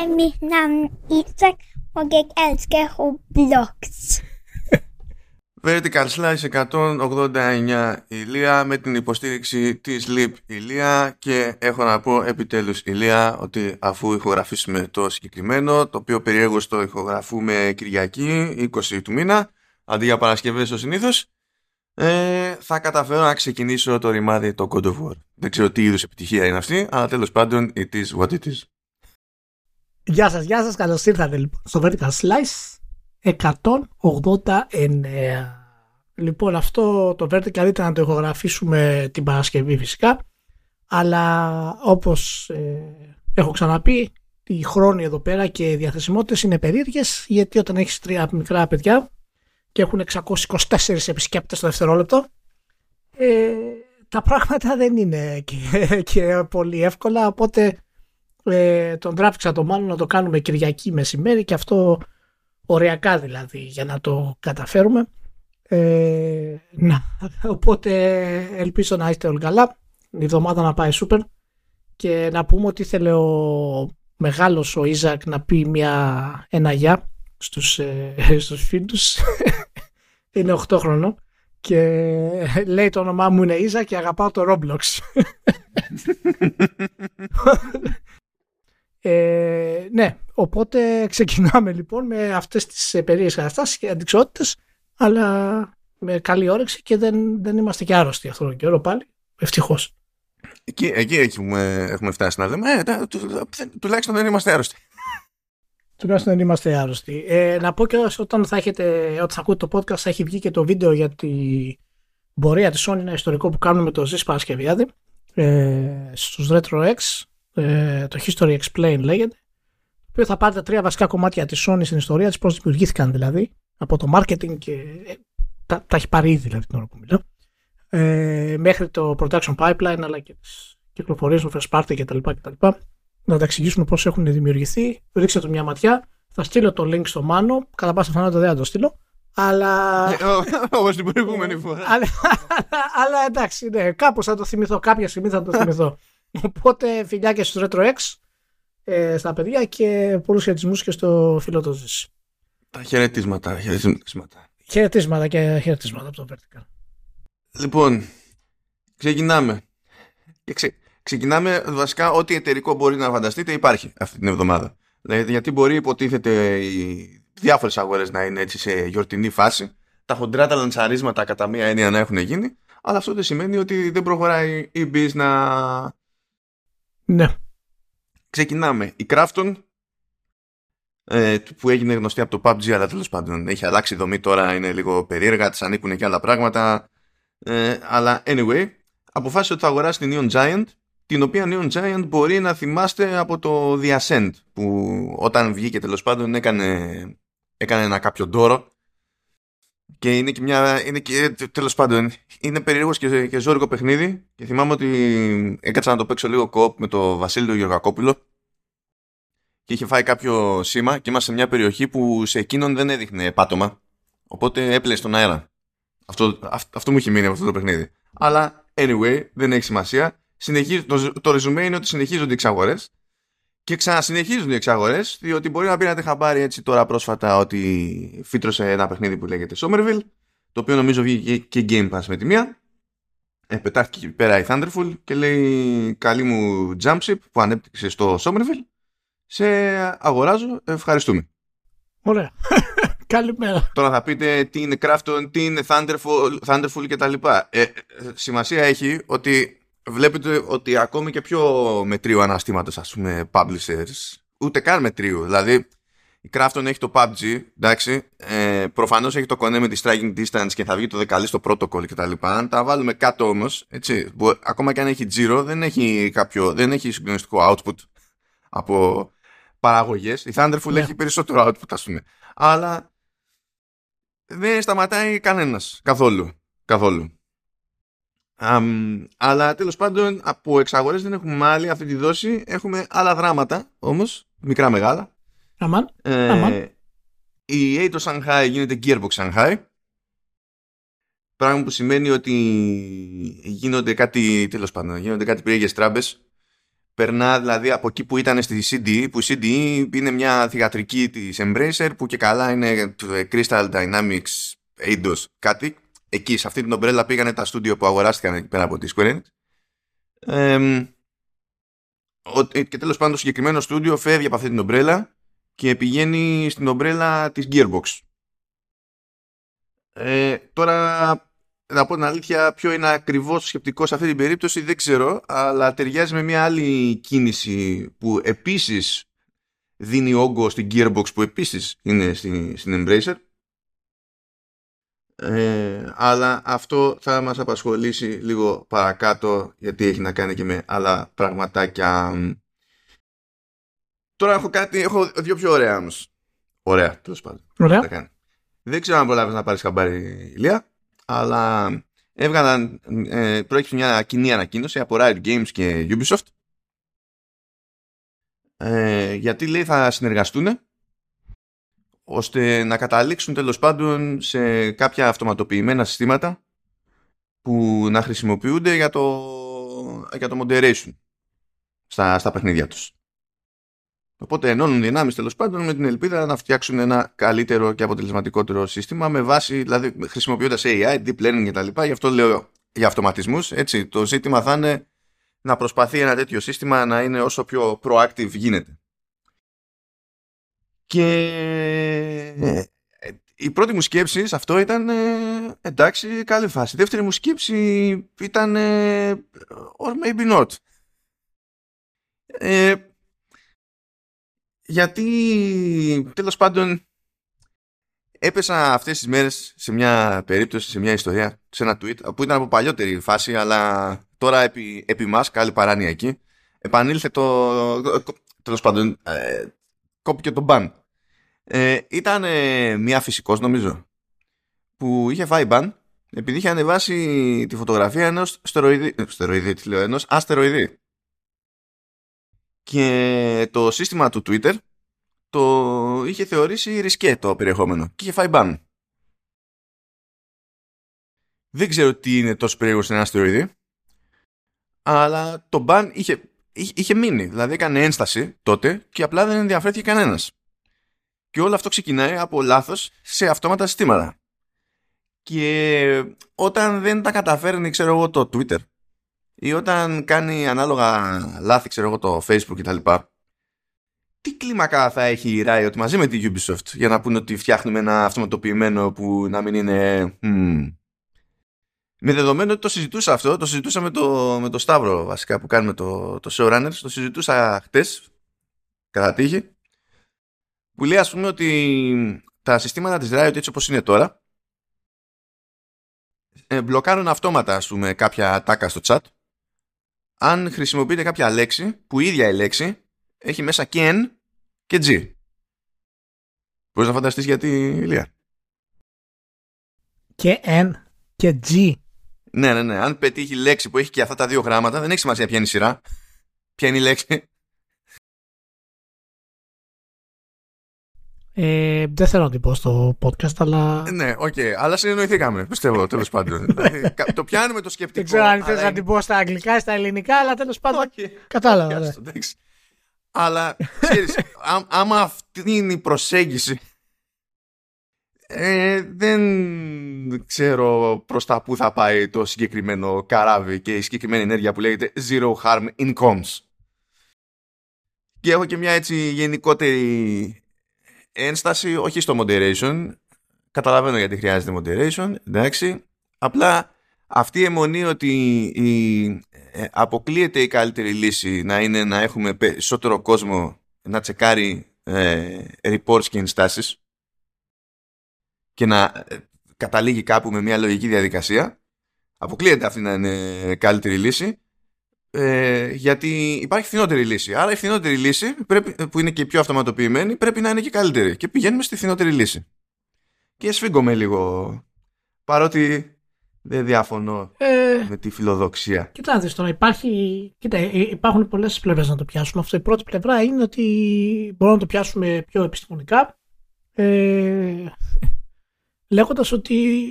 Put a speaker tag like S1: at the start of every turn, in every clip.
S1: Hej, mit navn er Isak, og jeg elsker Roblox.
S2: Vertical Slice 189 ηλία με την υποστήριξη της Leap ηλία και έχω να πω επιτέλους ηλία ότι αφού ηχογραφήσουμε το συγκεκριμένο το οποίο περιέργως το ηχογραφούμε Κυριακή 20 του μήνα αντί για Παρασκευές ο συνήθως ε, θα καταφέρω να ξεκινήσω το ρημάδι το God of War. Δεν ξέρω τι είδους επιτυχία είναι αυτή αλλά τέλος πάντων it is what it is.
S3: Γεια σας, γεια σας, καλώς ήρθατε λοιπόν στο Vertical Slice 189. Λοιπόν, αυτό το Vertical ήταν να το ηχογραφήσουμε την Παρασκευή φυσικά, αλλά όπως ε, έχω ξαναπεί, οι χρόνοι εδώ πέρα και οι διαθεσιμότητες είναι περίεργες, γιατί όταν έχεις τρία μικρά παιδιά και έχουν 624 επισκέπτες το δευτερόλεπτο, ε, τα πράγματα δεν είναι και, και πολύ εύκολα, οπότε ε, τον τράβηξα το μάλλον να το κάνουμε Κυριακή μεσημέρι και αυτό οριακά δηλαδή για να το καταφέρουμε. Ε, να, οπότε ελπίζω να είστε όλοι καλά. Η εβδομάδα να πάει σούπερ και να πούμε ότι ήθελε ο μεγάλος ο Ιζακ να πει μια, ένα γεια στους, ε, στους φίλους. είναι 8 χρονών και λέει το όνομά μου είναι Ιζακ και αγαπάω το Roblox. Ε, ναι, οπότε ξεκινάμε λοιπόν με αυτές τις ε, περίεργες καταστάσεις και αντικσότητες αλλά με καλή όρεξη και δεν, δεν είμαστε και άρρωστοι αυτόν τον καιρό πάλι, ευτυχώς.
S2: Εκεί, εκεί έχουμε, έχουμε φτάσει να λέμε, ε, του, τουλάχιστον δεν είμαστε άρρωστοι.
S3: Τουλάχιστον δεν είμαστε άρρωστοι. Ε, να πω και όταν θα, έχετε, όταν θα ακούτε το podcast θα έχει βγει και το βίντεο για τη πορεία της Sony, ένα ιστορικό που κάνουμε με το Ζης Παρασκευιάδη ε, στους RetroX ε, το History Explain λέγεται, το οποίο θα πάρει τα τρία βασικά κομμάτια της Sony στην ιστορία της, πώς δημιουργήθηκαν δηλαδή, από το marketing και ε, τα, τα έχει πάρει ήδη δηλαδή την ώρα που μιλάω, ε, μέχρι το production pipeline αλλά και τις κυκλοφορίες του first party κτλ. κτλ. Να τα εξηγήσουμε πώς έχουν δημιουργηθεί. Ρίξτε του μια ματιά. Θα στείλω το link στο Μάνο. Κατά πάσα πιθανότητα δεν θα το στείλω. Αλλά.
S2: Όπως την προηγούμενη φορά.
S3: αλλά, εντάξει, ναι, κάπως θα το θυμηθώ. Κάποια στιγμή θα το θυμηθώ. Οπότε φιλιά και στους RetroX ε, στα παιδιά και πολλούς χαιρετισμούς και στο φίλο του Ζήση.
S2: Τα χαιρετίσματα, χαιρετίσματα.
S3: Χαιρετίσματα και χαιρετίσματα από το Vertical.
S2: Λοιπόν, ξεκινάμε. Και ξε, ξεκινάμε βασικά ό,τι εταιρικό μπορεί να φανταστείτε υπάρχει αυτή την εβδομάδα. Δηλαδή, γιατί μπορεί υποτίθεται οι διάφορες αγορές να είναι έτσι σε γιορτινή φάση. Τα χοντρά τα λανσαρίσματα κατά μία έννοια να έχουν γίνει. Αλλά αυτό δεν σημαίνει ότι δεν προχωράει η biz να
S3: ναι.
S2: Ξεκινάμε. Η Crafton ε, που έγινε γνωστή από το PUBG αλλά τέλος πάντων έχει αλλάξει δομή τώρα είναι λίγο περίεργα, της ανήκουν και άλλα πράγματα ε, αλλά anyway αποφάσισε ότι θα αγοράσει την Neon Giant την οποία Neon Giant μπορεί να θυμάστε από το The Ascent που όταν βγήκε τέλος πάντων έκανε, έκανε ένα κάποιο ντόρο και είναι και μια. Είναι και, τέλος πάντων, είναι περίεργος και, και ζώρικο παιχνίδι. Και θυμάμαι ότι έκατσα να το παίξω λίγο κοπ με το Βασίλειο Γεωργακόπουλο. Και είχε φάει κάποιο σήμα και είμαστε σε μια περιοχή που σε εκείνον δεν έδειχνε πάτωμα. Οπότε έπλεε στον αέρα. Αυτό, αυτό μου έχει μείνει από αυτό το παιχνίδι. Αλλά anyway, δεν έχει σημασία. Συνεχίζει, το, το ρεζουμέ είναι ότι συνεχίζονται οι εξαγορές και ξανασυνεχίζουν οι εξαγορές, διότι μπορεί να πήρατε χαμπάρι έτσι τώρα πρόσφατα ότι φύτρωσε ένα παιχνίδι που λέγεται Somerville, το οποίο νομίζω βγήκε και Game Pass με τη μία. Ε, πετάχτηκε εκεί πέρα η Thunderful και λέει καλή μου Jumpship που ανέπτυξε στο Somerville. Σε αγοράζω, ευχαριστούμε.
S3: Ωραία. Καλημέρα.
S2: Τώρα θα πείτε τι είναι Crafton, τι είναι Thunderful, Thunderful κτλ. Ε, σημασία έχει ότι βλέπετε ότι ακόμη και πιο μετρίου αναστήματος ας πούμε publishers ούτε καν μετρίου. Δηλαδή η Crafton έχει το PUBG εντάξει ε, προφανώς έχει το κονέ με τη striking distance και θα βγει το δεκαλίστο protocol και τα λοιπά. Αν τα βάλουμε κάτω όμως έτσι, που, ακόμα και αν έχει Giro δεν έχει, κάποιο, δεν έχει συγκλονιστικό output από παραγωγές. Η Thunderful ναι. έχει περισσότερο output ας πούμε. Αλλά δεν σταματάει κανένας καθόλου καθόλου Um, αλλά τέλος πάντων από εξαγορές δεν έχουμε άλλη αυτή τη δόση έχουμε άλλα δράματα όμως μικρά μεγάλα
S3: Αμάν. Ε,
S2: η Aito Shanghai γίνεται Gearbox Shanghai πράγμα που σημαίνει ότι γίνονται κάτι τέλος πάντων γίνονται κάτι περίεργες τράμπες περνά δηλαδή από εκεί που ήταν στη CDE, που η CDE είναι μια θηγατρική της Embracer που και καλά είναι Crystal Dynamics Eidos κάτι. Εκεί, σε αυτή την ομπρέλα πήγανε τα στούντιο που αγοράστηκαν εκεί πέρα από τη Square Enix. και τέλος πάντων το συγκεκριμένο στούντιο φεύγει από αυτή την ομπρέλα και πηγαίνει στην ομπρέλα της Gearbox. Ε, τώρα να πω την αλήθεια, ποιο είναι ακριβώς το σκεπτικό σε αυτή την περίπτωση δεν ξέρω, αλλά ταιριάζει με μια άλλη κίνηση που επίσης δίνει όγκο στην Gearbox που επίσης είναι στην, στην Embracer. Ε, αλλά αυτό θα μας απασχολήσει λίγο παρακάτω γιατί έχει να κάνει και με άλλα πραγματάκια. Τώρα έχω κάτι, έχω δύο πιο ωραία όμως. Ωραία, τέλος πάντων.
S3: Ωραία.
S2: Δεν ξέρω αν προλάβει να πάρεις χαμπάρι, Ηλία αλλά έβγαλαν, ε, προέκυψε μια κοινή ανακοίνωση από Riot Games και Ubisoft ε, γιατί λέει θα συνεργαστούν ώστε να καταλήξουν τέλος πάντων σε κάποια αυτοματοποιημένα συστήματα που να χρησιμοποιούνται για το, για το moderation στα, στα παιχνίδια τους. Οπότε ενώνουν δυνάμεις τέλος πάντων με την ελπίδα να φτιάξουν ένα καλύτερο και αποτελεσματικότερο σύστημα με βάση, δηλαδή χρησιμοποιώντας AI, deep learning κτλ. Γι' αυτό λέω για αυτοματισμούς. Έτσι, το ζήτημα θα είναι να προσπαθεί ένα τέτοιο σύστημα να είναι όσο πιο proactive γίνεται. Και ε, η πρώτη μου σκέψη σε αυτό ήταν ε, εντάξει, καλή φάση. Η δεύτερη μου σκέψη ήταν ε, or maybe not. Ε, γιατί τέλος πάντων έπεσα αυτές τις μέρες σε μια περίπτωση, σε μια ιστορία, σε ένα tweet που ήταν από παλιότερη φάση αλλά τώρα επί, επί μας, καλή παράνοια εκεί επανήλθε το, τέλος πάντων ε, κόπηκε το μπαν ε, ήταν ε, μια φυσικός νομίζω που είχε φάει μπαν επειδή είχε ανεβάσει τη φωτογραφία ενός στεροειδή, στεροειδή τι λέω, ενός αστεροειδή και το σύστημα του Twitter το είχε θεωρήσει ρισκέ το περιεχόμενο και είχε φάει μπαν. Δεν ξέρω τι είναι τόσο περίεργο σε ένα αστεροειδή, αλλά το μπαν είχε, είχε, μείνει. Δηλαδή έκανε ένσταση τότε και απλά δεν ενδιαφέρθηκε κανένας. Και όλο αυτό ξεκινάει από λάθος σε αυτόματα συστήματα. Και όταν δεν τα καταφέρνει, ξέρω εγώ, το Twitter ή όταν κάνει ανάλογα λάθη, ξέρω εγώ, το Facebook κτλ. Τι κλίμακα θα έχει η Riot μαζί με τη Ubisoft για να πούνε ότι φτιάχνουμε ένα αυτοματοποιημένο που να μην είναι... Με δεδομένο ότι το συζητούσα αυτό, το συζητούσα με το, με το Σταύρο βασικά που κάνουμε το, το Showrunners, το συζητούσα χτες, κατά τύχη, που λέει ας πούμε ότι τα συστήματα της Riot έτσι όπως είναι τώρα, ε, μπλοκάρουν αυτόματα ας πούμε κάποια τάκα στο chat αν χρησιμοποιείτε κάποια λέξη που η ίδια η λέξη έχει μέσα και N και G. Μπορείς να φανταστείς γιατί, Ηλία;
S3: Και N και G.
S2: Ναι, ναι, ναι. Αν πετύχει λέξη που έχει και αυτά τα δύο γράμματα, δεν έχει σημασία ποια είναι η σειρά. Ποια είναι η λέξη.
S3: Ε, δεν θέλω να την πω στο podcast, αλλά.
S2: Ναι, OK, okay, αλλά συνεννοηθήκαμε. Πιστεύω, τέλος πάντων. Δηλαδή, το πιάνουμε το σκεπτικό.
S3: Δεν ξέρω αν θες να την πω στα αγγλικά ή στα ελληνικά, αλλά τέλος πάντων. Okay. Κατάλαβα. Ναι.
S2: αλλά ξέρεις, άμα αυτή είναι η προσέγγιση. Ε, δεν ξέρω προς τα που θα πάει το συγκεκριμένο καράβι και η συγκεκριμένη ενέργεια που λέγεται Zero Harm in Comms. Και έχω και μια έτσι γενικότερη ένσταση όχι στο moderation. Καταλαβαίνω γιατί χρειάζεται moderation, εντάξει. Απλά αυτή η αιμονή ότι η, ε, αποκλείεται η καλύτερη λύση να είναι να έχουμε περισσότερο κόσμο να τσεκάρει ε, reports και ενστάσεις και να ε, καταλήγει κάπου με μια λογική διαδικασία αποκλείεται αυτή να είναι καλύτερη λύση ε, γιατί υπάρχει φθηνότερη λύση. Άρα η φθηνότερη λύση, πρέπει, που είναι και πιο αυτοματοποιημένη, πρέπει να είναι και καλύτερη. Και πηγαίνουμε στη φθηνότερη λύση. Και σφίγγομαι λίγο. Παρότι δεν διαφωνώ ε, με τη φιλοδοξία.
S3: Κοιτάξτε τώρα, υπάρχει, κοίτα, ε, υπάρχουν πολλές πλευρές να το πιάσουμε. Αυτό η πρώτη πλευρά είναι ότι μπορούμε να το πιάσουμε πιο επιστημονικά. Ε, λέγοντας ότι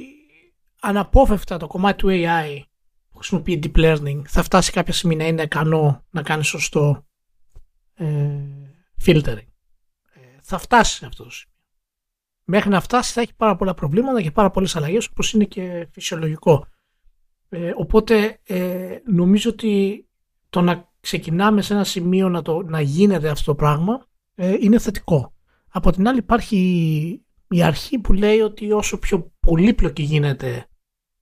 S3: αναπόφευκτα το κομμάτι του AI χρησιμοποιεί deep learning θα φτάσει κάποια στιγμή να είναι ικανό να κάνει σωστό ε, filtering. Ε, θα φτάσει σε αυτό το σημείο. Μέχρι να φτάσει θα έχει πάρα πολλά προβλήματα και πάρα πολλές αλλαγές όπως είναι και φυσιολογικό. Ε, οπότε ε, νομίζω ότι το να ξεκινάμε σε ένα σημείο να, το, να γίνεται αυτό το πράγμα ε, είναι θετικό. Από την άλλη υπάρχει η αρχή που λέει ότι όσο πιο πολύπλοκη γίνεται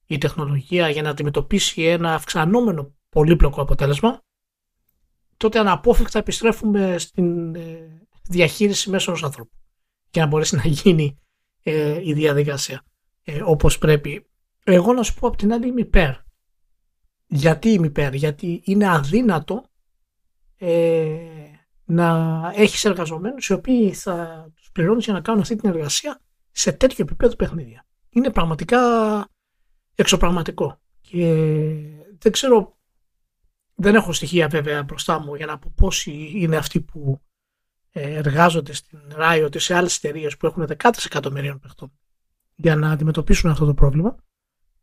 S3: η τεχνολογία για να αντιμετωπίσει ένα αυξανόμενο πολύπλοκο αποτέλεσμα, τότε αναπόφευκτα επιστρέφουμε στην ε, διαχείριση μέσω ενός ανθρώπου για να μπορέσει να γίνει ε, η διαδικασία ε, όπως πρέπει. Εγώ να σου πω από την άλλη είμαι υπέρ. Γιατί είμαι υπέρ, γιατί είναι αδύνατο ε, να έχεις εργαζομένους οι οποίοι θα τους πληρώνεις για να κάνουν αυτή την εργασία σε τέτοιο επίπεδο παιχνίδια. Είναι πραγματικά εξωπραγματικό. Και δεν ξέρω, δεν έχω στοιχεία βέβαια μπροστά μου για να πω πόσοι είναι αυτοί που ε, εργάζονται στην Riot ή σε άλλες εταιρείες που έχουν δεκάδες εκατομμυρίων παιχτών για να αντιμετωπίσουν αυτό το πρόβλημα.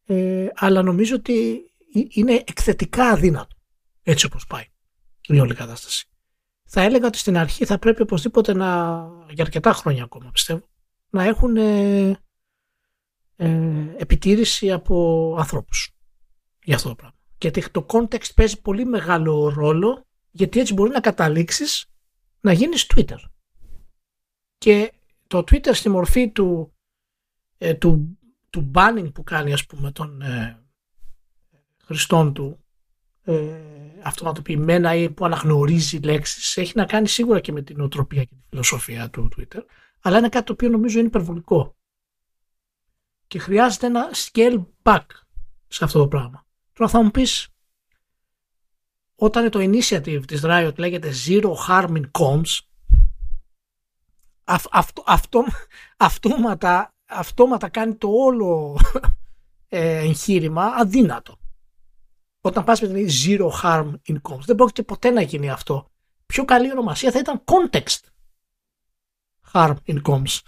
S3: Ε, αλλά νομίζω ότι είναι εκθετικά αδύνατο έτσι όπως πάει η όλη κατάσταση. Θα έλεγα ότι στην αρχή θα πρέπει οπωσδήποτε να, για αρκετά χρόνια ακόμα πιστεύω, να έχουν ε, ε, επιτήρηση από ανθρώπους για αυτό το πράγμα. Γιατί το context παίζει πολύ μεγάλο ρόλο γιατί έτσι μπορεί να καταλήξεις να γίνεις Twitter. Και το Twitter στη μορφή του, ε, του, του banning που κάνει ας πούμε των ε, χρηστών του ε, αυτοματοποιημένα ή που αναγνωρίζει λέξεις έχει να κάνει σίγουρα και με την οτροπία και τη φιλοσοφία του Twitter αλλά είναι κάτι το οποίο νομίζω είναι υπερβολικό και χρειάζεται ένα scale back σε αυτό το πράγμα. Τώρα θα μου πεις όταν το initiative της Riot λέγεται Zero Harm in Comms αυτό, αυτό, αυτόματα, αυτόματα κάνει το όλο ε, εγχείρημα αδύνατο. Όταν πας με την Zero Harm in Comms δεν πρόκειται ποτέ να γίνει αυτό. Πιο καλή ονομασία θα ήταν Context Harm in Comms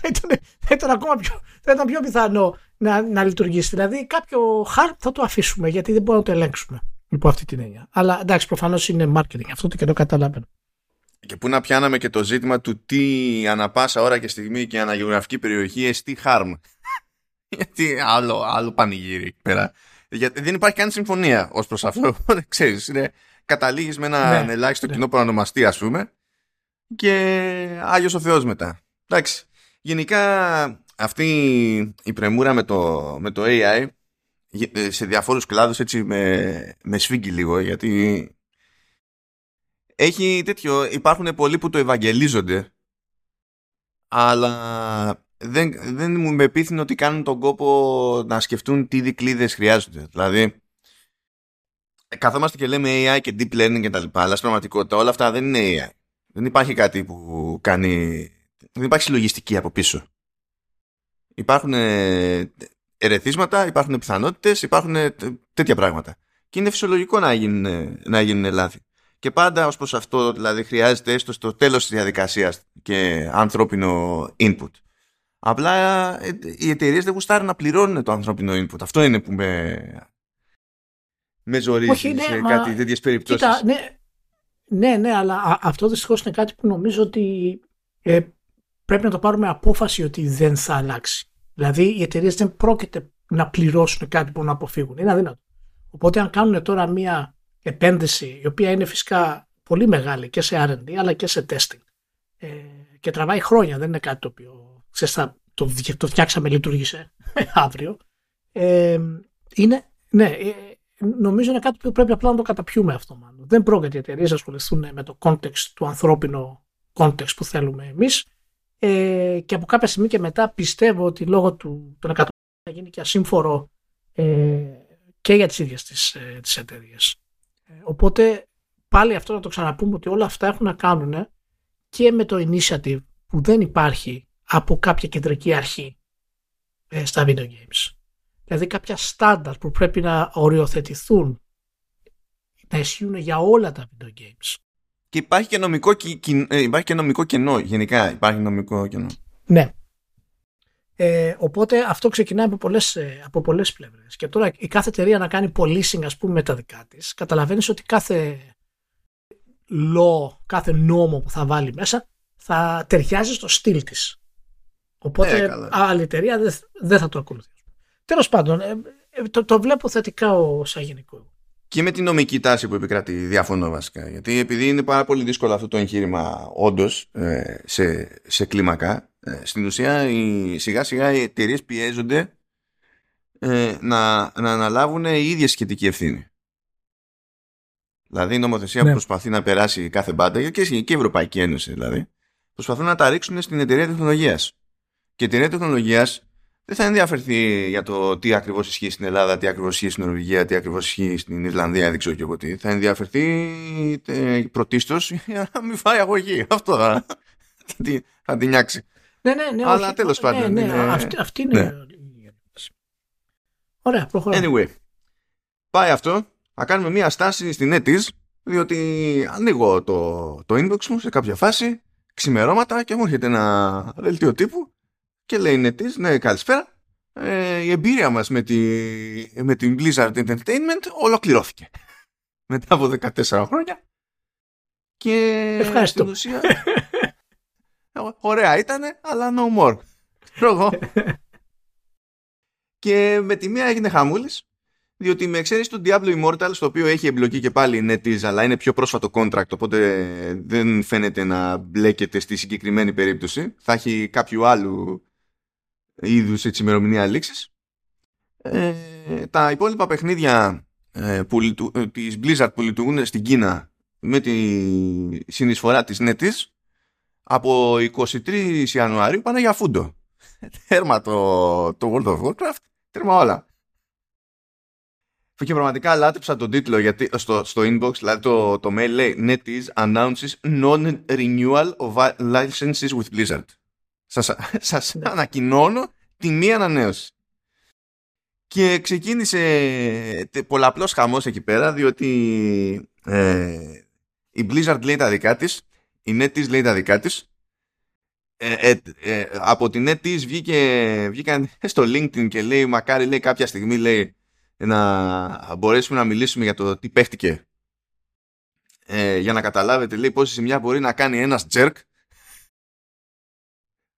S3: θα ήταν, θα ήταν ακόμα πιο, θα ήταν πιο πιθανό να, να λειτουργήσει. Δηλαδή κάποιο harm θα το αφήσουμε γιατί δεν μπορούμε να το ελέγξουμε υπό αυτή την έννοια. Αλλά εντάξει, προφανώς είναι marketing αυτό και το καταλαβαίνω.
S2: Και πού να πιάναμε και το ζήτημα του τι ανα πάσα ώρα και στιγμή και αναγεωγραφική περιοχή εστί harm. γιατί άλλο, άλλο πανηγύρι πέρα. Γιατί δεν υπάρχει καν συμφωνία ως προς αυτό. Ξέρεις, είναι, καταλήγεις με ένα ναι, ελάχιστο ναι. κοινό παρονομαστή ας πούμε και Άγιος ο Θεός μετά. Εντάξει. Γενικά αυτή η πρεμούρα με το, με το AI ε, σε διαφόρους κλάδους έτσι με, με σφίγγει λίγο γιατί έχει τέτοιο, υπάρχουν πολλοί που το ευαγγελίζονται αλλά δεν, δεν μου με πείθουν ότι κάνουν τον κόπο να σκεφτούν τι δικλείδες χρειάζονται. Δηλαδή, καθόμαστε και λέμε AI και deep learning και τα λοιπά, αλλά στην πραγματικότητα όλα αυτά δεν είναι AI. Δεν υπάρχει κάτι που κάνει δεν υπάρχει συλλογιστική από πίσω. Υπάρχουν ε, ερεθίσματα, υπάρχουν πιθανότητες, υπάρχουν ε, τέτοια πράγματα. Και είναι φυσιολογικό να γίνουν, να γίνουν λάθη. Και πάντα ως προς αυτό, δηλαδή, χρειάζεται έστω στο τέλος της διαδικασίας και ανθρώπινο input. Απλά ε, οι εταιρείες δεν γουστάρουν να πληρώνουν το ανθρώπινο input. Αυτό είναι που με, με ζορίζει ναι, σε μα... κάτι τέτοιες περιπτώσεις.
S3: Ναι, ναι, ναι, αλλά αυτό δυστυχώς είναι κάτι που νομίζω ότι πρέπει να το πάρουμε απόφαση ότι δεν θα αλλάξει. Δηλαδή οι εταιρείες δεν πρόκειται να πληρώσουν κάτι που να αποφύγουν. Είναι αδύνατο. Οπότε αν κάνουν τώρα μια επένδυση η οποία είναι φυσικά πολύ μεγάλη και σε R&D αλλά και σε testing ε, και τραβάει χρόνια, δεν είναι κάτι το οποίο ξέρεις, το, το φτιάξαμε, λειτουργήσε αύριο. Ε, είναι, ναι, ε, νομίζω είναι κάτι που πρέπει απλά να το καταπιούμε αυτό μάλλον. Δεν πρόκειται οι εταιρείες να ασχοληθούν με το context του ανθρώπινου context που θέλουμε εμείς ε, και από κάποια στιγμή και μετά πιστεύω ότι λόγω του, των 100 θα γίνει και ασύμφορο ε, και για τις ίδιες τις, ε, τις εταιρείες. Ε, οπότε πάλι αυτό να το ξαναπούμε ότι όλα αυτά έχουν να κάνουν και με το initiative που δεν υπάρχει από κάποια κεντρική αρχή ε, στα video games. Δηλαδή κάποια στάνταρ που πρέπει να οριοθετηθούν να ισχύουν για όλα τα video games.
S2: Και υπάρχει και νομικό, ε, υπάρχει και νομικό κενό. Γενικά υπάρχει νομικό κενό.
S3: Ναι. Ε, οπότε αυτό ξεκινάει από πολλές, ε, από πολλές πλευρές. Και τώρα η κάθε εταιρεία να κάνει policing ας πούμε με τα δικά της, καταλαβαίνεις ότι κάθε law, κάθε νόμο που θα βάλει μέσα θα ταιριάζει στο στυλ της. Οπότε
S2: Ε, καλά.
S3: άλλη εταιρεία δεν δεν θα το ακολουθήσει. Τέλος πάντων, ε, ε, το, το βλέπω θετικά ο, σαν γενικό.
S2: Και με την νομική τάση που επικρατεί, διαφωνώ βασικά. Γιατί επειδή είναι πάρα πολύ δύσκολο αυτό το εγχείρημα, όντως, σε, σε κλίμακα, ε, στην ουσία οι, σιγά σιγά οι εταιρείες πιέζονται ε, να, να αναλάβουν οι ίδιε σχετική ευθύνη. Δηλαδή η νομοθεσία
S3: Ναι.
S2: που προσπαθεί να περάσει κάθε μπάντα και, η- και η Ευρωπαϊκή Ένωση δηλαδή, προσπαθούν να τα ρίξουν στην εταιρεία τεχνολογίας. Και η εταιρεία τεχνολογίας δεν θα ενδιαφερθεί για το τι ακριβώς ισχύει στην Ελλάδα, τι ακριβώς ισχύει στην Νορβηγία, τι ακριβώς ισχύει στην Ιρλανδία, δεν ξέρω και εγώ τι. Θα ενδιαφερθεί πρωτίστως για να μην φάει αγωγή. Αυτό θα, θα, την- θα την νιάξει.
S3: Ναι, ναι, ναι.
S2: Αλλά
S3: όχι,
S2: τέλος
S3: ναι,
S2: πάντων,
S3: Ναι,
S2: είναι-
S3: αυτή, αυτή είναι.
S2: Ναι.
S3: η ερώτηση. Ωραία, προχωράμε.
S2: Anyway, πάει αυτό. Θα κάνουμε μία στάση στην NetEase, διότι ανοίγω το, το inbox μου σε κάποια φάση, ξημερώματα και μου έρχεται ένα δελτίο τύπου και λέει NetEase, ναι καλησπέρα, ε, η εμπειρία μας με, τη, με την Blizzard Entertainment ολοκληρώθηκε. Μετά από 14 χρόνια και
S3: Ευχαριστώ.
S2: στην ουσία ω- ωραία ήτανε, αλλά no more. Ξέρω εγώ. και με τη μία έγινε χαμούλης διότι με εξαίρεση του Diablo Immortal, στο οποίο έχει εμπλοκή και πάλι η NetEase, αλλά είναι πιο πρόσφατο contract, οπότε δεν φαίνεται να μπλέκεται στη συγκεκριμένη περίπτωση. Θα έχει κάποιο άλλου είδους έτσι ημερομηνία λήξης. Ε, τα υπόλοιπα παιχνίδια ε, που, λειτου- ε, της Blizzard που λειτουργούν στην Κίνα με τη συνεισφορά της NetEase από 23 Ιανουαρίου πάνε για φούντο. Τέρμα το, το World of Warcraft, τέρμα όλα. Και πραγματικά λάτρεψα τον τίτλο γιατί, στο, στο inbox, δηλαδή το, το mail λέει NetEase announces non-renewal of licenses with Blizzard. Σας, σας ανακοινώνω τη μία ανανέωση. Και ξεκίνησε τε- πολλαπλός χαμός εκεί πέρα διότι ε, η Blizzard λέει τα δικά της, η NetEase λέει τα δικά της. Ε, ε, ε, από την NetEase βγήκε, βγήκαν στο LinkedIn και λέει μακάρι λέει κάποια στιγμή λέει να μπορέσουμε να μιλήσουμε για το τι παίχτηκε ε, για να καταλάβετε λέει πόση ζημιά μπορεί να κάνει ένας jerk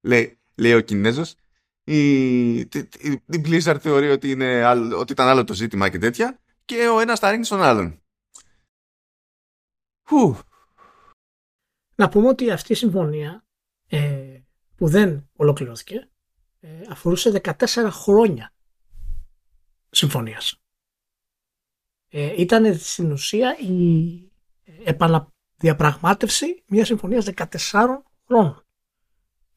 S2: λέει, λέει ο Κινέζος η, η, η Blizzard θεωρεί ότι, είναι άλλο, ότι ήταν άλλο το ζήτημα και τέτοια και ο ένας τα ρίχνει στον άλλον Φου,
S3: Να πούμε ότι αυτή η συμφωνία ε, που δεν ολοκληρώθηκε ε, αφορούσε 14 χρόνια συμφωνίας. Ε, ήταν στην ουσία η επαναδιαπραγμάτευση μιας συμφωνίας 14 χρόνων.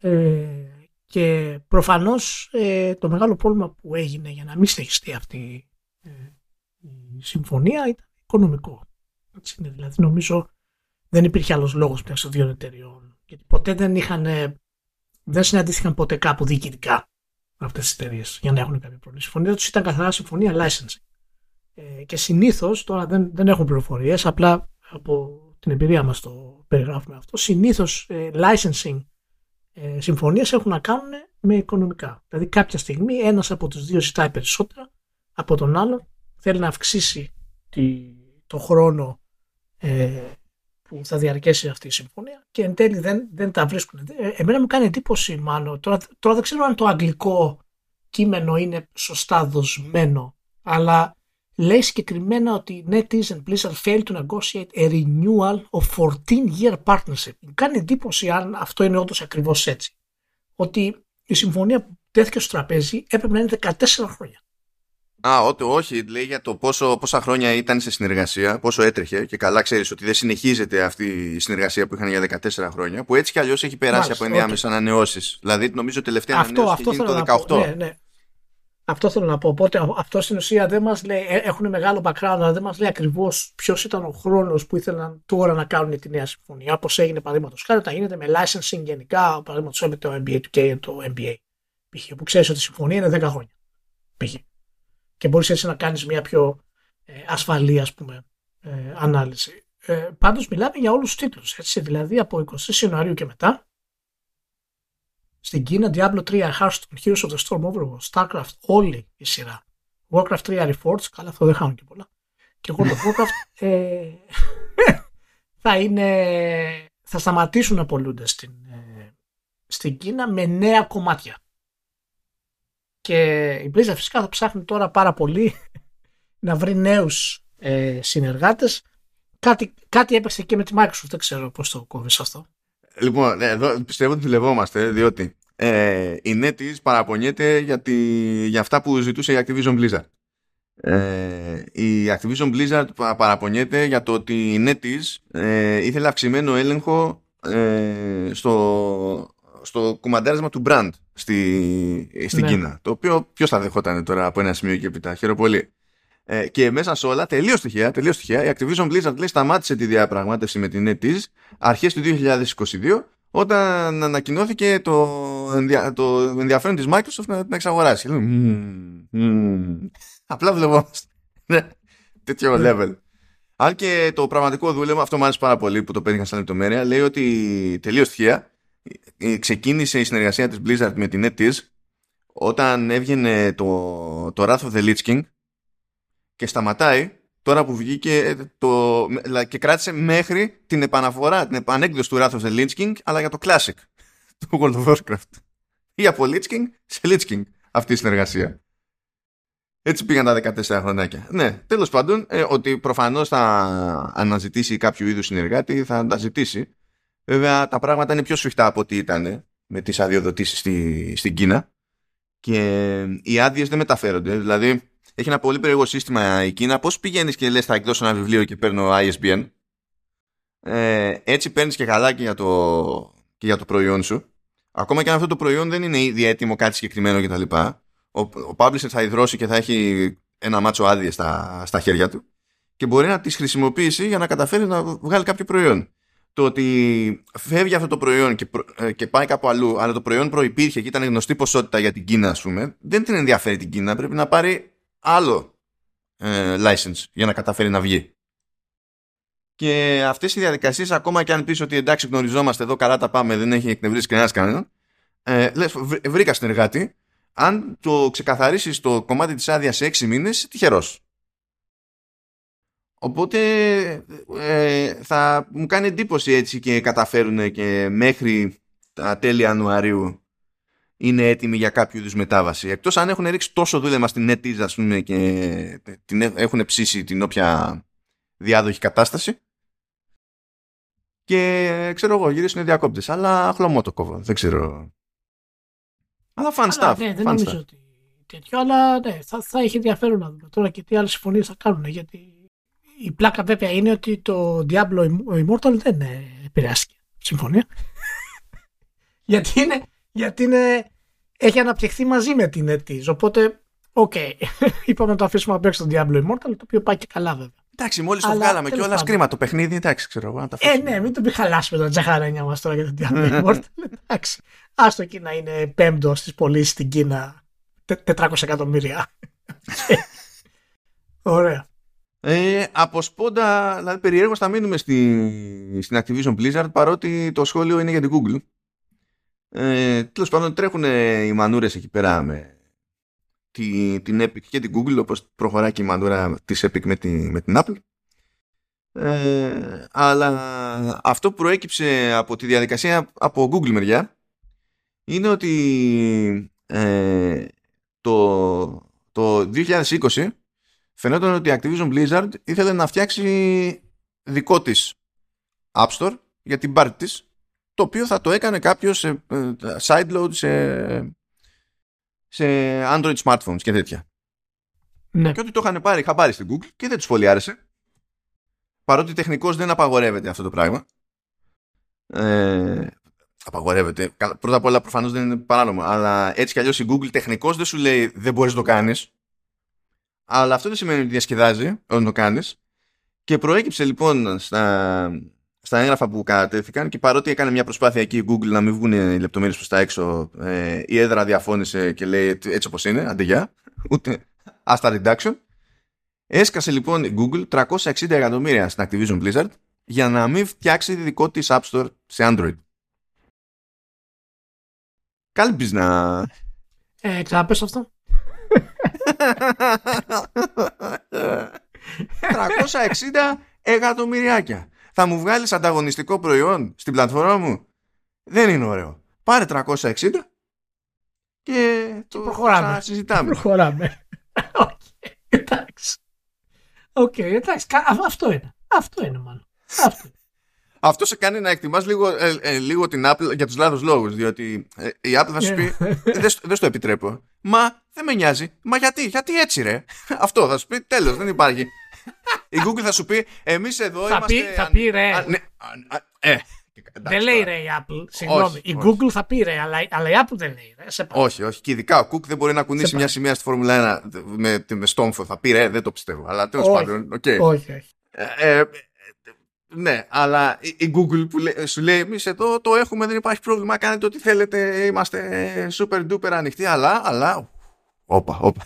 S3: Ε, και προφανώς ε, το μεγάλο πρόβλημα που έγινε για να μην συνεχιστεί αυτή ε, η συμφωνία ήταν οικονομικό. Έτσι είναι, δηλαδή νομίζω δεν υπήρχε άλλος λόγος μεταξύ των δύο εταιριών. Γιατί ποτέ δεν είχαν, ε, δεν συναντήθηκαν ποτέ κάπου διοικητικά αυτές τι εταιρείες για να έχουν κάποιο πρόβλημα. Η συμφωνία τους ήταν καθαρά συμφωνία licensing. Ε, και συνήθως, τώρα δεν, δεν έχουν πληροφορίες, απλά από την εμπειρία μας το περιγράφουμε αυτό. Συνήθως ε, licensing ε, συμφωνίες έχουν να κάνουν με οικονομικά. Δηλαδή, κάποια στιγμή ένας από τους δύο ζητάει περισσότερα από τον άλλο, θέλει να αυξήσει τη, το χρόνο ε, που θα διαρκέσει αυτή η συμφωνία και εν τέλει δεν, δεν τα βρίσκουν. Ε, Εμένα μου κάνει εντύπωση μάλλον, τώρα, τώρα δεν ξέρω αν το αγγλικό κείμενο είναι σωστά δοσμένο, αλλά λέει συγκεκριμένα ότι NetEase and Blizzard failed to negotiate a renewal of 14-year partnership. Μου κάνει εντύπωση αν αυτό είναι όντως ακριβώς έτσι. Ότι η συμφωνία που τέθηκε στο τραπέζι έπρεπε να είναι 14 χρόνια.
S2: Α, ό, όχι, λέει για το πόσο, πόσα χρόνια ήταν σε συνεργασία, πόσο έτρεχε και καλά ξέρεις ότι δεν συνεχίζεται αυτή η συνεργασία που είχαν για 14 χρόνια, που έτσι κι αλλιώς έχει περάσει
S3: Μάλιστα,
S2: από ενδιάμεσες ανανεώσεις. Δηλαδή, νομίζω τελευταία
S3: Αυτό,
S2: ανανέωση
S3: αυτό
S2: έχει γίνει
S3: θέλω
S2: το
S3: να
S2: 18.
S3: πω. Ναι, ναι. Αυτό θέλω να πω. Οπότε αυτό στην ουσία δεν μας λέει, ε, έχουν μεγάλο background, αλλά δεν μας λέει ακριβώς ποιος ήταν ο χρόνος που ήθελαν τώρα να κάνουν τη νέα συμφωνία. Όπως έγινε παραδείγματος χάρη, όταν γίνεται με licensing γενικά, παραδείγματος χάρη με το NBA του και το NBA. Π.χ. που ξέρεις ότι η συμφωνία είναι 10 χρόνια. Π.χ. Και μπορείς έτσι να κάνεις μια πιο ε, ασφαλή ας πούμε ε, ανάλυση. Ε, πάντως μιλάμε για όλους τους τίτλους. Έτσι, δηλαδή από 23 Ιανουαρίου και μετά στην Κίνα Diablo 3, Hearthstone, Heroes of the Storm, Overwatch, Starcraft, όλη η σειρά. Warcraft 3 Reforged, καλά αυτό δεν χάνουν και πολλά. Και World of Warcraft ε, θα είναι θα σταματήσουν να πολλούνται στην, ε, στην Κίνα με νέα κομμάτια. Και η Blizzard φυσικά θα ψάχνει τώρα πάρα πολύ να βρει νέους ε, συνεργάτες. Κάτι, κάτι έπαιξε και με τη Microsoft, δεν ξέρω πώς το κόβεις αυτό.
S2: Λοιπόν, ε, εδώ πιστεύω ότι δουλευόμαστε, διότι ε, η NetEase παραπονιέται για, τη, για αυτά που ζητούσε η Activision Blizzard. Ε, η Activision Blizzard παραπονιέται για το ότι η NetEase ε, ήθελε αυξημένο έλεγχο ε, στο, στο κουμαντάρισμα του brand στη, στην ναι. Κίνα. Το οποίο ποιος θα δεχόταν τώρα από ένα σημείο και έπειτα. Χαίρομαι πολύ. Ε, και μέσα σε όλα, τελείως τυχαία, τελείως τυχαία, η Activision Blizzard λέει σταμάτησε τη διαπραγμάτευση με την NetEase αρχές του 2022 όταν ανακοινώθηκε το, ενδια... το ενδιαφέρον της Microsoft να την εξαγοράσει. Απλά βλεπόμαστε. Ναι, τέτοιο ναι. level. Αν και το πραγματικό δούλευμα, αυτό μου άρεσε πάρα πολύ που το πέτυχα σαν λεπτομέρεια, λέει ότι τελείως τυχαία ε, ξεκίνησε η συνεργασία της Blizzard με την NetEase όταν έβγαινε το, το Wrath of the Lich King και σταματάει τώρα που βγήκε ε, το, και κράτησε μέχρι την επαναφορά, την επανέκδοση του Wrath of the Lich King αλλά για το Classic του World of Warcraft. Ή από Lich King σε Lich King αυτή η συνεργασία. Έτσι πήγαν τα 14 χρονάκια. Ναι, τέλος πάντων, ε, ότι προφανώς θα αναζητήσει κάποιο είδους συνεργάτη, θα αναζητήσει. Βέβαια, τα πράγματα είναι πιο σφιχτά από ό,τι ήταν με τις αδειοδοτήσεις στη, στην Κίνα και οι άδειες δεν μεταφέρονται. Δηλαδή, έχει ένα πολύ περίεργο σύστημα η Κίνα. Πώς πηγαίνεις και λες θα εκδώσω ένα βιβλίο και παίρνω ISBN. Ε, έτσι παίρνεις και καλά και για, το, και για το προϊόν σου. Ακόμα και αν αυτό το προϊόν δεν είναι ήδη έτοιμο κάτι συγκεκριμένο κτλ ο, ο publisher θα υδρώσει και θα έχει ένα μάτσο άδειε στα, στα χέρια του και μπορεί να τις χρησιμοποιήσει για να καταφέρει να βγάλει κάποιο προϊόν. Το ότι φεύγει αυτό το προϊόν και, ε, και πάει κάπου αλλού, αλλά το προϊόν προϋπήρχε και ήταν γνωστή ποσότητα για την Κίνα, ας πούμε, δεν την ενδιαφέρει την Κίνα. Πρέπει να πάρει άλλο ε, license για να καταφέρει να βγει. Και αυτές οι διαδικασίες, ακόμα και αν πεις ότι εντάξει γνωριζόμαστε εδώ, καλά τα πάμε, δεν έχει εκνευρίσει κανένας κανέναν, ε, λες, βρήκα συνεργάτη, αν το ξεκαθαρίσεις το κομμάτι της άδειας σε έξι μήνες, τυχερός. Οπότε ε, θα μου κάνει εντύπωση έτσι και καταφέρουν και μέχρι τα τέλη Ιανουαρίου είναι έτοιμοι για κάποιο είδους μετάβαση. Εκτός αν έχουν ρίξει τόσο δούλευμα στην NetEase ας πούμε και την έχουν ψήσει την όποια διάδοχη κατάσταση και ξέρω εγώ γυρίσουν διακόπτες αλλά χλωμό το κόβω δεν ξέρω αλλά fun stuff.
S3: Ναι, δεν νομίζω ότι τέτοιο, αλλά ναι, θα, θα έχει ενδιαφέρον να δούμε τώρα και τι άλλες συμφωνίες θα κάνουν. Γιατί η πλάκα βέβαια είναι ότι το Diablo Immortal δεν επηρεάστηκε συμφωνία. γιατί είναι, γιατί είναι, έχει αναπτυχθεί μαζί με την NetEase. Οπότε, OK, okay. είπαμε να το αφήσουμε απ' έξω το Diablo Immortal, το οποίο πάει και καλά βέβαια.
S2: Εντάξει, μόλις το βγάλαμε και όλα σκρίμα το παιχνίδι, εντάξει, ξέρω εγώ.
S3: Ε, ναι, μην το πει χαλάσουμε τα τζαχαρένια μας τώρα για το Diablo Immortal. εντάξει. Άστο εκεί να είναι πέμπτο στις πωλήσεις στην Κίνα 400 εκατομμύρια. Ωραία.
S2: Ε, από σπόντα, δηλαδή περιέργως θα μείνουμε στη, στην Activision Blizzard παρότι το σχόλιο είναι για την Google. Ε, Τέλος πάντων τρέχουν οι μανούρες εκεί πέρα με τη, την Epic και την Google όπως προχωράει και η μανούρα της Epic με, τη, με την Apple. Ε, αλλά αυτό που προέκυψε από τη διαδικασία από Google μεριά είναι ότι ε, το, το 2020 φαινόταν ότι η Activision Blizzard ήθελε να φτιάξει δικό της App Store για την πάρτι της το οποίο θα το έκανε κάποιος σε ε, sideload σε, σε Android smartphones και τέτοια. Ναι. Και ότι το είχαν πάρει, είχα πάρει στην Google και δεν τους πολύ άρεσε. Παρότι τεχνικώς δεν απαγορεύεται αυτό το πράγμα. Ε, Απαγορεύεται. Πρώτα απ' όλα προφανώς δεν είναι παράνομο. Αλλά έτσι κι αλλιώς η Google τεχνικώ δεν σου λέει δεν μπορείς να το κάνεις. Αλλά αυτό δεν σημαίνει ότι διασκεδάζει όταν το κάνεις. Και προέκυψε λοιπόν στα, στα έγγραφα που κατατέθηκαν και παρότι έκανε μια προσπάθεια εκεί η Google να μην βγουν οι λεπτομέρειες προς τα έξω, ε, η έδρα διαφώνησε και λέει έτσι όπως είναι, αντεγιά, ούτε άστα reduction. Έσκασε λοιπόν η Google 360 εκατομμύρια στην Activision Blizzard για να μην φτιάξει δικό της App Store σε Android. κάλμπεις να...
S3: Ε, ξαναπες αυτό.
S2: 360 εκατομμυριάκια. Θα μου βγάλεις ανταγωνιστικό προϊόν στην πλατφόρμα μου; Δεν είναι ωραίο. Πάρε 360 και το
S3: προχωράμε.
S2: συζητάμε.
S3: Προχωράμε. Οκ, εντάξει. Οκ, εντάξει. κα- α- Αυτό είναι. Αυτό είναι μάλλον. Αυτό. είναι.
S2: Αυτό σε κάνει να εκτιμάς λίγο, ε, ε, λίγο την Apple για τους λάθος λόγους. Διότι ε, η Apple θα σου πει δεν στο- δεν στο επιτρέπω. Μα δεν με νοιάζει. Μα γιατί, γιατί έτσι ρε. Αυτό θα σου πει τέλος, δεν υπάρχει. Η Google θα σου πει εμείς εδώ
S3: Θα
S2: είμαστε...
S3: πει- θα
S2: αν-
S3: πει, ρε.
S2: α, ναι, α, α, ε, εντάξει,
S3: Δεν λέει
S2: τώρα.
S3: ρε η Apple. Συγγνώμη.
S2: Όχι,
S3: η
S2: όχι.
S3: Google θα πει ρε, αλλά, αλλά η Apple δεν λέει ρε. Σε παρακαλώ.
S2: Όχι, όχι. Και ειδικά ο Κουκ δεν μπορεί να κουνήσει
S3: Σε
S2: μια σημαία στη Φόρμουλα 1 με, με στόμφο. Θα πει ρε, δεν το πιστεύω. Αλλά τέλος
S3: Όχι.
S2: πάντων. οκ.
S3: Όχι, όχι.
S2: Ε, ε, ε, ναι, αλλά η, η Google που λέ- σου λέει εμείς εδώ το έχουμε, δεν υπάρχει πρόβλημα. Κάνετε ό,τι θέλετε. Είμαστε super duper ανοιχτοί. Αλλά, αλλά. Όπα, όπα.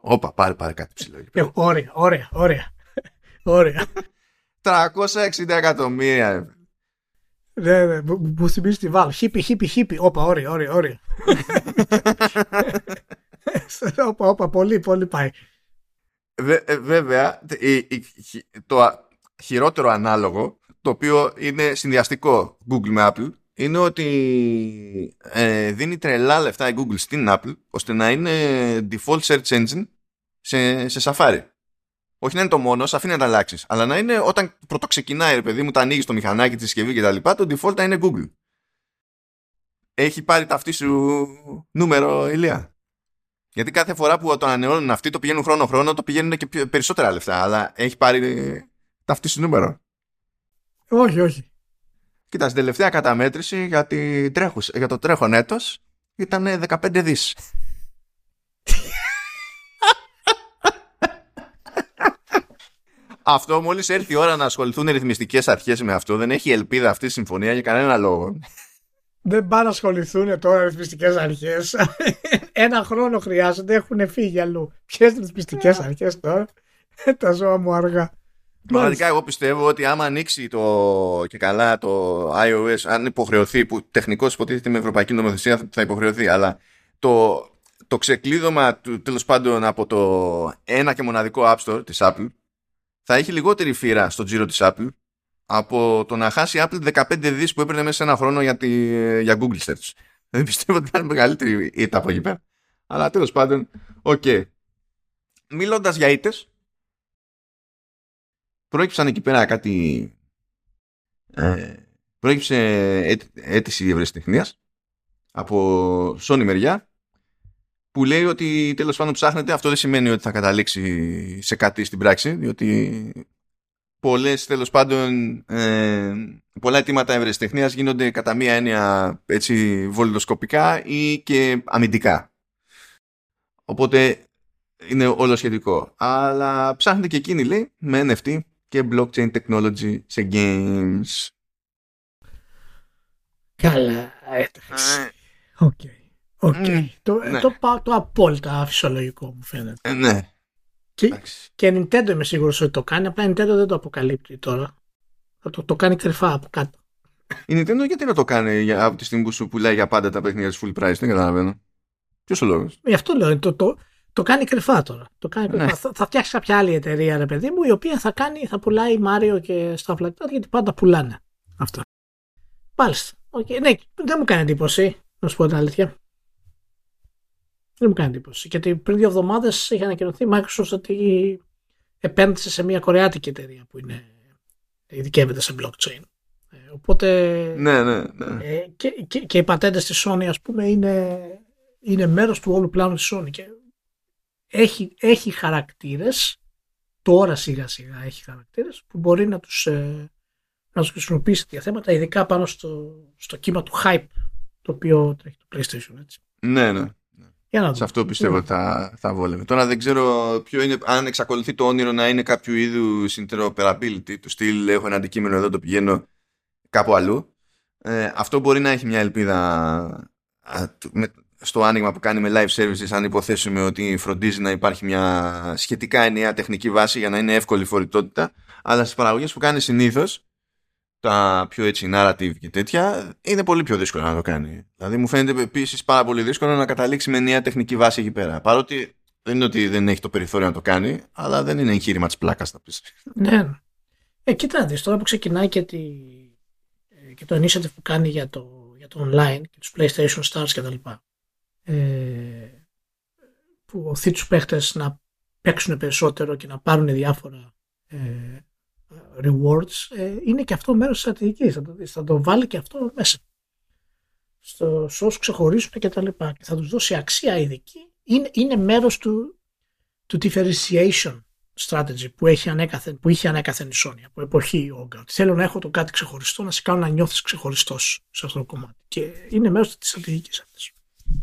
S2: Όπα, πάρε, πάρε κάτι ψηλό. εκεί πέρα.
S3: Ε, Ωραία, ωραία, ωραία. Ωραία.
S2: 360 εκατομμύρια. ρε.
S3: Ναι, ναι, μου- μου μου θυμίζει τη βάλω. Χίπι, χίπι, χίπι. Όπα, ωραία, ωραία, ωραία. Όπα, όπα, πολύ, πολύ πάει.
S2: Βε- ε, βέβαια, η- η- χι- το α- χειρότερο ανάλογο, το οποίο είναι συνδυαστικό Google με Apple, είναι ότι ε, δίνει τρελά λεφτά η Google στην Apple, ώστε να είναι default search engine σε, σε Safari. Όχι να είναι το μόνο, σε αφήνει να τα αλλάξεις. Αλλά να είναι όταν πρωτοξεκινάει, ρε παιδί μου, τα ανοίγεις το μηχανάκι της συσκευή κτλ. Το default να είναι Google. Έχει πάρει τα αυτή σου νούμερο, Ηλία. Γιατί κάθε φορά που το ανανεώνουν αυτοί το πηγαίνουν χρόνο-χρόνο, το πηγαίνουν και πιο- περισσότερα λεφτά. Αλλά έχει πάρει ε, ταυτί σου νούμερο.
S3: Όχι, όχι.
S2: Κοίτα, στην τελευταία καταμέτρηση για, την τρέχους, για το τρέχον έτος ήταν 15 δις. αυτό μόλις έρθει η ώρα να ασχοληθούν οι ρυθμιστικές αρχές με αυτό δεν έχει ελπίδα αυτή η συμφωνία για κανένα λόγο.
S3: Δεν πάνε να ασχοληθούν τώρα ρυθμιστικές αρχές. Ένα χρόνο χρειάζονται, έχουν φύγει αλλού. Ποιες ρυθμιστικές αρχές τώρα; Τα ζώα μου αργά.
S2: Πραγματικά εγώ πιστεύω ότι άμα ανοίξει το και καλά το iOS, αν υποχρεωθεί, που τεχνικώς υποτίθεται με ευρωπαϊκή νομοθεσία θα υποχρεωθεί, αλλά το, το ξεκλείδωμα του τέλος πάντων από το ένα και μοναδικό App Store της Apple θα έχει λιγότερη φύρα στο τζίρο της Apple από το να χάσει η Apple 15 δις που έπαιρνε μέσα σε ένα χρόνο για, τη, για Google Search. Δεν πιστεύω ότι θα είναι μεγαλύτερη ήττα από εκεί πέρα. Αλλά τέλος πάντων, οκ. Μιλώντας για ήττες, προέκυψαν εκεί πέρα κάτι ε, προέκυψε αίτη- αίτηση ευρεσιτεχνίας από Sony μεριά που λέει ότι τέλος πάντων ψάχνεται. Αυτό δεν σημαίνει ότι θα καταλήξει σε κάτι στην πράξη διότι πολλές τέλος πάντων ε, πολλά αιτήματα ευρεσιτεχνίας γίνονται κατά μία έννοια έτσι βολιδοσκοπικά ή και αμυντικά. Οπότε είναι όλο σχετικό. Αλλά ψάχνετε και εκείνη λέει με NFT και blockchain technology σε games.
S3: Καλά, εντάξει. OK. OK.
S2: Ναι.
S3: Το,
S2: Ναι.
S3: το, πα- το απόλυτα φυσιολογικό μου φαίνεται.
S2: Ε, ναι.
S3: Και,
S2: Εντάξει.
S3: και Nintendo είμαι σίγουρος ότι το κάνει, απλά η Nintendo δεν το αποκαλύπτει τώρα. Θα το, το κάνει κρυφά από κάτω.
S2: Η Nintendo γιατί να το κάνει για, από τη στιγμή που σου πουλάει για πάντα τα παιχνίδια της full price, δεν καταλαβαίνω. Ποιος ο λόγος;
S3: Γι' αυτό λέω, το, το, το κάνει κρυφά τώρα. Το κάνει κρυφά.
S2: Ναι.
S3: Θα, θα φτιάξει κάποια άλλη εταιρεία, ρε παιδί μου, η οποία θα, κάνει, θα πουλάει Μάριο και στα φλακτά, γιατί πάντα πουλάνε αυτά. Μάλιστα. Οκ. Ναι, δεν μου κάνει εντύπωση, να σου πω την αλήθεια. Δεν μου κάνει εντύπωση. Γιατί πριν δύο εβδομάδες είχε ανακοινωθεί η Microsoft ότι επένδυσε σε μια κορεάτικη εταιρεία που είναι, ειδικεύεται σε blockchain. Ε, οπότε
S2: Ναι, ναι, ναι.
S3: ε, και, και, και οι πατέντες της Sony ας πούμε είναι, είναι μέρος του όλου πλάνου της Sony και έχει, έχει χαρακτήρες τώρα σιγά σιγά έχει χαρακτήρες που μπορεί να τους, ε, να τους χρησιμοποιήσει τέτοια θέματα ειδικά πάνω στο, στο κύμα του hype το οποίο τρέχει το PlayStation έτσι.
S2: ναι, ναι.
S3: Για να
S2: Σε
S3: δούμε.
S2: αυτό πιστεύω ότι θα, θα βόλευε. Τώρα δεν ξέρω ποιο είναι, αν εξακολουθεί το όνειρο να είναι κάποιο είδου interoperability του στυλ έχω ένα αντικείμενο εδώ το πηγαίνω κάπου αλλού. Ε, αυτό μπορεί να έχει μια ελπίδα α, του- με- στο άνοιγμα που κάνει με live services αν υποθέσουμε ότι φροντίζει να υπάρχει μια σχετικά ενιαία τεχνική βάση για να είναι εύκολη η φορητότητα αλλά στις παραγωγές που κάνει συνήθως τα πιο έτσι narrative και τέτοια, είναι πολύ πιο δύσκολο να το κάνει. Δηλαδή μου φαίνεται επίσης πάρα πολύ δύσκολο να καταλήξει με νέα τεχνική βάση εκεί πέρα. Παρότι δεν είναι ότι δεν έχει το περιθώριο να το κάνει, αλλά δεν είναι εγχείρημα της πλάκας, θα πεις.
S3: Ναι. Ε, κοίτα, δεις, τώρα που ξεκινάει και, τη, ε, και το initiative που κάνει για το, για το online και τους PlayStation Stars και τα λοιπά, ε, που οθεί τους παίχτες να παίξουν περισσότερο και να πάρουν διάφορα ε, rewards, ε, είναι και αυτό μέρος της στρατηγικής. Θα το, θα το βάλει και αυτό μέσα. Στο όσους ξεχωρίσουν και τα λοιπά. Και θα τους δώσει αξία ειδική. Είναι, είναι μέρος του, του differentiation strategy που, έχει ανέκαθεν, που είχε ανέκαθεν η Sony από εποχή Ogre. Θέλω να έχω το κάτι ξεχωριστό, να σε κάνω να νιώθεις ξεχωριστός σε αυτό το κομμάτι. Και είναι μέρος της στρατηγικής αυτής.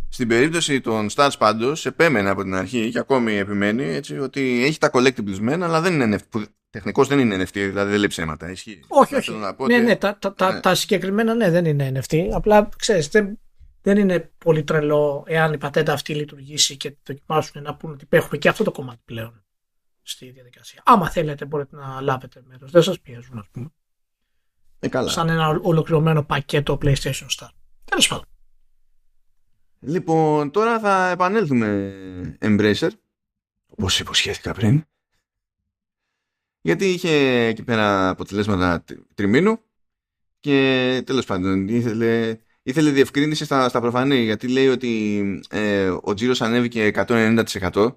S2: Στην περίπτωση των Stars πάντως, επέμενε από την αρχή και ακόμη επιμένει έτσι, ότι έχει τα collectibles μεν, αλλά δεν είναι NFT. Τεχνικώ δεν είναι NFT, δηλαδή δεν λέει ψέματα. Ισχύει.
S3: Όχι, όχι. ναι, ναι, τα, τα, ναι. τα συγκεκριμένα ναι, δεν είναι NFT. Απλά ξέρεις, δεν, δεν είναι πολύ τρελό εάν η πατέντα αυτή λειτουργήσει και δοκιμάσουν να πούνε ότι έχουμε και αυτό το κομμάτι πλέον στη διαδικασία. Άμα θέλετε, μπορείτε να λάβετε μέρος. Δεν σας πιέζουν, ας πούμε.
S2: Ε, καλά.
S3: Σαν ένα ολοκληρωμένο πακέτο PlayStation Star. Τέλος πάντων.
S2: Λοιπόν, τώρα θα επανέλθουμε Embracer, όπως υποσχέθηκα πριν, γιατί είχε εκεί πέρα αποτελέσματα τριμήνου και τέλος πάντων ήθελε, ήθελε διευκρίνηση στα, στα προφανή, γιατί λέει ότι ε, ο τζίρος ανέβηκε 190%,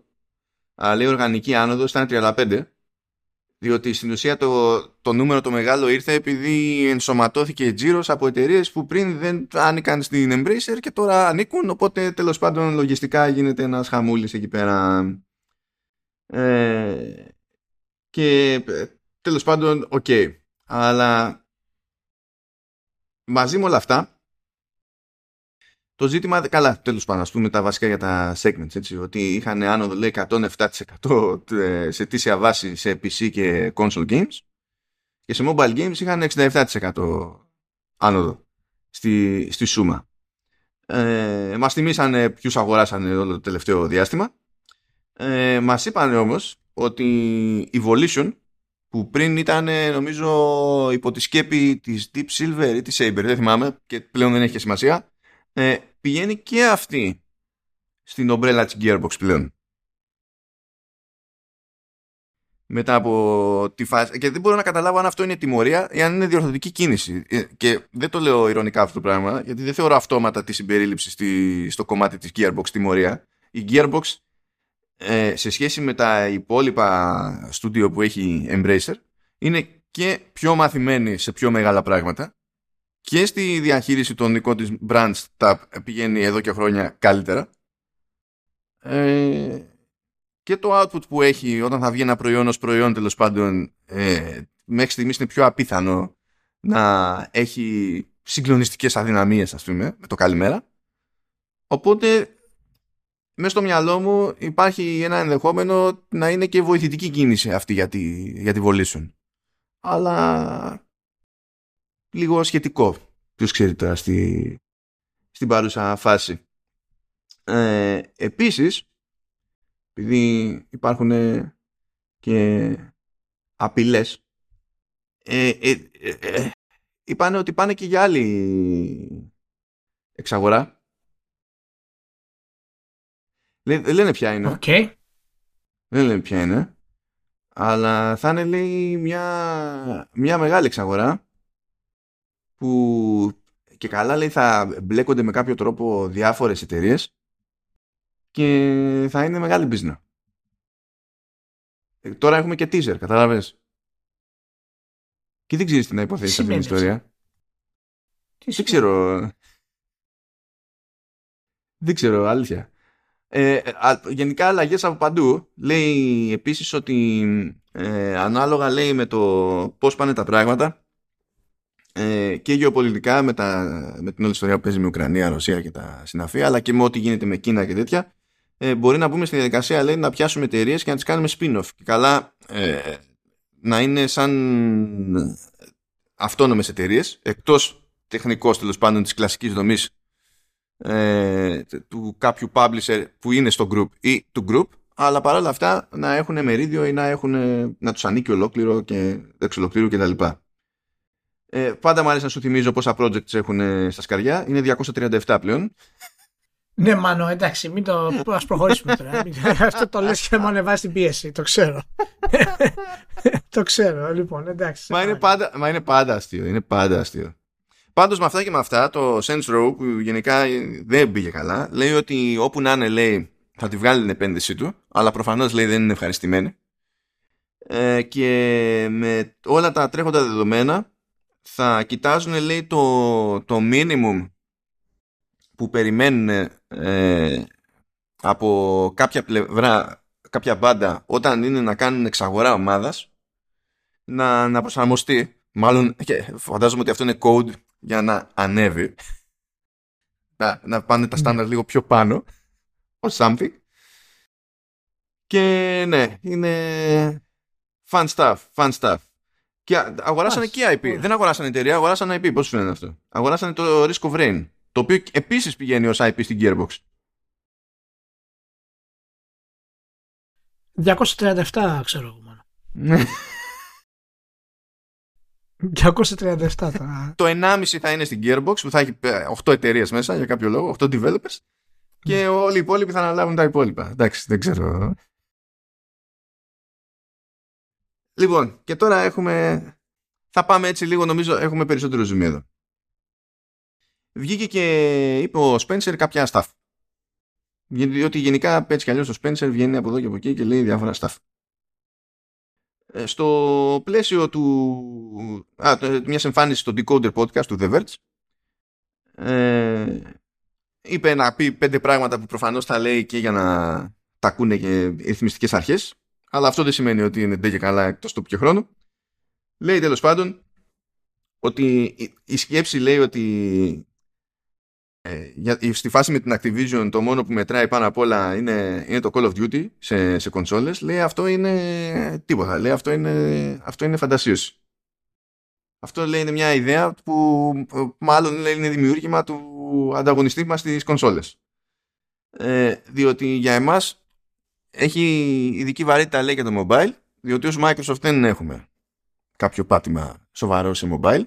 S2: αλλά λέει οργανική άνοδος ήταν 35%, διότι στην ουσία το, το νούμερο το μεγάλο ήρθε επειδή ενσωματώθηκε τζίρος από εταιρείες που πριν δεν άνηκαν στην Embracer και τώρα ανήκουν. Οπότε τέλος πάντων λογιστικά γίνεται ένας χαμούλης εκεί πέρα. Ε, και ε, τέλος πάντων, OK. Okay. Αλλά μαζί με όλα αυτά, το ζήτημα, καλά, τέλος πάντων, ας πούμε τα βασικά για τα segments, έτσι, ότι είχαν άνοδο, λέει, 107% ε, σε τήσια βάση σε PC και console games και σε mobile games είχαν 67% άνοδο στη, στη σούμα. Ε, μας θυμήσαν ποιους αγοράσαν όλο το τελευταίο διάστημα. Ε, μας είπαν όμως ότι η Volition που πριν ήταν νομίζω υπό τη σκέπη της Deep Silver ή της Saber, δεν θυμάμαι και πλέον δεν έχει σημασία, ε, πηγαίνει και αυτή στην ομπρέλα της Gearbox πλέον. Μετά από τη φάση. Και δεν μπορώ να καταλάβω αν αυτό είναι τιμωρία ή αν είναι διορθωτική κίνηση. Ε, και δεν το λέω ηρωνικά αυτό το πράγμα, γιατί δεν θεωρώ αυτόματα τη συμπερίληψη στη, στο κομμάτι της Gearbox τιμωρία. Η Gearbox ε, σε σχέση με τα υπόλοιπα στούντιο που έχει Embracer είναι και πιο μαθημένη σε πιο μεγάλα πράγματα και στη διαχείριση των δικών της brands τα πηγαίνει εδώ και χρόνια καλύτερα ε, και το output που έχει όταν θα βγει ένα προϊόν ως προϊόν τέλος πάντων ε, μέχρι στιγμής είναι πιο απίθανο να έχει συγκλονιστικές αδυναμίες ας πούμε με το καλημέρα οπότε μέσα στο μυαλό μου υπάρχει ένα ενδεχόμενο να είναι και βοηθητική κίνηση αυτή για τη, για τη Volition. Αλλά λίγο σχετικό. Ποιος ξέρει τώρα στη, στην παρούσα φάση. Ε, επίσης, επειδή υπάρχουν και απειλές, ε, ε, ε, ε είπανε ότι πάνε και για άλλη εξαγορά δεν λένε ποια είναι.
S3: Okay.
S2: Δεν λένε ποια είναι. Αλλά θα είναι λέει μια, μια μεγάλη εξαγορά που και καλά λέει θα μπλέκονται με κάποιο τρόπο διάφορες εταιρείες και θα είναι μεγάλη business. Ε, τώρα έχουμε και teaser, κατάλαβες. Και δεν ξέρεις τι να υποθέσεις αυτή την ιστορία. Τι δεν ξέρω. Δεν ξέρω, αλήθεια. Ε, γενικά αλλαγές από παντού. Λέει επίσης ότι ε, ανάλογα λέει με το πώς πάνε τα πράγματα ε, και γεωπολιτικά με, τα, με την όλη ιστορία που παίζει με Ουκρανία, Ρωσία και τα συναφή αλλά και με ό,τι γίνεται με Κίνα και τέτοια ε, μπορεί να μπούμε στη διαδικασία λέει, να πιάσουμε εταιρείες και να τις κάνουμε spin-off και καλά ε, να είναι σαν αυτόνομες εταιρείες, εκτός τεχνικός τέλος πάντων της κλασικής δομής ε, του κάποιου publisher που είναι στο group ή του group αλλά παρόλα αυτά να έχουν μερίδιο ή να, έχουν, να τους ανήκει ολόκληρο και εξ ολοκλήρου κτλ. Ε, πάντα μου αρέσει να σου θυμίζω πόσα projects έχουν στα σκαριά. Είναι 237 πλέον.
S3: Ναι, μάνο, εντάξει, μην το. Α προχωρήσουμε τώρα. Αυτό το λες και μου ανεβάζει την πίεση. Το ξέρω. το ξέρω, λοιπόν, εντάξει.
S2: Μα είναι, πάντα, μα είναι πάντα αστείο. Είναι πάντα αστείο. Πάντως με αυτά και με αυτά, το Sense Row που γενικά δεν πήγε καλά, λέει ότι όπου να είναι, λέει, θα τη βγάλει την επένδυσή του, αλλά προφανώς λέει δεν είναι ευχαριστημένη. Ε, και με όλα τα τρέχοντα δεδομένα θα κοιτάζουν, λέει, το, το minimum που περιμένουν ε, από κάποια πλευρά, κάποια μπάντα όταν είναι να κάνουν εξαγορά ομάδας να, να προσαρμοστεί. Μάλλον και φαντάζομαι ότι αυτό είναι code για να ανέβει. Να, να πάνε τα στάνταρ λίγο πιο πάνω. Or something. Και ναι, είναι fun stuff, fun stuff. Και αγοράσανε και IP. Δεν αγοράσανε εταιρεία, αγοράσανε IP. Πώς φαίνεται αυτό. Αγοράσανε το Risk of Rain. Το οποίο επίσης πηγαίνει ως IP στην Gearbox.
S3: 237 ξέρω εγώ μόνο. 237 θα...
S2: το 1,5 θα είναι στην Gearbox που θα έχει 8 εταιρείες μέσα για κάποιο λόγο, 8 developers και όλοι οι υπόλοιποι θα αναλάβουν τα υπόλοιπα. Εντάξει, δεν ξέρω. Λοιπόν, και τώρα έχουμε... Θα πάμε έτσι λίγο, νομίζω έχουμε περισσότερο zoom εδώ βγήκε και είπε ο Spencer κάποια stuff. Διότι γενικά έτσι κι αλλιώς ο Spencer βγαίνει από εδώ και από εκεί και λέει διάφορα stuff. Ε, στο πλαίσιο του α, μιας εμφάνισης στο Decoder Podcast του The Verge ε, είπε να πει πέντε πράγματα που προφανώς θα λέει και για να τα ακούνε και οι ρυθμιστικές αρχές αλλά αυτό δεν σημαίνει ότι είναι ντε και καλά εκτός του πιο χρόνο λέει τέλος πάντων ότι η σκέψη λέει ότι ε, για, στη φάση με την Activision το μόνο που μετράει πάνω απ' όλα είναι, είναι το Call of Duty σε, σε κονσόλες. Λέει αυτό είναι τίποτα. Λέει αυτό είναι, αυτό είναι φαντασίωση αυτό λέει είναι μια ιδέα που μάλλον λέει, είναι δημιούργημα του ανταγωνιστή μας στις κονσόλες. Ε, διότι για εμάς έχει ειδική βαρύτητα λέει για το mobile διότι ως Microsoft δεν έχουμε κάποιο πάτημα σοβαρό σε mobile.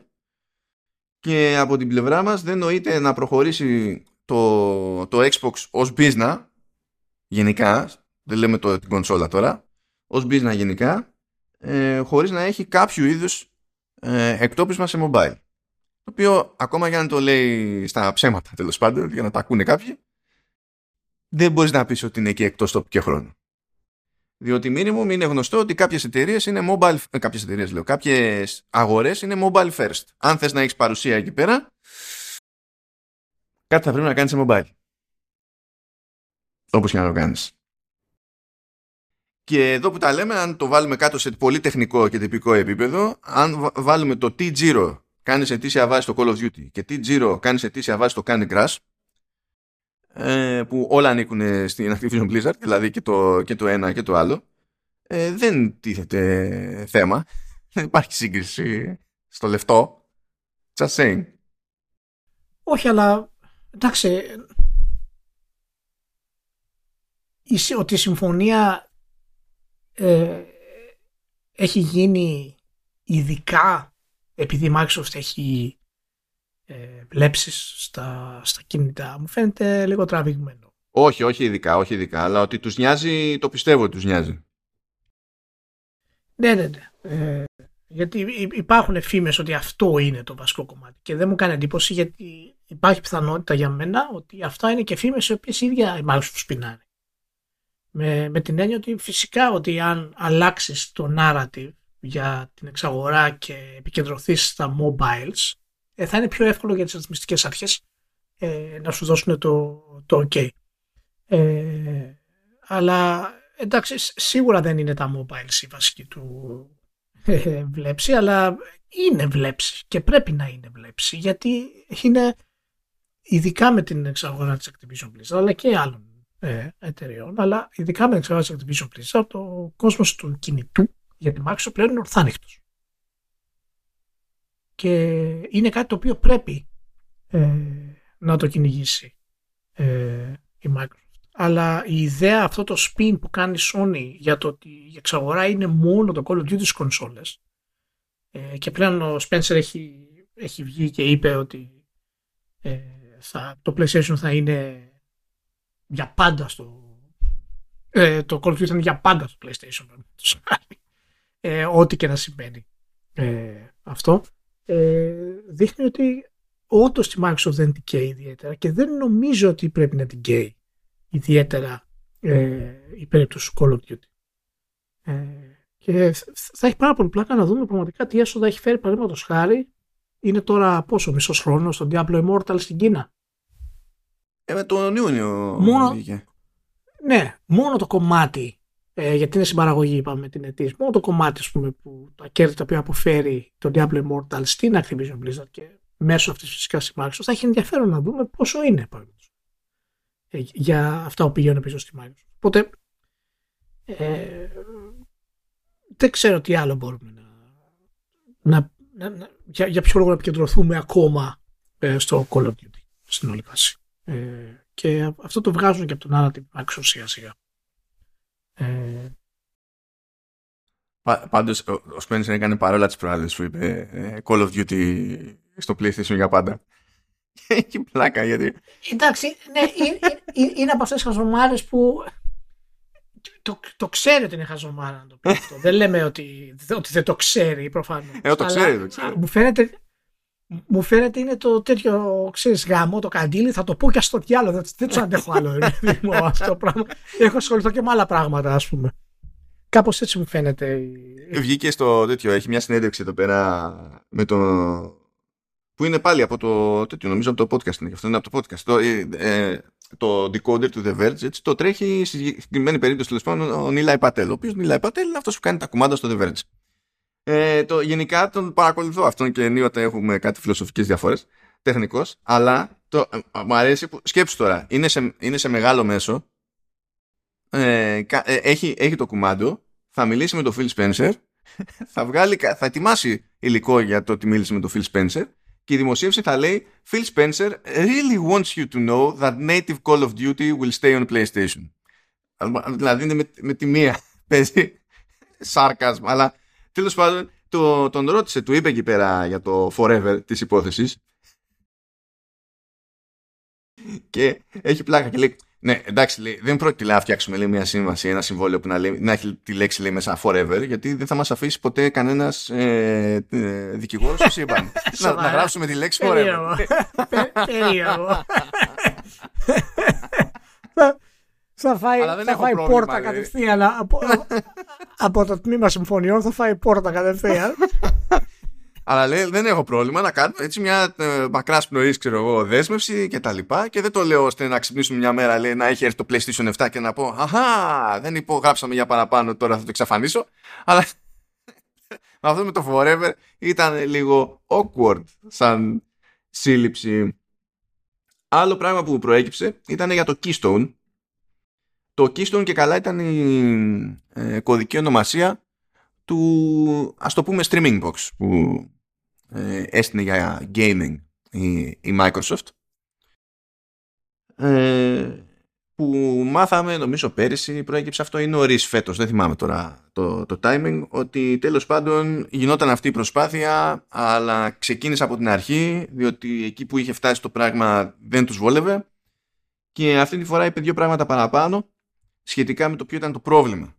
S2: Και από την πλευρά μας δεν νοείται να προχωρήσει το, το Xbox ως business γενικά, δεν λέμε το, την κονσόλα τώρα, ως business γενικά, ε, χωρίς να έχει κάποιο είδους ε, εκτόπισμα σε mobile. Το οποίο ακόμα για να το λέει στα ψέματα τέλος πάντων, για να τα ακούνε κάποιοι, δεν μπορείς να πεις ότι είναι εκεί εκτός τόπου και χρόνου. Διότι minimum είναι γνωστό ότι κάποιες εταιρείες είναι mobile. Ε, κάποιες εταιρείες λέω. Κάποιες αγορές είναι mobile first. Αν θες να έχεις παρουσία εκεί πέρα, κάτι θα πρέπει να κάνεις σε mobile. Όπως και να το κάνεις. Και εδώ που τα λέμε, αν το βάλουμε κάτω σε πολύ τεχνικό και τυπικό επίπεδο, αν βάλουμε το T0 κάνεις ετήσια βάση στο Call of Duty και T0 κάνεις ετήσια βάση στο Candy Crush, ε, που όλα ανήκουν στην Activision Blizzard, δηλαδή και το, και το ένα και το άλλο, ε, δεν τίθεται θέμα. Δεν υπάρχει σύγκριση στο λεφτό. Just saying.
S3: Όχι, αλλά εντάξει, ότι η συμφωνία ε, έχει γίνει ειδικά επειδή η Microsoft έχει ε, βλέψεις στα, στα κινητά μου φαίνεται λίγο τραβηγμένο.
S2: Όχι, όχι ειδικά, όχι ειδικά, αλλά ότι τους νοιάζει, το πιστεύω ότι τους νοιάζει.
S3: Ναι, ναι, ναι. Ε, γιατί υπάρχουν φήμες ότι αυτό είναι το βασικό κομμάτι και δεν μου κάνει εντύπωση γιατί υπάρχει πιθανότητα για μένα ότι αυτά είναι και φήμες οι οποίες ίδια η Microsoft σπινάρει. Με, με την έννοια ότι φυσικά ότι αν αλλάξεις το narrative για την εξαγορά και επικεντρωθείς στα mobiles ε, θα είναι πιο εύκολο για τις ρυθμιστικές αρχές ε, να σου δώσουν το, το OK. Ε, αλλά εντάξει, σίγουρα δεν είναι τα mobiles η βασική του ε, βλέψη, αλλά είναι βλέψη και πρέπει να είναι βλέψη γιατί είναι ειδικά με την εξαγορά της Activision Blizzard αλλά και άλλων ε, εταιρεών, αλλά ειδικά με την εξαγορά της Activision Blizzard το κόσμος του κινητού για τη Microsoft πλέον είναι ορθάνυχτος και είναι κάτι το οποίο πρέπει ε, να το κυνηγήσει ε, η Microsoft. Αλλά η ιδέα, αυτό το spin που κάνει η Sony για το ότι η εξαγορά είναι μόνο το Call of Duty στις κονσόλες ε, και πλέον ο Spencer έχει έχει βγει και είπε ότι ε, θα, το PlayStation θα είναι για πάντα στο ε, το Call of Duty θα είναι για πάντα στο PlayStation ε, ό,τι και να σημαίνει ε, αυτό ε, δείχνει ότι όντως τη Microsoft δεν την καίει ιδιαίτερα και δεν νομίζω ότι πρέπει να την καίει ιδιαίτερα ε, η περίπτωση του Call of Duty. Ε, και θα έχει πάρα πολύ πλάκα να δούμε πραγματικά τι έσοδα έχει φέρει παραδείγματος χάρη. Είναι τώρα πόσο μισός χρόνος στον Diablo Immortal στην Κίνα.
S2: Ε, με τον Ιούνιο.
S3: Μόνο, ναι, μόνο το κομμάτι, ε, γιατί είναι συμπαραγωγή είπαμε την αιτή, μόνο το κομμάτι πούμε, που τα κέρδη τα οποία αποφέρει το Diablo Immortal στην Activision Blizzard και μέσω αυτής φυσικά στη Microsoft θα έχει ενδιαφέρον να δούμε πόσο είναι ε, για αυτά που πηγαίνουν πίσω στη Microsoft. Οπότε ε, δεν ξέρω τι άλλο μπορούμε να, να, να, για, για ποιο λόγο να επικεντρωθούμε ακόμα ε, στο Call of Duty στην όλη φάση. Ε, και αυτό το βγάζουν και από τον narrative Microsoft σιγά σιγά. Ε,
S2: Πάντως ο Spencer έκανε παρόλα τις προάλλες που είπε ε, Call of Duty στο PlayStation για πάντα. Έχει πλάκα γιατί...
S3: Εντάξει, ναι, είναι, είναι από αυτές τις χαζομάρες που το, το ξέρει ότι είναι χαζομάρα να το πει αυτό. δεν λέμε ότι, ότι δεν το ξέρει προφανώς.
S2: Ε, το ξέρει, το ξέρει.
S3: Μου φαίνεται, μου φαίνεται είναι το τέτοιο, ξέρεις, γάμο, το καντήλι, θα το πω και στο διάλογο, δεν, δεν τους αντέχω άλλο αυτό το πράγμα. Έχω ασχοληθώ και με άλλα πράγματα, ας πούμε. Κάπως έτσι μου φαίνεται.
S2: Βγήκε στο τέτοιο, έχει μια συνέντευξη εδώ πέρα με το... Που είναι πάλι από το τέτοιο, νομίζω από το podcast είναι, αυτό είναι από το podcast. Το, ε, ε το decoder του The Verge, έτσι, το τρέχει στη συγκεκριμένη περίπτωση τέλος πάντων ο Νίλαϊ Πατέλ. Ο οποίος Νίλαϊ Πατέλ είναι αυτός που κάνει τα κουμάντα στο The Verge. Ε, το, γενικά τον παρακολουθώ αυτόν και ενίοτε έχουμε κάτι φιλοσοφικές διαφορές τεχνικός, αλλά το, ε, μου αρέσει που, σκέψου τώρα, είναι σε, είναι σε μεγάλο μέσο. Ε, ε, έχει, έχει το κουμάντο θα μιλήσει με τον Phil Spencer θα, βγάλει, θα ετοιμάσει υλικό για το ότι μίλησε με τον Phil Spencer και η δημοσίευση θα λέει Phil Spencer really wants you to know that native Call of Duty will stay on PlayStation. Δηλαδή είναι με, με τη μία παίζει σάρκασμα αλλά Τέλος πάντων, το, τον ρώτησε, του είπε εκεί πέρα για το forever της υπόθεσης. Και έχει πλάκα και λέει, ναι, εντάξει, λέει, δεν πρόκειται να φτιάξουμε λέει, μια σύμβαση, ένα συμβόλαιο που να, λέει, να έχει τη λέξη λέει, μέσα forever, γιατί δεν θα μας αφήσει ποτέ κανένας ε, ε, δικηγόρος στο σύμπαν. να, να γράψουμε τη λέξη forever.
S3: Περίεργο. Θα φάει, θα φάει πόρτα δηλαδή. κατευθείαν από, από το τμήμα συμφωνιών θα φάει πόρτα κατευθείαν.
S2: Αλλά λέει δεν έχω πρόβλημα να κάνουμε έτσι μια ε, μακράς πνοής ξέρω εγώ δέσμευση και τα λοιπά και δεν το λέω ώστε να ξυπνήσουμε μια μέρα λέει να έχει έρθει το PlayStation 7 και να πω αχά δεν υπογράψαμε για παραπάνω τώρα θα το εξαφανίσω αλλά αυτό με το Forever ήταν λίγο awkward σαν σύλληψη. Άλλο πράγμα που προέκυψε ήταν για το Keystone το Keystone και καλά ήταν η ε, κωδική ονομασία του ας το πούμε streaming box που ε, έστεινε για gaming η, η Microsoft. Ε, που μάθαμε νομίζω πέρυσι προέκυψε αυτό ή νωρίς φέτος δεν θυμάμαι τώρα το, το timing ότι τέλος πάντων γινόταν αυτή η προσπάθεια αλλά ξεκίνησε από την αρχή διότι εκεί που είχε φτάσει το πράγμα δεν τους βόλευε. Και αυτή τη φορά είπε δύο πράγματα παραπάνω σχετικά με το ποιο ήταν το πρόβλημα.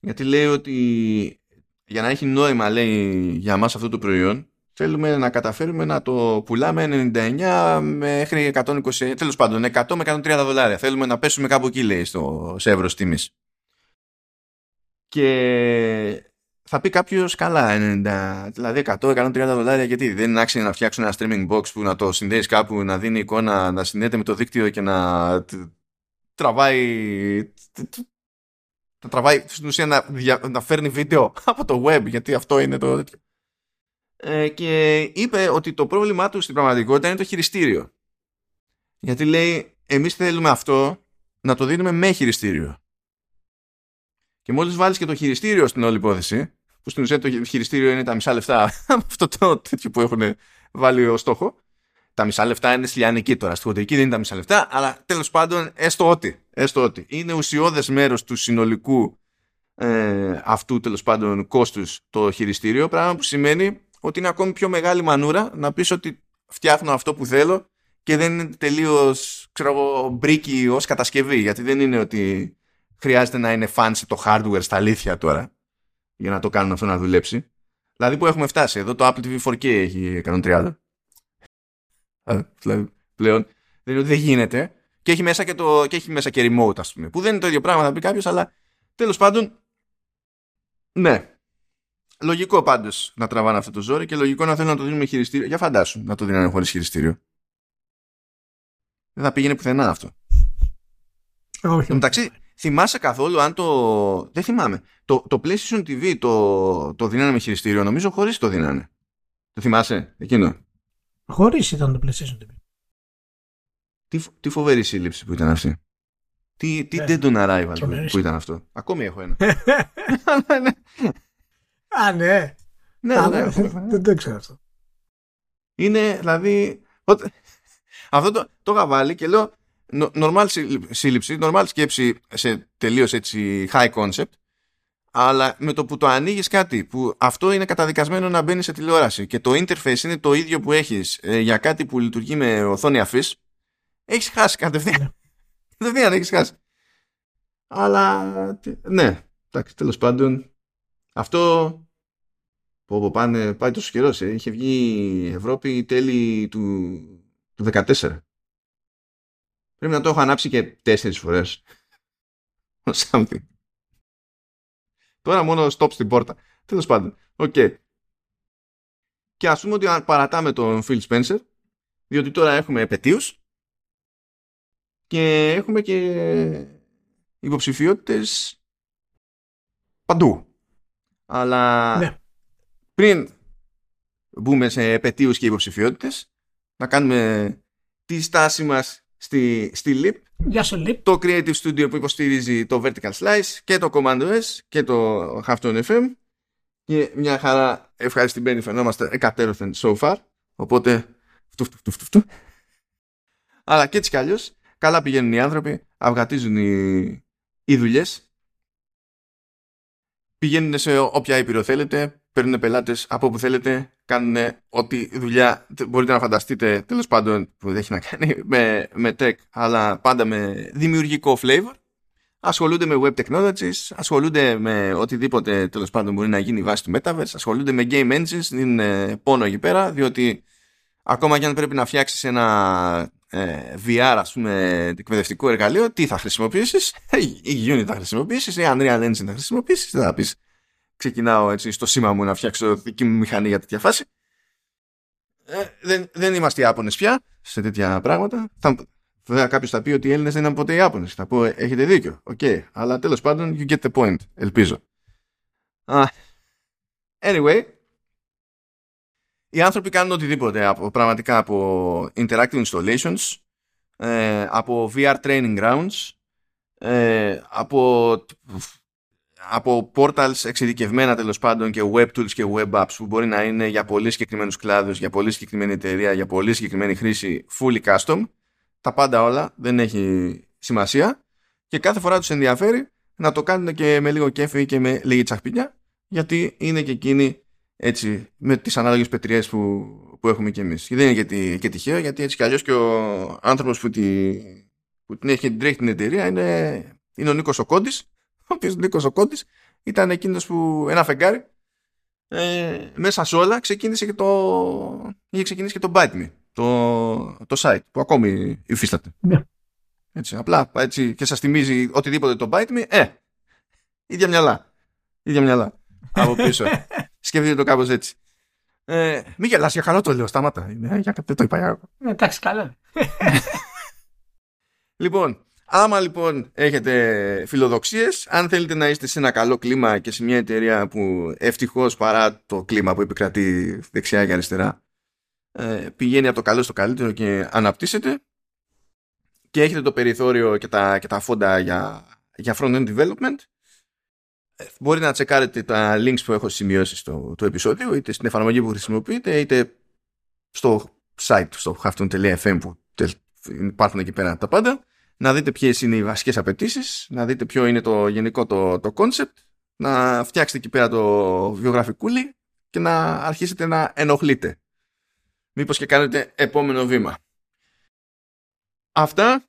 S2: Γιατί λέει ότι για να έχει νόημα λέει για μας αυτό το προϊόν θέλουμε να καταφέρουμε να το πουλάμε 99 μέχρι 120, τέλος πάντων 100 με 130 δολάρια. Θέλουμε να πέσουμε κάπου εκεί λέει στο, σε εύρος τιμής. Και θα πει κάποιος καλά 90, δηλαδή 100-130 δολάρια γιατί δεν είναι άξιο να φτιάξουν ένα streaming box που να το συνδέεις κάπου, να δίνει εικόνα, να συνδέεται με το δίκτυο και να τραβάει να τραβάει στην ουσία να, να φέρνει βίντεο από το web γιατί αυτό είναι το ε, και είπε ότι το πρόβλημά του στην πραγματικότητα είναι το χειριστήριο. Γιατί λέει εμείς θέλουμε αυτό να το δίνουμε με χειριστήριο. Και μόλις βάλεις και το χειριστήριο στην όλη υπόθεση που στην ουσία το χειριστήριο είναι τα μισά λεφτά αυτό το τέτοιο που έχουν βάλει ο στόχο τα μισά λεφτά είναι στη τώρα. Στη χοντρική δεν είναι τα μισά λεφτά, αλλά τέλος πάντων έστω ότι, έστω ότι. Είναι ουσιώδες μέρος του συνολικού ε, αυτού τέλος πάντων κόστους το χειριστήριο. Πράγμα που σημαίνει ότι είναι ακόμη πιο μεγάλη μανούρα να πεις ότι φτιάχνω αυτό που θέλω και δεν είναι τελείως ξέρω εγώ μπρίκι ως κατασκευή γιατί δεν είναι ότι χρειάζεται να είναι fancy το hardware στα αλήθεια τώρα για να το κάνουν αυτό να δουλέψει. Δηλαδή που έχουμε φτάσει; Εδώ το Apple TV 4K έχει 130. Δηλαδή πλέον δεν, δεν γίνεται. Και έχει, μέσα και το, και έχει μέσα και remote, ας πούμε. Που δεν είναι το ίδιο πράγμα, θα πει κάποιος, αλλά τέλος πάντων. Ναι. Λογικό πάντως να τραβάνε αυτό το ζόρι και λογικό να θέλουν να το δίνουν με χειριστήριο. Για φαντάσου να το δίνανε χωρίς χειριστήριο. Δεν θα πήγαινε πουθενά αυτό.
S3: Όχι.
S2: Εντάξει, θυμάσαι καθόλου αν το. Δεν θυμάμαι. Το, το PlayStation TV το, το δίνανε με χειριστήριο, νομίζω χωρίς το δίνανε. Το θυμάσαι εκείνο;
S3: Χωρίς ήταν το PlayStation TV.
S2: Τι, φο- τι φοβερή σύλληψη που ήταν αυτή. Τι, τι
S3: Ε,
S2: dead on arrival που,
S3: τρομερής.
S2: που ήταν αυτό. Ακόμη έχω ένα.
S3: Α, ναι.
S2: ναι,
S3: Α,
S2: ναι,
S3: ναι.
S2: έχω ένα.
S3: Δεν το ξέρω αυτό.
S2: Είναι δηλαδή. ότι- Αυτό το, το είχα βάλει και λέω νο- normal σύλλη- σύλληψη, normal σκέψη σε τελείως έτσι high concept. Αλλά με το που το ανοίγεις κάτι που αυτό είναι καταδικασμένο να μπαίνει σε τηλεόραση και το interface είναι το ίδιο που έχεις για κάτι που λειτουργεί με οθόνη αφής, έχεις χάσει κατευθείαν. Κατευθείαν έχεις χάσει. Αλλά τι- ναι, εντάξει, τέλος πάντων. Αυτό που όπου πάνε, πάει τόσο καιρός. Ε. Είχε βγει η Ευρώπη τέλη του, του 14. Πρέπει να το έχω ανάψει και τέσσερις φορές. Something. Τώρα μόνο stop στην πόρτα. Τέλος πάντων. Οκ. Και ας πούμε ότι αν παρατάμε τον Phil Spencer, διότι τώρα έχουμε επαιτίους και έχουμε και υποψηφιότητες παντού. Αλλά
S3: Ναι.
S2: πριν μπούμε σε επαιτίους και υποψηφιότητες, να κάνουμε τη στάση μας στη, στη LIP,
S3: Γεια σου, Λίπ.
S2: το Creative Studio που υποστηρίζει το Vertical Slice και το Command OS και το Halftone FM και μια χαρά ευχαριστημένοι φαινόμαστε εκατέρωθεν so far. Οπότε φτου, φτου, φτου, φτου, φτου. αλλά και έτσι κι αλλιώς καλά πηγαίνουν οι άνθρωποι αυγατίζουν οι, οι δουλειές. Πηγαίνουν σε όποια ήπειρο θέλετε παίρνουν πελάτες από όπου θέλετε κάνουν ό,τι δουλειά μπορείτε να φανταστείτε. Τέλος πάντων που δεν έχει να κάνει με, με tech αλλά πάντα με δημιουργικό flavor. Ασχολούνται με web technologies ασχολούνται με οτιδήποτε τέλος πάντων μπορεί να γίνει βάση του metaverse ασχολούνται με game engines είναι πόνο εκεί πέρα διότι ακόμα και αν πρέπει να φτιάξεις ένα ε, VR ας πούμε εκπαιδευτικό εργαλείο τι θα χρησιμοποιήσεις; Ή Unity θα χρησιμοποιήσεις ή Unreal Engine θα χρησιμοποιήσεις δεν θα πεις; Ξεκινάω έτσι στο σήμα μου να φτιάξω δική μου μηχανή για τέτοια φάση. Ε, δεν, δεν είμαστε Ιάπωνες πια σε τέτοια πράγματα. Θα, βέβαια κάποιος θα πει ότι οι Έλληνες δεν ήταν ποτέ Ιάπωνες. Θα πω έχετε δίκιο. Οκ. Αλλά τέλος πάντων you get the point. Ελπίζω. Ah. Anyway. Οι άνθρωποι κάνουν οτιδήποτε από, πραγματικά από interactive installations ε, από VR training grounds ε, από από portals εξειδικευμένα τέλος πάντων και web tools και web apps που μπορεί να είναι για πολύ συγκεκριμένους κλάδους, για πολύ συγκεκριμένη εταιρεία, για πολύ συγκεκριμένη χρήση fully custom. Τα πάντα όλα δεν έχει σημασία και κάθε φορά τους ενδιαφέρει να το κάνουν και με λίγο κέφι και με λίγη τσαχπινιά γιατί είναι και εκείνοι έτσι με τις ανάλογες πετριές που, που έχουμε και εμείς. Και δεν είναι και, τι- και τυχαίο γιατί έτσι κι αλλιώς και ο άνθρωπος που, τη, που την έχει και την τρέχει την εταιρεία είναι, είναι ο Νίκος ο Κόντης ο οποίος Νίκος ο Κόντης ήταν εκείνος που ένα φεγγάρι ε, μέσα σε όλα ξεκίνησε και το είχε ξεκινήσει και το Bite Me το, το site που ακόμη υφίσταται
S3: Ναι.
S2: έτσι, απλά έτσι, και σας θυμίζει οτιδήποτε το Bite Me ε, ίδια μυαλά ίδια μυαλά από πίσω σκεφτείτε το κάπως έτσι ε, μη γελάς για καλό το λέω στάματα είναι, για, δεν το είπα για
S3: Ε, Εντάξει, καλά.
S2: Λοιπόν, άμα λοιπόν έχετε φιλοδοξίες, αν θέλετε να είστε σε ένα καλό κλίμα και σε μια εταιρεία που ευτυχώς παρά το κλίμα που επικρατεί δεξιά και αριστερά ε, πηγαίνει από το καλό στο καλύτερο και αναπτύσσεται και έχετε το περιθώριο και τα, και τα φόντα για, για front-end development ε, μπορείτε να τσεκάρετε τα links που έχω σημειώσει στο το επεισόδιο είτε στην εφαρμογή που χρησιμοποιείτε είτε στο site στο hafton.fm που τελ- υπάρχουν εκεί πέρα τα πάντα να δείτε ποιες είναι οι βασικές απαιτήσεις, να δείτε ποιο είναι το γενικό το, το concept, να φτιάξετε εκεί πέρα το βιογραφικούλι και να αρχίσετε να ενοχλείτε. Μήπως και κάνετε επόμενο βήμα. Αυτά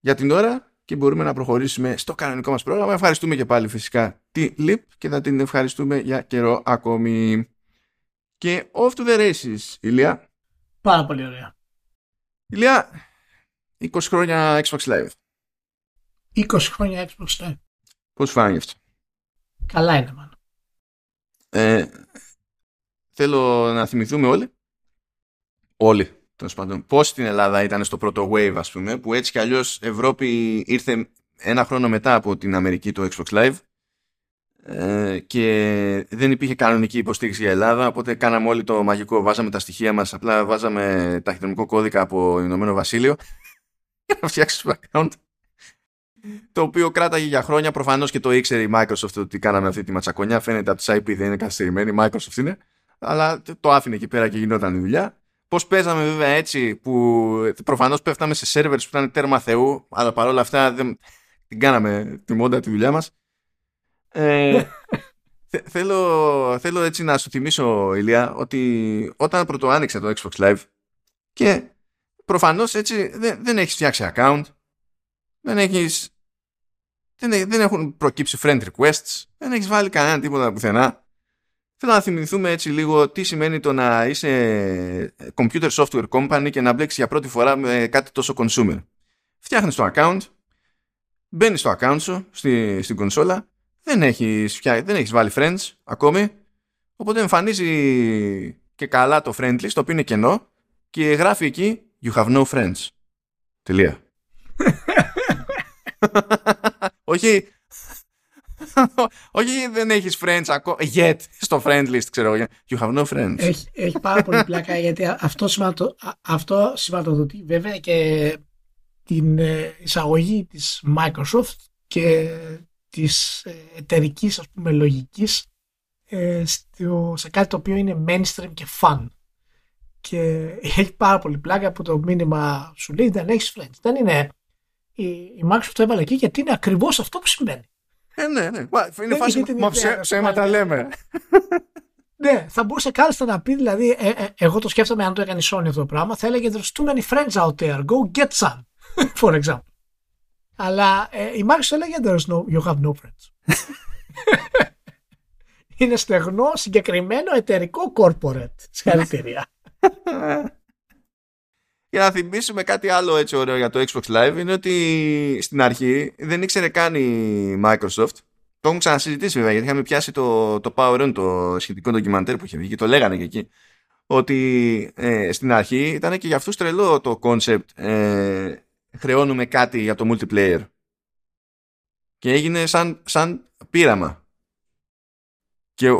S2: για την ώρα και μπορούμε να προχωρήσουμε στο κανονικό μας πρόγραμμα. Ευχαριστούμε και πάλι φυσικά τη LIP και θα την ευχαριστούμε για καιρό ακόμη. Και off to the races, Ηλία.
S3: Πάρα πολύ ωραία.
S2: Ηλία, 20 χρόνια Xbox Live.
S3: 20 χρόνια Xbox Live.
S2: Πώς φάνηκε αυτό;
S3: Καλά είναι, μάλλον.
S2: Ε, θέλω να θυμηθούμε όλοι. Όλοι, τέλος πάντων. Πώς στην Ελλάδα ήταν στο πρώτο wave, ας πούμε, που έτσι κι αλλιώς Ευρώπη ήρθε ένα χρόνο μετά από την Αμερική το Xbox Live ε, και δεν υπήρχε κανονική υποστήριξη για Ελλάδα οπότε κάναμε όλοι το μαγικό βάζαμε τα στοιχεία μας απλά βάζαμε ταχυδρομικό κώδικα από Ηνωμένο Βασίλειο για να φτιάξουμε account το οποίο κράταγε για χρόνια. Προφανώς και το ήξερε η Microsoft ότι κάναμε αυτή τη ματσακονιά. Φαίνεται από τις IP δεν είναι καθυστερημένη η Microsoft είναι. Αλλά το άφηνε εκεί πέρα και γινόταν η δουλειά. Πώς παίζαμε βέβαια έτσι που προφανώς πέφταμε σε servers που ήταν τέρμα θεού αλλά παρόλα αυτά δεν την κάναμε τη μόντα τη δουλειά μας. Ε, θέλω, θέλω έτσι να σου θυμίσω, Ηλία, ότι όταν πρώτο άνοιξε το Xbox Live και προφανώς έτσι δεν, δεν έχεις φτιάξει account, δεν έχεις δεν, δεν έχουν προκύψει friend requests, δεν έχεις βάλει κανένα τίποτα πουθενά. Θέλω να θυμηθούμε έτσι λίγο τι σημαίνει το να είσαι computer software company και να μπλέξεις για πρώτη φορά με κάτι τόσο consumer. Φτιάχνεις το account, μπαίνεις στο account σου στη, στην κονσόλα δεν έχεις, δεν έχεις βάλει friends ακόμη οπότε εμφανίζει και καλά το friend list το οποίο είναι κενό και γράφει εκεί you have no friends. Τελεία. Όχι. Όχι δεν έχεις friends ακόμα yet στο friend list ξέρω εγώ. You have no friends.
S3: Έχει, έχει πάρα πολύ πλάκα γιατί αυτό, σηματο, αυτό σηματοδοτεί βέβαια και την ε, εισαγωγή της Microsoft και της ε, εταιρικής ας πούμε λογικής ε, στο, σε κάτι το οποίο είναι mainstream και fun και έχει πάρα πολύ πλάκα που το μήνυμα σου λέει δεν έχεις friends δεν είναι η, η Microsoft το έβαλε εκεί γιατί είναι ακριβώς αυτό που συμβαίνει
S2: ε, ναι, ναι. Είναι φάση μα ψέματα λέμε.
S3: Ναι, θα μπορούσε κάλλιστα να πει, δηλαδή, ε, ε, εγώ το σκέφτομαι αν το έκανε η Sony αυτό το πράγμα, θα έλεγε There's too many friends out there, go get some, for example. Αλλά ε, η Microsoft έλεγε There's no, you have no friends. Είναι στεγνό, συγκεκριμένο, εταιρικό corporate. Συγχαρητήρια.
S2: Για να θυμίσουμε κάτι άλλο έτσι ωραίο για το Xbox Live είναι ότι στην αρχή δεν ήξερε καν η Microsoft. Το έχουν ξανασυζητήσει βέβαια γιατί είχαμε πιάσει το, το Power On, το σχετικό ντοκιμαντέρ που είχε βγει και το λέγανε και εκεί. Ότι ε, στην αρχή ήταν και για αυτούς τρελό το concept ε, χρεώνουμε κάτι για το multiplayer. Και έγινε σαν, σαν πείραμα. Και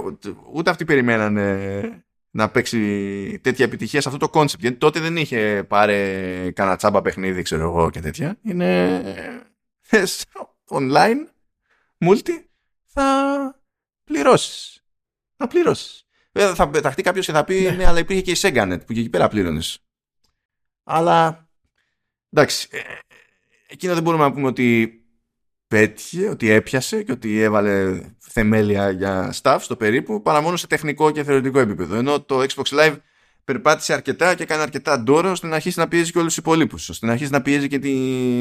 S2: ούτε αυτοί περιμένανε να παίξει τέτοια επιτυχία σε αυτό το concept. Γιατί τότε δεν είχε πάρει κανένα τσάμπα παιχνίδι, ξέρω εγώ και τέτοια. Είναι online, multi, θα πληρώσεις. Θα πληρώσεις. Θα, θα πεταχτεί κάποιος και θα πει ναι. ναι, αλλά υπήρχε και η Seganet που και εκεί πέρα πλήρωνες. Αλλά εντάξει, ε, εκείνο δεν μπορούμε να πούμε ότι πέτυχε, ότι έπιασε και ότι έβαλε θεμέλια για staff στο περίπου, παρά μόνο σε τεχνικό και θεωρητικό επίπεδο. Ενώ το Xbox Live περπάτησε αρκετά και κάνει αρκετά ντόρο ώστε να αρχίσει να πιέζει και όλους τους υπολείπου. ώστε να αρχίσει να πιέζει και τη,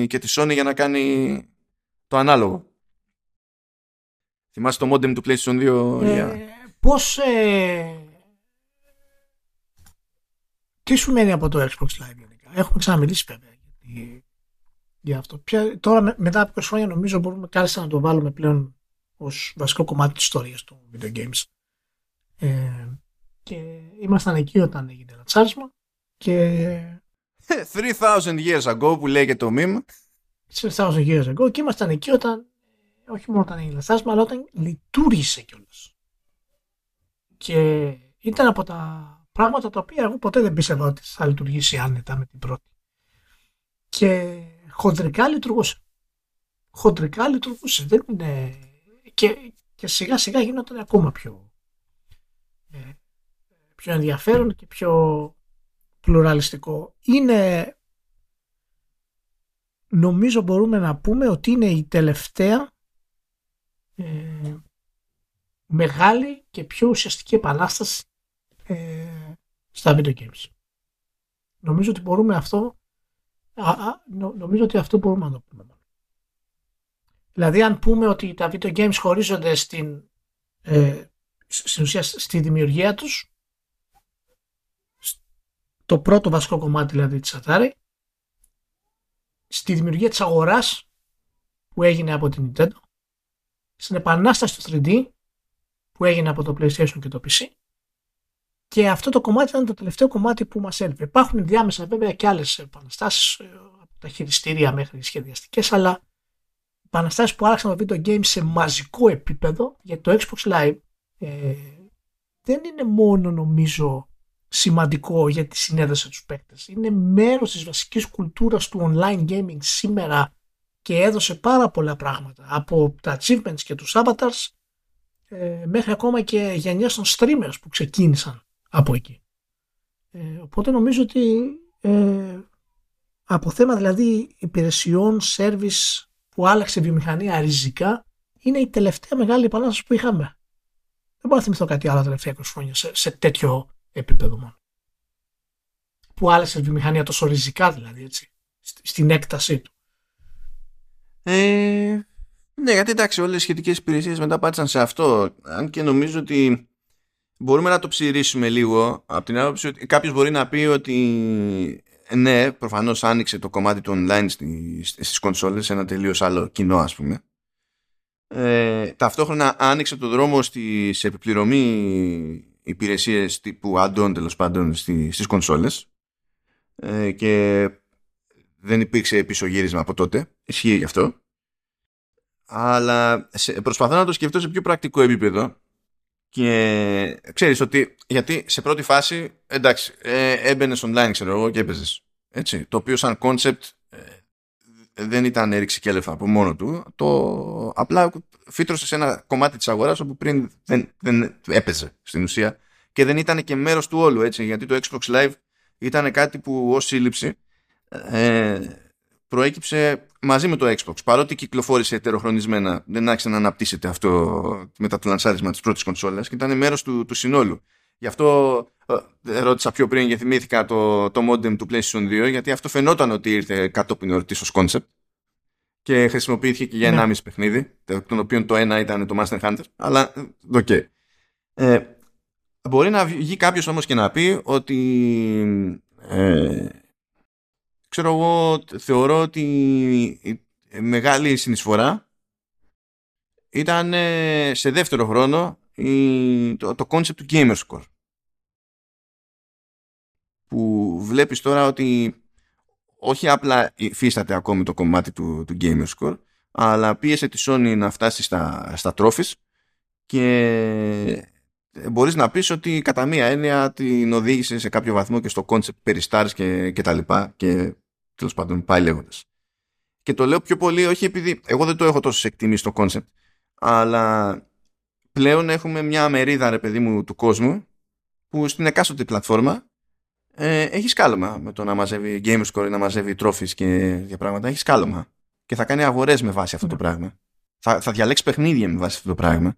S2: και τη Sony για να κάνει το ανάλογο. Θυμάσαι το modem του PlayStation 2, ε,
S3: Πώς... Ε... Τι σου μένει από το Xbox Live γενικά; Έχουμε ξαναμιλήσει βέβαια για αυτό. Πια, τώρα μετά από 20 χρόνια νομίζω μπορούμε κάλλιστα να το βάλουμε πλέον ως βασικό κομμάτι της ιστορίας του video games. Ε, και ήμασταν εκεί όταν έγινε ένα τσάρισμα και...
S2: 3000 years ago που λέγεται το meme.
S3: 3000 years ago και ήμασταν εκεί όταν όχι μόνο όταν έγινε τσάρισμα αλλά όταν λειτουργήσε κιόλας. Και ήταν από τα πράγματα τα οποία εγώ ποτέ δεν πίστευα ότι θα λειτουργήσει άνετα με την πρώτη και χοντρικά λειτουργούσε. Χοντρικά λειτουργούσε. Δεν είναι... και, και σιγά σιγά γινόταν ακόμα πιο, ε, πιο ενδιαφέρον και πιο πλουραλιστικό. Είναι νομίζω μπορούμε να πούμε ότι είναι η τελευταία ε, μεγάλη και πιο ουσιαστική επανάσταση ε, στα video games. Νομίζω ότι μπορούμε αυτό α, α, νομίζω ότι αυτό μπορούμε να το πούμε. Δηλαδή αν πούμε ότι τα video games χωρίζονται στην, ε, στην ουσία στη δημιουργία τους το πρώτο βασικό κομμάτι δηλαδή της Atari στη δημιουργία της αγοράς που έγινε από την Nintendo στην επανάσταση του 3D που έγινε από το PlayStation και το PC και αυτό το κομμάτι ήταν το τελευταίο κομμάτι που μας έλειπε. Υπάρχουν διάμεσα βέβαια και άλλες επαναστάσεις ε, από τα χειριστήρια μέχρι σχεδιαστικές αλλά επαναστάσεις που άλλαξαν το video game σε μαζικό επίπεδο γιατί το Xbox Live ε, δεν είναι μόνο νομίζω σημαντικό για τη συνέδεση τους παίκτες. Είναι μέρος της βασικής κουλτούρας του online gaming σήμερα και έδωσε πάρα πολλά πράγματα από τα achievements και τους avatars ε, μέχρι ακόμα και γενιές των streamers που ξεκίνησαν από εκεί. Ε, οπότε νομίζω ότι ε, από θέμα δηλαδή υπηρεσιών, service που άλλαξε η βιομηχανία ριζικά είναι η τελευταία μεγάλη επανάσταση που είχαμε. Δεν μπορώ να θυμηθώ κάτι άλλο τα τελευταία 20 χρόνια σε, σε τέτοιο επίπεδο μόνο. Που άλλαξε η βιομηχανία τόσο ριζικά δηλαδή έτσι, στην έκτασή του.
S2: Ε, ναι, γιατί εντάξει, όλες οι σχετικές υπηρεσίες μετά πάτησαν σε αυτό. Αν και νομίζω ότι μπορούμε να το ψηρίσουμε λίγο από την άποψη ότι κάποιος μπορεί να πει ότι ναι, προφανώς άνοιξε το κομμάτι του online στις κονσόλες σε ένα τελείως άλλο κοινό, ας πούμε. Ε, ταυτόχρονα άνοιξε το δρόμο στις επιπληρωμή υπηρεσίες τύπου add-on τέλος πάντων στις κονσόλες. Ε, και δεν υπήρξε πίσω γύρισμα από τότε. Ισχύει γι' αυτό. Αλλά προσπαθώ να το σκεφτώ σε πιο πρακτικό επίπεδο και ξέρεις ότι γιατί σε πρώτη φάση εντάξει ε, έμπαινες online ξέρω εγώ και έπαιζες. έτσι το οποίο σαν concept ε, δεν ήταν έριξη και έλεφα από μόνο του το απλά φύτρωσες σε ένα κομμάτι της αγοράς όπου πριν δεν, δεν έπαιζε στην ουσία και δεν ήταν και μέρος του όλου έτσι γιατί το Xbox Live ήταν κάτι που ως σύλληψη ε, προέκυψε μαζί με το Xbox. Παρότι κυκλοφόρησε ετεροχρονισμένα, δεν άρχισε να αναπτύσσεται αυτό μετά το λανσάρισμα της πρώτης κονσόλας και ήταν μέρος του, του συνόλου. Γι' αυτό ε, ρώτησα πιο πριν και θυμήθηκα το, το modem του PlayStation 2, γιατί αυτό φαινόταν ότι ήρθε κατόπιν εορτής ως concept και χρησιμοποιήθηκε και για ένα ναι. παιχνίδι, των οποίων το ένα ήταν το Monster Hunter, αλλά ε, OK. Okay. Ε, μπορεί να βγει κάποιος όμως και να πει ότι ε, ξέρω εγώ, θεωρώ ότι η μεγάλη συνεισφορά ήταν σε δεύτερο χρόνο το, το concept του Gamerscore που βλέπεις τώρα ότι όχι απλά υφίσταται ακόμη το κομμάτι του, του Gamerscore αλλά πίεσε τη Sony να φτάσει στα, στα trophies και μπορείς να πεις ότι κατά μία έννοια την οδήγησε σε κάποιο βαθμό και στο concept περί stars και, και τα λοιπά και τέλος πάντων πάει λέγοντας. Και το λέω πιο πολύ όχι επειδή εγώ δεν το έχω τόσο εκτιμήσει το concept, αλλά πλέον έχουμε μια μερίδα ρε παιδί μου του κόσμου που στην εκάστοτε πλατφόρμα ε, έχει σκάλωμα με το να μαζεύει Gamerscore ή να μαζεύει trophies και για πράγματα. Έχει σκάλωμα. Και θα κάνει αγορές με βάση αυτό το ναι. πράγμα. Θα, θα διαλέξει παιχνίδια με βάση αυτό το πράγμα.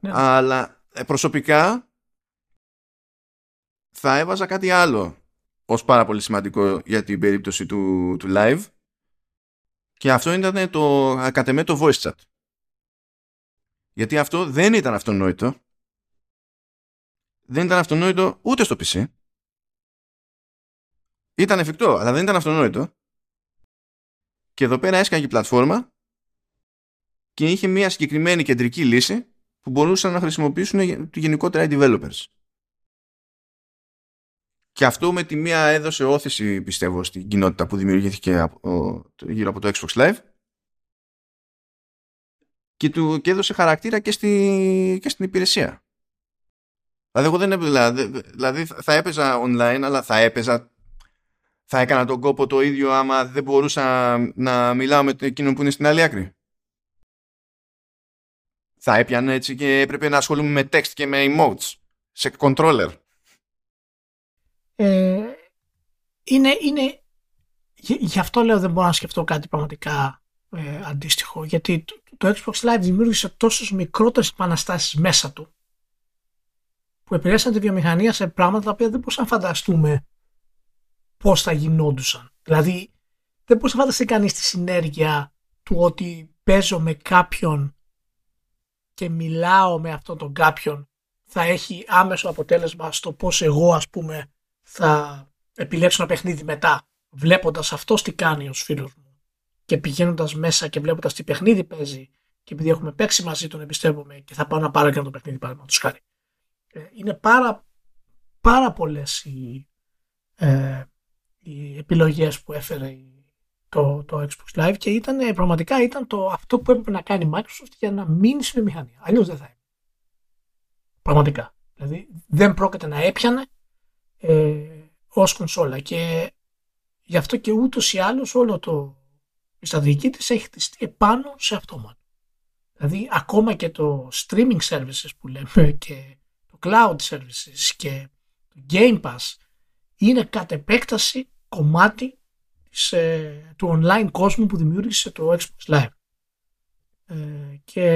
S2: Ναι. Αλλά ε, προσωπικά θα έβαζα κάτι άλλο ως πάρα πολύ σημαντικό για την περίπτωση του, του live και αυτό ήταν το κατεμέ το voice chat. Γιατί αυτό δεν ήταν αυτονόητο. Δεν ήταν αυτονόητο ούτε στο PC. Ήταν εφικτό, αλλά δεν ήταν αυτονόητο. Και εδώ πέρα έσκαγε η πλατφόρμα και είχε μια συγκεκριμένη κεντρική λύση που μπορούσαν να χρησιμοποιήσουν γενικότερα οι developers. Και αυτό με τη μία έδωσε όθηση, πιστεύω, στην κοινότητα που δημιουργήθηκε από, γύρω από το Xbox Live και, του, και έδωσε χαρακτήρα και, στη, και στην υπηρεσία. Δηλαδή, εγώ δεν έπαιζα, δηλαδή, δηλαδή θα έπαιζα online, αλλά θα έπαιζα θα έκανα τον κόπο το ίδιο άμα δεν μπορούσα να μιλάω με εκείνον που είναι στην άλλη άκρη. Θα έπιανε έτσι και έπρεπε να ασχολούμαι με text και με emotes σε controller.
S3: Ε, είναι, είναι, γι' αυτό λέω δεν μπορώ να σκεφτώ κάτι πραγματικά ε, αντίστοιχο γιατί το Xbox Live δημιούργησε τόσες μικρότερες επαναστάσεις μέσα του που επηρέασαν τη βιομηχανία σε πράγματα τα οποία δεν μπορούσαμε να φανταστούμε πώς θα γινόντουσαν. Δηλαδή δεν μπορούσε να φανταστεί κανείς τη συνέργεια του ότι παίζω με κάποιον και μιλάω με αυτόν τον κάποιον θα έχει άμεσο αποτέλεσμα στο πώς εγώ ας πούμε θα επιλέξω ένα παιχνίδι μετά βλέποντας αυτός τι κάνει ως φίλος μου και πηγαίνοντας μέσα και βλέποντας τι παιχνίδι παίζει και επειδή έχουμε παίξει μαζί τον εμπιστεύομαι και θα πάω να πάρω και ένα το παιχνίδι παραδείγματος χάρη. Ε, είναι πάρα, πάρα πολλές οι, ε, οι επιλογές που έφερε το, το Xbox Live και ήταν, πραγματικά ήταν το, αυτό που έπρεπε να κάνει η Microsoft για να μείνει στη βιομηχανία. Αλλιώς δεν θα είναι. Πραγματικά. Δηλαδή δεν πρόκειται να έπιανε ε, ως κονσόλα και γι' αυτό και ούτως ή άλλως όλο το η στρατηγική της έχει χτιστεί επάνω σε αυτό Δηλαδή ακόμα και το streaming services που λέμε και το cloud services και το Game Pass είναι κατ' επέκταση κομμάτι σε, του online κόσμου που δημιούργησε το Xbox Live. Ε, και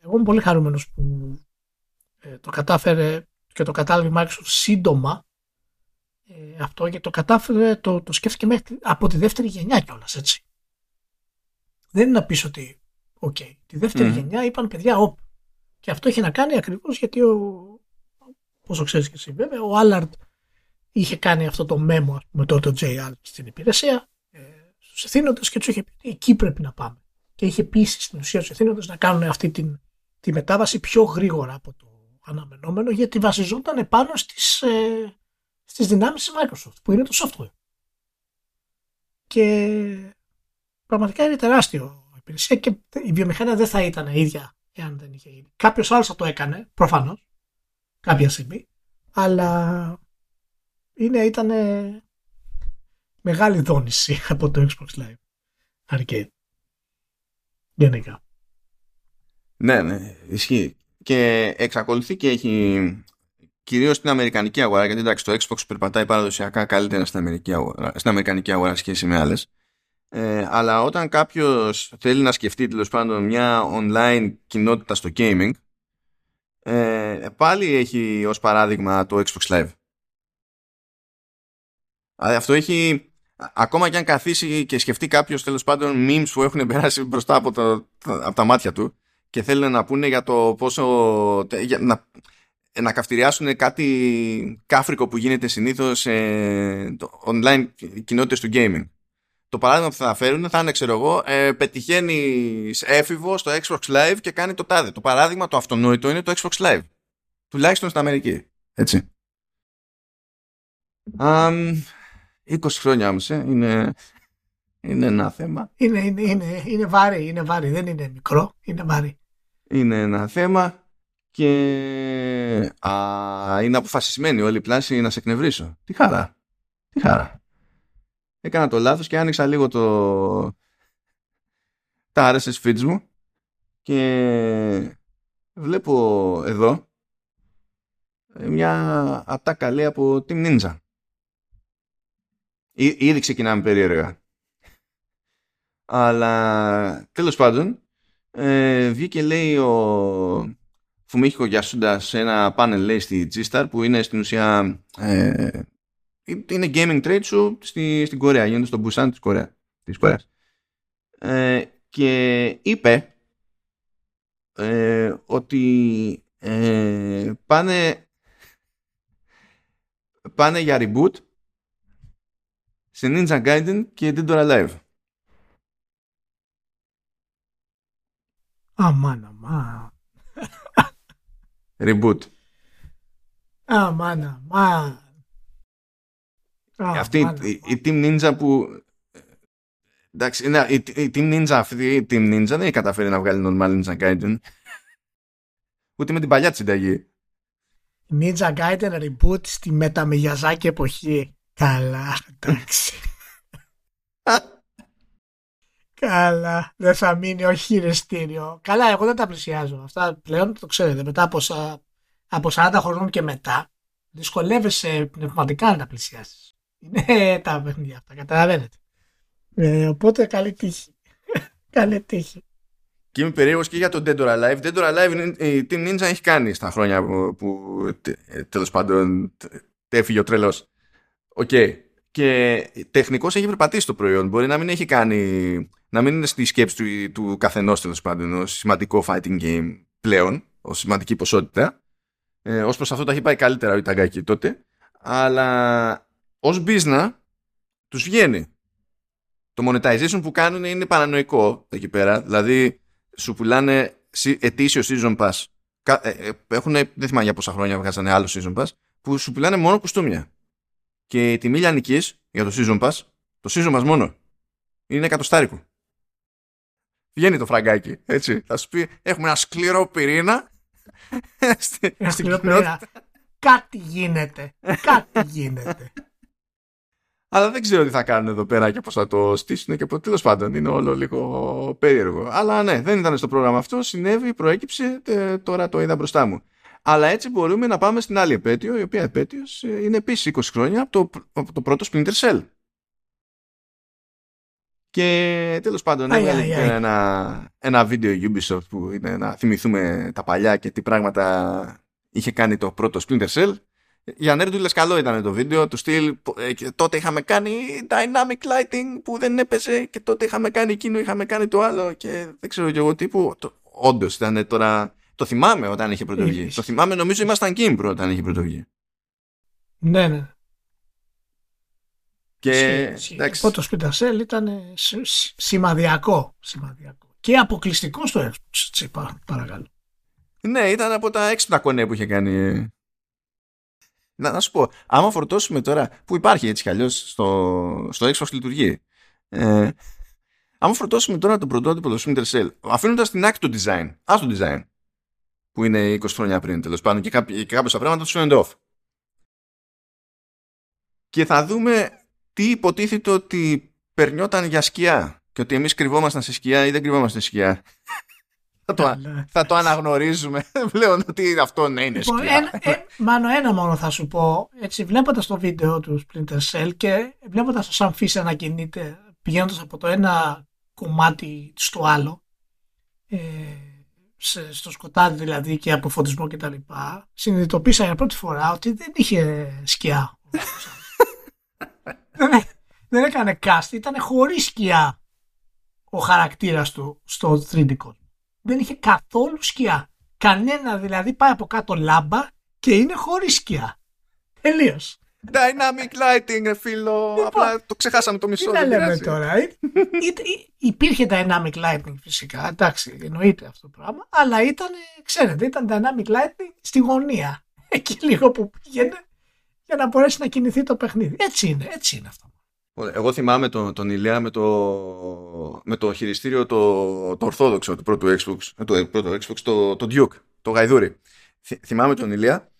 S3: εγώ είμαι πολύ χαρούμενος που ε, το κατάφερε και το κατάλαβε η Microsoft σύντομα ε, αυτό γιατί το κατάφερε, το, το σκέφτηκε μέχρι, από τη δεύτερη γενιά κιόλας, έτσι. Δεν είναι να πεις ότι, οκ, τη δεύτερη γενιά είπαν παιδιά, όπ. Και αυτό έχει να κάνει ακριβώς γιατί ο, όσο ξέρεις και εσύ βέβαια, ο Allard είχε κάνει αυτό το memo με το, το JR στην υπηρεσία ε, στους ιθύνοντες και τους είχε πει εκεί πρέπει να πάμε. Και είχε πείσει στην ουσία τους ιθύνοντες να κάνουν αυτή την, τη μετάβαση πιο γρήγορα από το αναμενόμενο γιατί βασιζόταν πάνω στις, ε, στις δυνάμεις της Microsoft που είναι το software. Και πραγματικά είναι τεράστιο η υπηρεσία και η βιομηχανία δεν θα ήταν ίδια εάν δεν είχε γίνει. Κάποιος άλλος θα το έκανε, προφανώς, κάποια στιγμή, αλλά είναι, ήταν μεγάλη δόνηση από το Xbox Live Arcade. Γενικά.
S2: Ναι, ναι, ισχύει. Και εξακολουθεί και έχει κυρίως στην Αμερικανική αγορά, γιατί εντάξει το Xbox περπατάει παραδοσιακά καλύτερα στην, Αμερική αγορά, στην Αμερικανική αγορά σχέση με άλλες. Ε, αλλά όταν κάποιος θέλει να σκεφτεί τέλος πάντων μια online κοινότητα στο gaming, ε, πάλι έχει ως παράδειγμα το Xbox Live. Αυτό έχει ακόμα και αν καθίσει και σκεφτεί κάποιος τέλος πάντων memes που έχουν περάσει μπροστά από, το, από τα μάτια του και θέλουν να πούνε για το πόσο για, να, να καυτηριάσουν κάτι κάφρικο που γίνεται συνήθως σε online κοινότητες του gaming. Το παράδειγμα που θα φέρουν θα είναι, ξέρω εγώ, ε, πετυχαίνεις έφηβο στο Xbox Live και κάνει το τάδε. Το παράδειγμα το αυτονόητο είναι το Xbox Live. Τουλάχιστον στην Αμερική. Έτσι. Um, 20 χρόνια όμως, ε, είναι, είναι ένα θέμα.
S3: Είναι, είναι, είναι, είναι βάρη, είναι βάρη, δεν είναι μικρό, είναι βάρη.
S2: Είναι ένα θέμα και α, είναι αποφασισμένη όλη η πλάση να σε εκνευρίσω. Τι χαρά. Τι χαρά. Έκανα το λάθος και άνοιξα λίγο το τα RSS feeds μου και βλέπω εδώ μια ατάκα λέει από Team Ninja. Ή, ήδη ξεκινάμε περίεργα. Αλλά τέλος πάντων ε, βγήκε λέει ο Φουμίχικο Γιασούντα σε ένα πάνελ λέει στη G-Star που είναι στην ουσία ε, είναι gaming trade show στη, στην Κορέα γίνεται στο Busan της, Κορέα, της Κορέας ε, και είπε ε, ότι ε, πάνε πάνε για reboot σε Ninja Gaiden και Dead or Alive.
S3: Αμάν, αμάν.
S2: Reboot.
S3: Αμάν, αμάν.
S2: Αυτή η, η Team Ninja που εντάξει, είναι, η, η Team Ninja αυτή η Team Ninja δεν έχει καταφέρει να βγάλει normal Ninja Gaiden. Ούτε με την παλιά της συνταγή.
S3: Ninja Gaiden reboot στη μεταμεγιαζάκη εποχή. Καλά, εντάξει. Καλά, δεν θα μείνει ο χειριστήριο. Καλά, εγώ δεν τα πλησιάζω. Αυτά πλέον το ξέρετε. Μετά από, από 40 χρονών και μετά, δυσκολεύεσαι πνευματικά να τα πλησιάσεις. Είναι τα παιχνίδια αυτά, καταλαβαίνετε. Ε, οπότε καλή τύχη. καλή τύχη.
S2: Και είμαι περίεργος και για το Dead or Alive. Dead or Alive η Team Ninja έχει κάνει στα χρόνια που, που τέλος πάντων έφυγε ο τρελός. OK. Okay. Και τεχνικώ έχει περπατήσει το προϊόν. Μπορεί να μην έχει κάνει. Να μην είναι στη σκέψη του, του καθενός τέλος πάντων ως σημαντικό fighting game πλέον, ως σημαντική ποσότητα. Ε, ως προς αυτό τα έχει πάει καλύτερα ο Ιταγκάκη τότε. Αλλά ως business τους βγαίνει. Το monetization που κάνουν είναι παρανοϊκό εκεί πέρα. Δηλαδή σου πουλάνε ετήσιο season pass. Ε, ε, έχουν, δεν θυμάμαι για πόσα χρόνια βγάζανε άλλο season pass, που σου πουλάνε μόνο κουστούμια. Και η τιμή λιανικής για το season pass, το season pass μόνο, είναι εκατοστάρικο. Βγαίνει το φραγκάκι, έτσι. Θα σου πει, έχουμε ένα σκληρό πυρήνα.
S3: Ένα σκληρό πυρήνα. Κάτι γίνεται. Κάτι γίνεται.
S2: Αλλά δεν ξέρω τι θα κάνουν εδώ πέρα και πώς θα το στήσουν και τέλος πάντων είναι όλο λίγο περίεργο. Αλλά ναι, δεν ήταν στο πρόγραμμα αυτό, συνέβη, προέκυψε, τώρα το είδα μπροστά μου. Αλλά έτσι μπορούμε να πάμε στην άλλη επέτειο, η οποία επέτειος ε, είναι επίσης 20 χρόνια από το, από το πρώτο Splinter Cell. Και τέλος πάντων έβγαλε ένα, ένα βίντεο Ubisoft που είναι να θυμηθούμε τα παλιά και τι πράγματα είχε κάνει το πρώτο Splinter Cell. Για νέρντουλες καλό ήταν το βίντεο του στυλ ε, τότε είχαμε κάνει dynamic lighting που δεν έπαιζε και τότε είχαμε κάνει εκείνο είχαμε κάνει το άλλο και δεν ξέρω και εγώ τύπου όντως ήταν τώρα το θυμάμαι όταν είχε πρωτοβγεί. Το θυμάμαι νομίζω ήμασταν πρώτα όταν είχε πρωτοβγεί.
S3: Ναι ναι
S2: και
S3: εντάξει. το Splinter Cell ήταν σημαδιακό, σημαδιακό και αποκλειστικό στο Xbox παρακαλώ
S2: ναι ήταν από τα έξυπνα κονέ που είχε κάνει να, να σου πω, άμα φορτώσουμε τώρα, που υπάρχει έτσι κι αλλιώς στο, στο Xbox λειτουργεί, ε, άμα φορτώσουμε τώρα το πρωτότυπο το Splinter Cell, αφήνοντας την άκρη του design, ας το design, που είναι 20 χρόνια πριν τέλος πάντων και, κάποιοι, και κάποια πράγματα τους φαίνονται off. Και θα δούμε τι υποτίθεται ότι περνιόταν για σκιά και ότι εμείς κρυβόμασταν σε σκιά ή δεν κρυβόμαστε σε σκιά; Θα, το, θα το αναγνωρίζουμε πλέον ότι αυτό ναι είναι λοιπόν, σκιά.
S3: Ε, μάνο ένα μόνο θα σου πω. Έτσι, βλέποντας το βίντεο του Splinter Cell και βλέποντας το Sam Fisher να κινείται πηγαίνοντας από το ένα κομμάτι στο άλλο ε, σε, στο σκοτάδι δηλαδή και από φωτισμό και τα λοιπά συνειδητοποίησα για πρώτη φορά ότι δεν είχε σκιά δεν, δεν έκανε cast ήταν χωρίς σκιά ο χαρακτήρας του στο 3D κόσμο δεν είχε καθόλου σκιά. Κανένα δηλαδή πάει από κάτω λάμπα και είναι χωρίς σκιά. Τελείως.
S2: Dynamic lighting, φίλο. Λοιπόν, Απλά το ξεχάσαμε το μισό.
S3: Τι να λέμε τώρα. Υπήρχε dynamic lighting φυσικά. Εντάξει, εννοείται αυτό το πράγμα. Αλλά ήταν, ξέρετε, ήταν dynamic lighting στη γωνία. Εκεί λίγο που πήγαινε για να μπορέσει να κινηθεί το παιχνίδι. Έτσι είναι, έτσι είναι αυτό.
S2: Εγώ θυμάμαι τον, τον Ηλία με το, με το χειριστήριο το, το ορθόδοξο του πρώτου Xbox, ε, το πρώτο Xbox το, το Duke, το γαϊδούρι. θυμάμαι τον Ηλία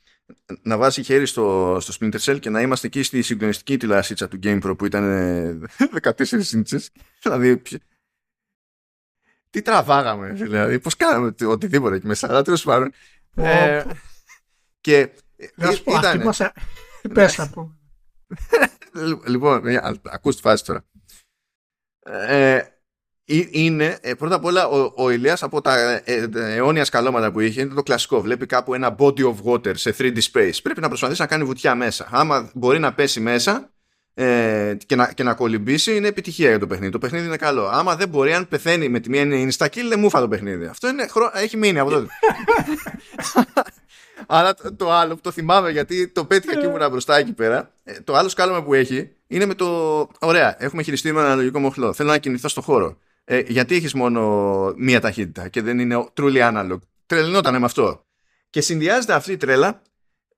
S2: να βάζει χέρι στο, στο Splinter Cell και να είμαστε εκεί στη συγκλονιστική τηλεασίτσα του GamePro που ήταν 14 ίντσες. Δηλαδή, τι τραβάγαμε, δηλαδή, πώς κάναμε οτιδήποτε εκεί μέσα, αλλά τέλος πάντων. Ε, και
S3: ήταν... Πες να πούμε.
S2: λοιπόν, ακούστε τη φάση τώρα. Ε, είναι ε, πρώτα απ' όλα ο, ο Ηλίας από τα ε, ε, αιώνια σκαλώματα που είχε είναι το κλασικό. Βλέπει κάπου ένα body of water σε 3D space. Πρέπει να προσπαθήσει να κάνει βουτιά μέσα. Άμα μπορεί να πέσει μέσα ε, και, να, και να κολυμπήσει, είναι επιτυχία για το παιχνίδι. Το παιχνίδι είναι καλό. Άμα δεν μπορεί, αν πεθαίνει με τη μία είναι στα kill, δεν μούφα το παιχνίδι. Αυτό είναι, έχει μείνει από τότε. Αλλά το, το άλλο που το θυμάμαι γιατί το πέτυχα και ήμουν μπροστά εκεί πέρα. Ε, το άλλο σκάλωμα που έχει είναι με το. Ωραία, έχουμε χειριστεί με ένα αναλογικό μοχλό. Θέλω να κινηθώ στο χώρο. Ε, γιατί έχεις μόνο μία ταχύτητα και δεν είναι truly analog; Τρελνότανε με αυτό. Και συνδυάζεται αυτή η τρέλα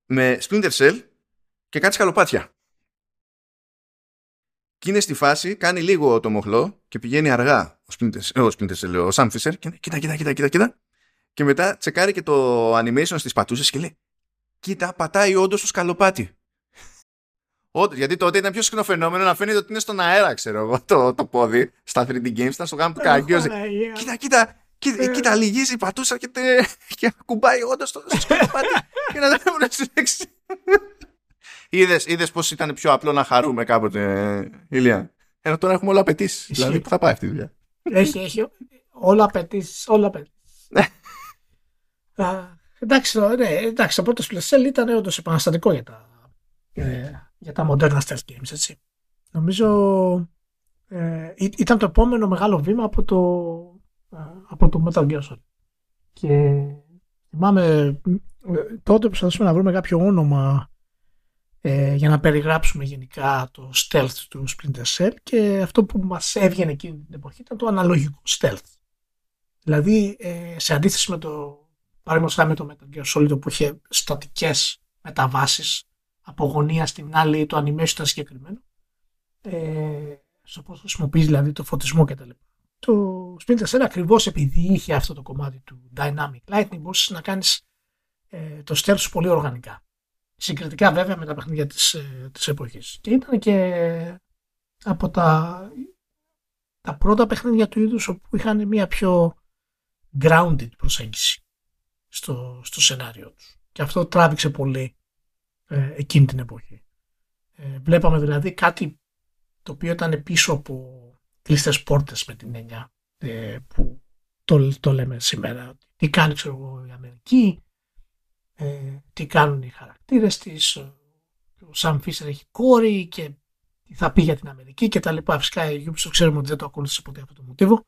S2: με Splinter Cell και κάτι σκαλοπάτια. Και είναι στη φάση, κάνει λίγο το μοχλό και πηγαίνει αργά ο Splinter, ο, Splinter Cell, ο Sam Fisher και κοίτα, κοίτα, κοίτα, κοίτα, κοίτα και μετά τσεκάρει και το animation στις πατούσες και λέει κοίτα πατάει όντως το σκαλοπάτι. Όντως, γιατί τότε ήταν πιο συχνό φαινόμενο να φαίνεται ότι είναι στον αέρα, ξέρω εγώ, το, το πόδι στα 3D games, ήταν στο γάμο του Καγκιόζη. Κοίτα, κοίτα, κοίτα, ε. κοίτα, λυγίζει η πατούσα και, τε, και κουμπάει όντως το σκαλοπάτι και να δεν να συνέξει. Είδες, είδες πως ήταν πιο απλό να χαρούμε κάποτε, Ηλία; Ενώ τώρα έχουμε όλα απαιτήσεις. Δηλαδή, που θα πάει αυτή η δουλειά;
S3: Έχει, έχει όλα απαιτήσεις. Όλα απαιτήσεις. Εντάξει, ναι, εντάξει, το πρώτο Splinter Cell ήταν όντως επαναστατικό για τα, για, για τα μοντέρνα stealth games, έτσι. Νομίζω ε, ήταν το επόμενο μεγάλο βήμα από το, από το Metal Gear Solid. Και θυμάμαι ε, τότε προσπαθούσαμε να βρούμε κάποιο όνομα ε, για να περιγράψουμε γενικά το stealth του Splinter Cell και αυτό που μας έβγαινε εκείνη την εποχή ήταν το αναλογικό stealth. Δηλαδή ε, σε αντίθεση με το παραδείγματος με το Metal Gear Solid που είχε στατικές μεταβάσεις από γωνία στην άλλη το animation ήταν συγκεκριμένο ε, στο πώς χρησιμοποιείς δηλαδή το φωτισμό κτλ. Το Splinter Cell ακριβώς επειδή είχε αυτό το κομμάτι του Dynamic Lightning μπορούσες να κάνεις ε, το stealth σου πολύ οργανικά. Συγκριτικά βέβαια με τα παιχνίδια της, ε, της εποχής. Και ήταν και από τα, τα πρώτα παιχνίδια του είδους όπου είχαν μια πιο grounded προσέγγιση στο, στο σενάριο τους. Και αυτό τράβηξε πολύ ε, εκείνη την εποχή. Ε, βλέπαμε δηλαδή κάτι το οποίο ήταν πίσω από κλειστές πόρτες με την έννοια ε, που το, το λέμε σήμερα. Τι κάνει ξέρω εγώ η Αμερική, ε, τι κάνουν οι χαρακτήρες της, ο Σαμ Φίσερ έχει κόρη και τι θα πει για την Αμερική και τα λοιπά. Φυσικά η Ubisoft ξέρουμε ότι δεν το ακολούθησε ποτέ αυτό το μοτίβο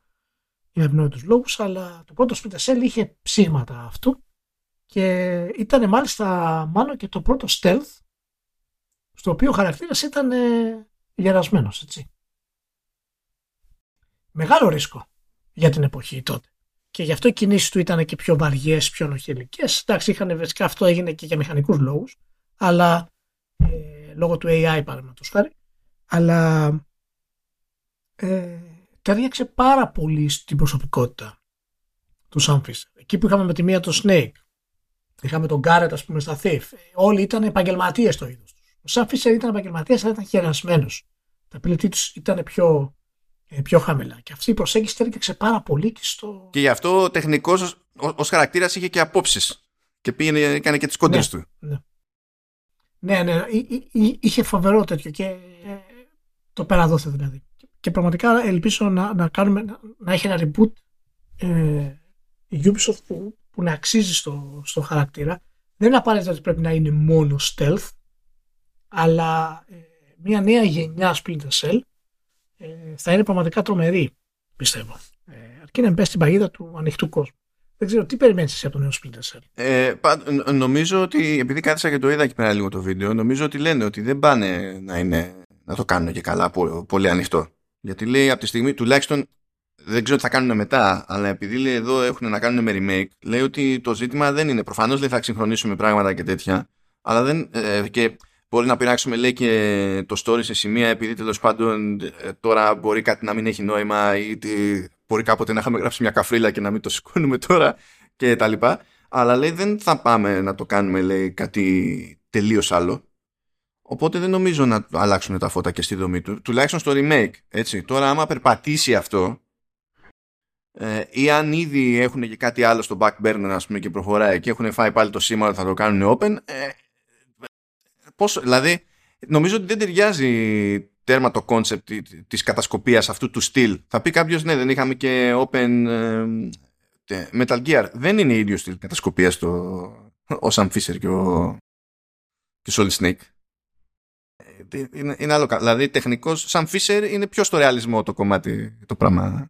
S3: για ευνόητους λόγους, αλλά το πρώτο Splinter Cell είχε ψήγματα αυτού και ήταν μάλιστα μάλλον και το πρώτο stealth στο οποίο ο χαρακτήρας ήταν ε, γερασμένος, έτσι. Μεγάλο ρίσκο για την εποχή τότε. Και γι' αυτό οι κινήσεις του ήταν και πιο βαριές, πιο νοχελικέ. Εντάξει, είχαν βασικά αυτό έγινε και για μηχανικούς λόγους, αλλά ε, λόγω του AI παραδείγματος χάρη. Αλλά ε, ταιριάξε πάρα πολύ στην προσωπικότητα του Sam Fisher. Εκεί που είχαμε με τη μία το Snake, είχαμε τον Garrett, ας πούμε, στα Thief. Όλοι ήταν επαγγελματίες στο είδος τους. Ο Sam Fisher ήταν επαγγελματίας, αλλά ήταν χερασμένος. Τα απειλητή τους ήταν πιο ε, πιο χαμηλά. Και αυτή η προσέγγιση τέριαξε πάρα πολύ και στο.
S2: Και γι' αυτό ο τεχνικός ως χαρακτήρας είχε και απόψεις. Και πήγαινε, έκανε και τις κόντρες
S3: ναι,
S2: του.
S3: Ναι, ναι, ναι είχε φοβερό τέτοιο και ε, το παραδόθε δηλαδή. Και πραγματικά ελπίζω να, να, κάνουμε, να, να έχει ένα reboot ε, η Ubisoft που, που να αξίζει στο, στο χαρακτήρα. Δεν είναι απαραίτητο ότι πρέπει να είναι μόνο stealth, αλλά ε, μια νέα γενιά Splinter Cell ε, θα είναι πραγματικά τρομερή, πιστεύω. Ε, αρκεί να μπει στην παγίδα του ανοιχτού κόσμου. Δεν ξέρω τι περιμένεις εσύ από το νέο Splinter Cell;
S2: Ε, νομίζω ότι, επειδή κάθισα και το είδα εκεί πέρα λίγο το βίντεο, νομίζω ότι λένε ότι δεν πάνε να, είναι, να το κάνουν και καλά πολύ ανοιχτό. Γιατί λέει από τη στιγμή, τουλάχιστον δεν ξέρω τι θα κάνουν μετά, αλλά επειδή λέει εδώ έχουν να κάνουν με remake, λέει ότι το ζήτημα δεν είναι. Προφανώς λέει θα ξυγχρονίσουμε πράγματα και τέτοια, αλλά δεν. Ε, και Μπορεί να πειράξουμε λέει και το story σε σημεία επειδή τέλος πάντων ε, τώρα μπορεί κάτι να μην έχει νόημα ή μπορεί κάποτε να είχαμε γράψει μια καφρίλα και να μην το σηκώνουμε τώρα και τα λοιπά. Αλλά λέει δεν θα πάμε να το κάνουμε λέει κάτι τελείως άλλο. Οπότε δεν νομίζω να αλλάξουν τα φώτα και στη δομή του. Τουλάχιστον στο remake. Έτσι. Τώρα άμα περπατήσει αυτό ε, ή αν ήδη έχουν και κάτι άλλο στο back burner ας πούμε και προχωράει και έχουν φάει πάλι το σήμα ότι θα το κάνουν open ε, Πώς, δηλαδή, νομίζω ότι δεν ταιριάζει τέρμα το concept της κατασκοπίας αυτού του στυλ. Θα πει κάποιος ναι, δεν είχαμε και open ε, Metal Gear. Δεν είναι ίδιο στυλ κατασκοπίας το, ο Sam Fisher και ο, και ο Solid Snake. Ε, είναι, είναι άλλο Δηλαδή, τεχνικός Sam Fisher είναι πιο στο ρεαλισμό το κομμάτι το πράγμα.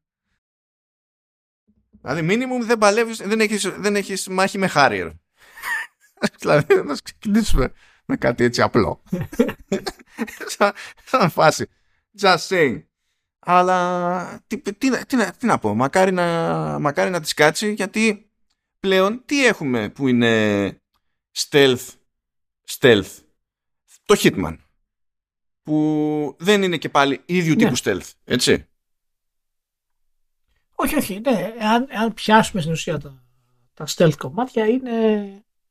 S2: Δηλαδή, minimum δεν παλεύεις, δεν έχεις, δεν έχεις μάχη με Harrier. δηλαδή, να ξεκινήσουμε με κάτι έτσι απλό. σαν, σαν φάση. Just saying. Αλλά τι, τι, τι, τι, να πω, μακάρι να, μακάρι να τις κάτσει γιατί πλέον τι έχουμε που είναι stealth, stealth. Το Hitman που δεν είναι και πάλι ίδιου ναι. τύπου stealth, έτσι.
S3: Όχι, όχι, ναι. Αν, αν πιάσουμε στην ουσία τα, τα stealth κομμάτια είναι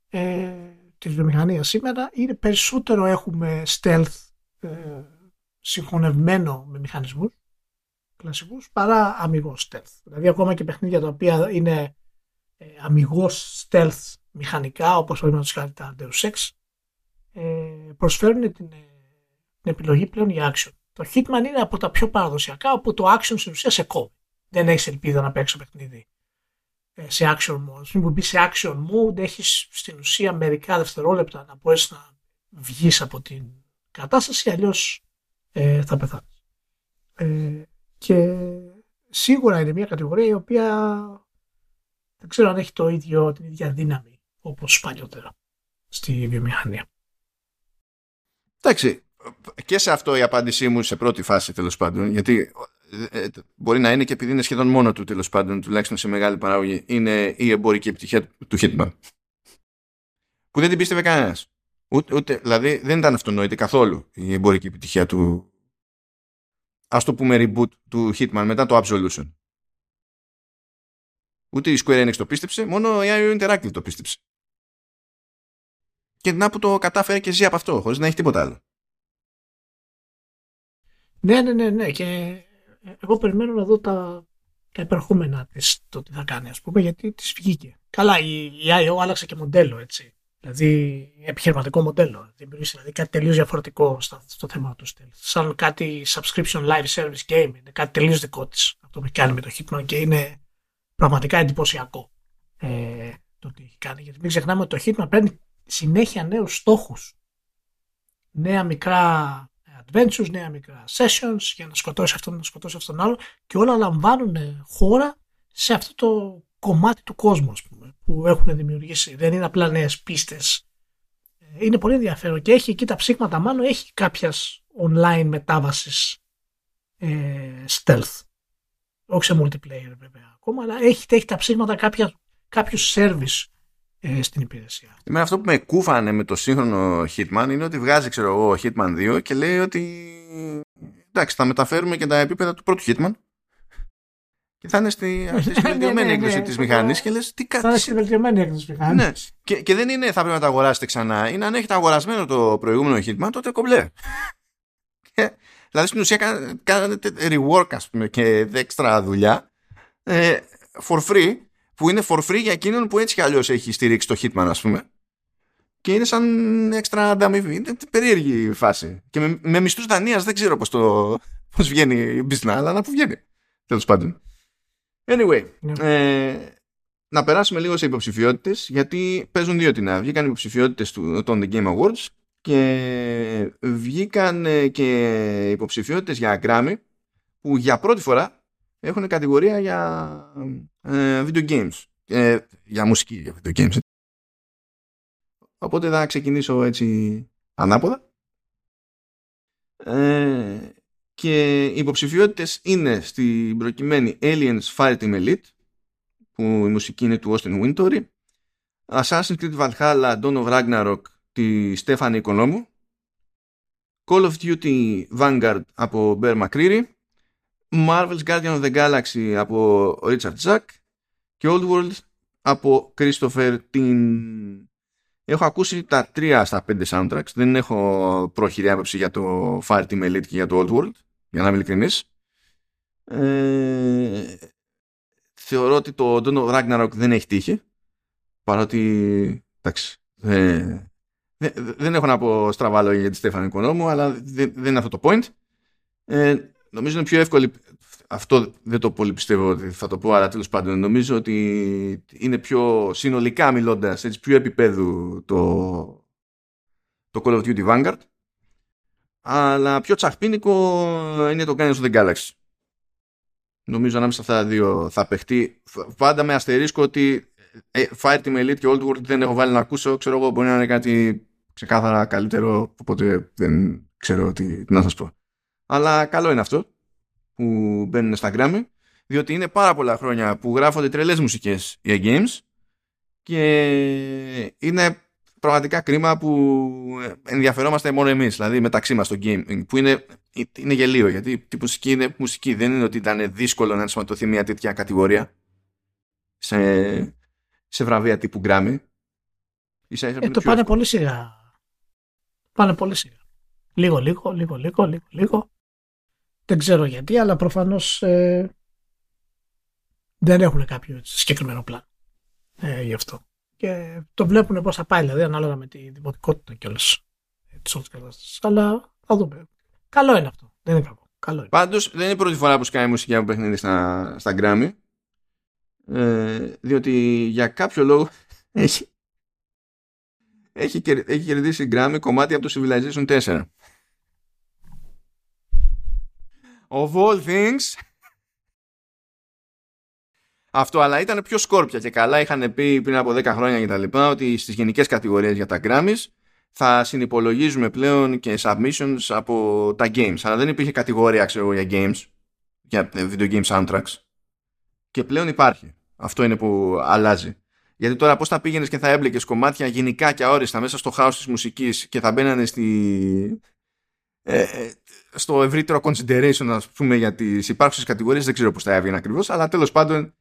S3: ε, της βιομηχανίας σήμερα είναι περισσότερο έχουμε stealth ε, συγχωνευμένο με μηχανισμούς κλασικούς παρά αμυγός stealth. Δηλαδή ακόμα και παιχνίδια τα οποία είναι ε, αμυγός stealth μηχανικά όπως παραδείγματος χάρη τα Deus Ex ε, προσφέρουν την, ε, την επιλογή πλέον για action. Το Hitman είναι από τα πιο παραδοσιακά όπου το action στην ουσία σε κόβει. δεν έχεις ελπίδα να παίξεις το παιχνίδι ε, σε action mode. Πριν που μπει σε action mode, έχεις στην ουσία μερικά δευτερόλεπτα να μπορέσεις να βγεις από την κατάσταση, αλλιώς ε, θα πεθάνεις. Ε, και σίγουρα είναι μια κατηγορία η οποία δεν ξέρω αν έχει το ίδιο, την ίδια δύναμη όπως παλιότερα στη βιομηχανία.
S2: Εντάξει, και σε αυτό η απάντησή μου σε πρώτη φάση τέλος πάντων, γιατί ε, ε, μπορεί να είναι και επειδή είναι σχεδόν μόνο του τέλος πάντων, τουλάχιστον σε μεγάλη παράγωγη, είναι η εμπορική επιτυχία του Hitman. Που δεν την πίστευε κανένας. Ούτε, ούτε, δηλαδή δεν ήταν αυτονόητη καθόλου η εμπορική επιτυχία του. Α το πούμε reboot του Hitman μετά το Absolution. Ούτε η Square Enix το πίστεψε, μόνο η IO Interactive το πίστεψε. Και να που το κατάφερε και ζει από αυτό, χωρίς να έχει τίποτα άλλο.
S3: Ναι, ναι, ναι, ναι. Και εγώ περιμένω να δω τα, τα επερχόμενα της, το τι θα κάνει, ας πούμε, γιατί της βγήκε. Καλά, η, η IO άλλαξε και μοντέλο, έτσι. Δηλαδή, επιχειρηματικό μοντέλο. Δημιουργήσε δηλαδή κάτι τελείως διαφορετικό στο, στο θέμα του στυλ. Σαν κάτι subscription live service game. Είναι κάτι τελείως δικό της. Αυτό που έχει κάνει με το Hitman και είναι πραγματικά εντυπωσιακό ε, το τι έχει κάνει. Γιατί μην ξεχνάμε ότι το Hitman παίρνει συνέχεια νέους στόχους. Νέα μικρά adventures, νέα μικρά sessions για να σκοτώσει αυτόν, να σκοτώσει αυτόν τον άλλο και όλα λαμβάνουν χώρα σε αυτό το κομμάτι του κόσμου ας πούμε, που έχουν δημιουργήσει. Δεν είναι απλά νέες πίστες. Ε, είναι πολύ ενδιαφέρον και έχει εκεί τα ψήγματα μάλλον έχει κάποιας online μετάβασης ε, stealth. Όχι σε multiplayer βέβαια ακόμα, αλλά έχει, έχει τα ψήγματα κάποια, κάποιους service ε, στην υπηρεσία.
S2: Εμένα αυτό που με κούφανε με το σύγχρονο Hitman είναι ότι βγάζει, ξέρω εγώ, Hitman 2 και λέει ότι εντάξει, θα μεταφέρουμε και τα επίπεδα του πρώτου Hitman και θα είναι στη, αυτή στη βελτιωμένη
S3: ναι, ναι,
S2: έκδοση
S3: ναι.
S2: της μηχανής και λες τι
S3: Θα είναι στη
S2: κάτι.
S3: βελτιωμένη έκδοση μηχανής.
S2: Ναι. Και, και δεν είναι θα πρέπει να τα αγοράσετε ξανά. Είναι αν έχετε αγορασμένο το προηγούμενο Hitman, τότε κομπλέ. Και, δηλαδή στην ουσία κα- κάνετε rework, ας πούμε, και έξτρα δουλειά ε, for free, που είναι for free για εκείνον που έτσι κι αλλιώς έχει στηρίξει το Hitman, ας πούμε. Και είναι σαν έξτρα ανταμοιβή. Είναι περίεργη η φάση. Και με, με μισθούς δανεία δεν ξέρω πώς το, πώς βγαίνει η business, αλλά να που βγαίνει. Τέλος πάντων. Anyway,
S3: Ναι.
S2: ε, να περάσουμε λίγο σε υποψηφιότητες, γιατί παίζουν δύο την Βγήκαν υποψηφιότητες των The Game Awards και βγήκαν ε, και υποψηφιότητες για Grammy που για πρώτη φορά έχουν κατηγορία για ε, video games. Ε, για μουσική για video games. Οπότε θα ξεκινήσω έτσι ανάποδα. Ε, και οι υποψηφιότητες είναι στην προκειμένη Aliens Fireteam Elite που η μουσική είναι του Austin Wintory Assassin's Creed Valhalla Dawn of Ragnarok τη Στέφανη Οικονόμου Call of Duty Vanguard από Bear McCreary Marvel's Guardian of the Galaxy από Richard Zack και Old World από Christopher Tin. Έχω ακούσει τα τρία στα πέντε soundtracks. Δεν έχω πρόχειρη άποψη για το Fire Team Elite και για το Old World, για να είμαι ειλικρινής. Ε, θεωρώ ότι το Dawn of Ragnarok δεν έχει τύχει. Παρότι, εντάξει, ε, δεν, δεν έχω να πω στραβά λόγια για τη Στέφανη Οικονόμου, αλλά δεν, δεν είναι αυτό το point. Ε, νομίζω είναι πιο εύκολη. Αυτό δεν το πολύ πιστεύω ότι θα το πω, αλλά τέλος πάντων νομίζω ότι είναι πιο συνολικά μιλώντας, έτσι πιο επίπεδου το, το Call of Duty Vanguard. Αλλά πιο τσαχπίνικο είναι το Guardians of the Galaxy. Νομίζω ανάμεσα αυτά τα δύο θα παιχτεί. Πάντα με αστερίσκο ότι ε, Fire Team Elite και Old World δεν έχω βάλει να ακούσω. Ξέρω εγώ μπορεί να είναι κάτι ξεκάθαρα καλύτερο, οπότε δεν ξέρω τι, τι να σας πω. Αλλά καλό είναι αυτό που μπαίνουν στα Grammy, διότι είναι πάρα πολλά χρόνια που γράφονται τρελές μουσικές για games και είναι πραγματικά κρίμα που ενδιαφερόμαστε μόνο εμείς, δηλαδή μεταξύ μας στο game, που είναι, είναι γελίο, γιατί η μουσική είναι μουσική, δεν είναι ότι ήταν δύσκολο να ενσωματωθεί μια τέτοια κατηγορία σε, σε βραβεία τύπου Grammy. Ίσα, ίσα
S3: Ε, το πάνε πολύ σιγά. Πάνε πολύ σιγά. Λίγο, λίγο, λίγο, λίγο, λίγο, λίγο. Δεν ξέρω γιατί, αλλά προφανώς ε, δεν έχουν κάποιο έτσι συγκεκριμένο πλάνο ε, γι' αυτό. Και το βλέπουν πώς θα πάει, δηλαδή, ανάλογα με τη δημοτικότητα κιόλας ε, της όλης κατάστασης. Αλλά θα δούμε. Καλό είναι αυτό. Δεν είναι κακό. καλό είναι.
S2: Πάντως δεν είναι η πρώτη φορά που σκάει μουσική από παιχνίδι στα, στα Grammy. Ε, διότι για κάποιο λόγο έχει, έχει, έχει κερδίσει Grammy κομμάτι από το Civilization 4. Of all things αυτό, αλλά ήταν πιο σκόρπια και καλά. Είχαν πει πριν από 10 χρόνια και τα λοιπά ότι στις γενικές κατηγορίες για τα Grammys θα συνυπολογίζουμε πλέον και submissions από τα games. Αλλά δεν υπήρχε κατηγορία, ξέρω για games, για video game soundtracks. Και πλέον υπάρχει. Αυτό είναι που αλλάζει. Γιατί τώρα πώς θα πήγαινες και θα έμπλεκες κομμάτια γενικά και αόριστα μέσα στο χάος της μουσικής και θα μπαίνανε στη... Ε, ε, στο ευρύτερο consideration ας πούμε για τις υπάρχουσες κατηγορίες δεν ξέρω πώς θα έβγαινε ακριβώς αλλά τέλος πάντων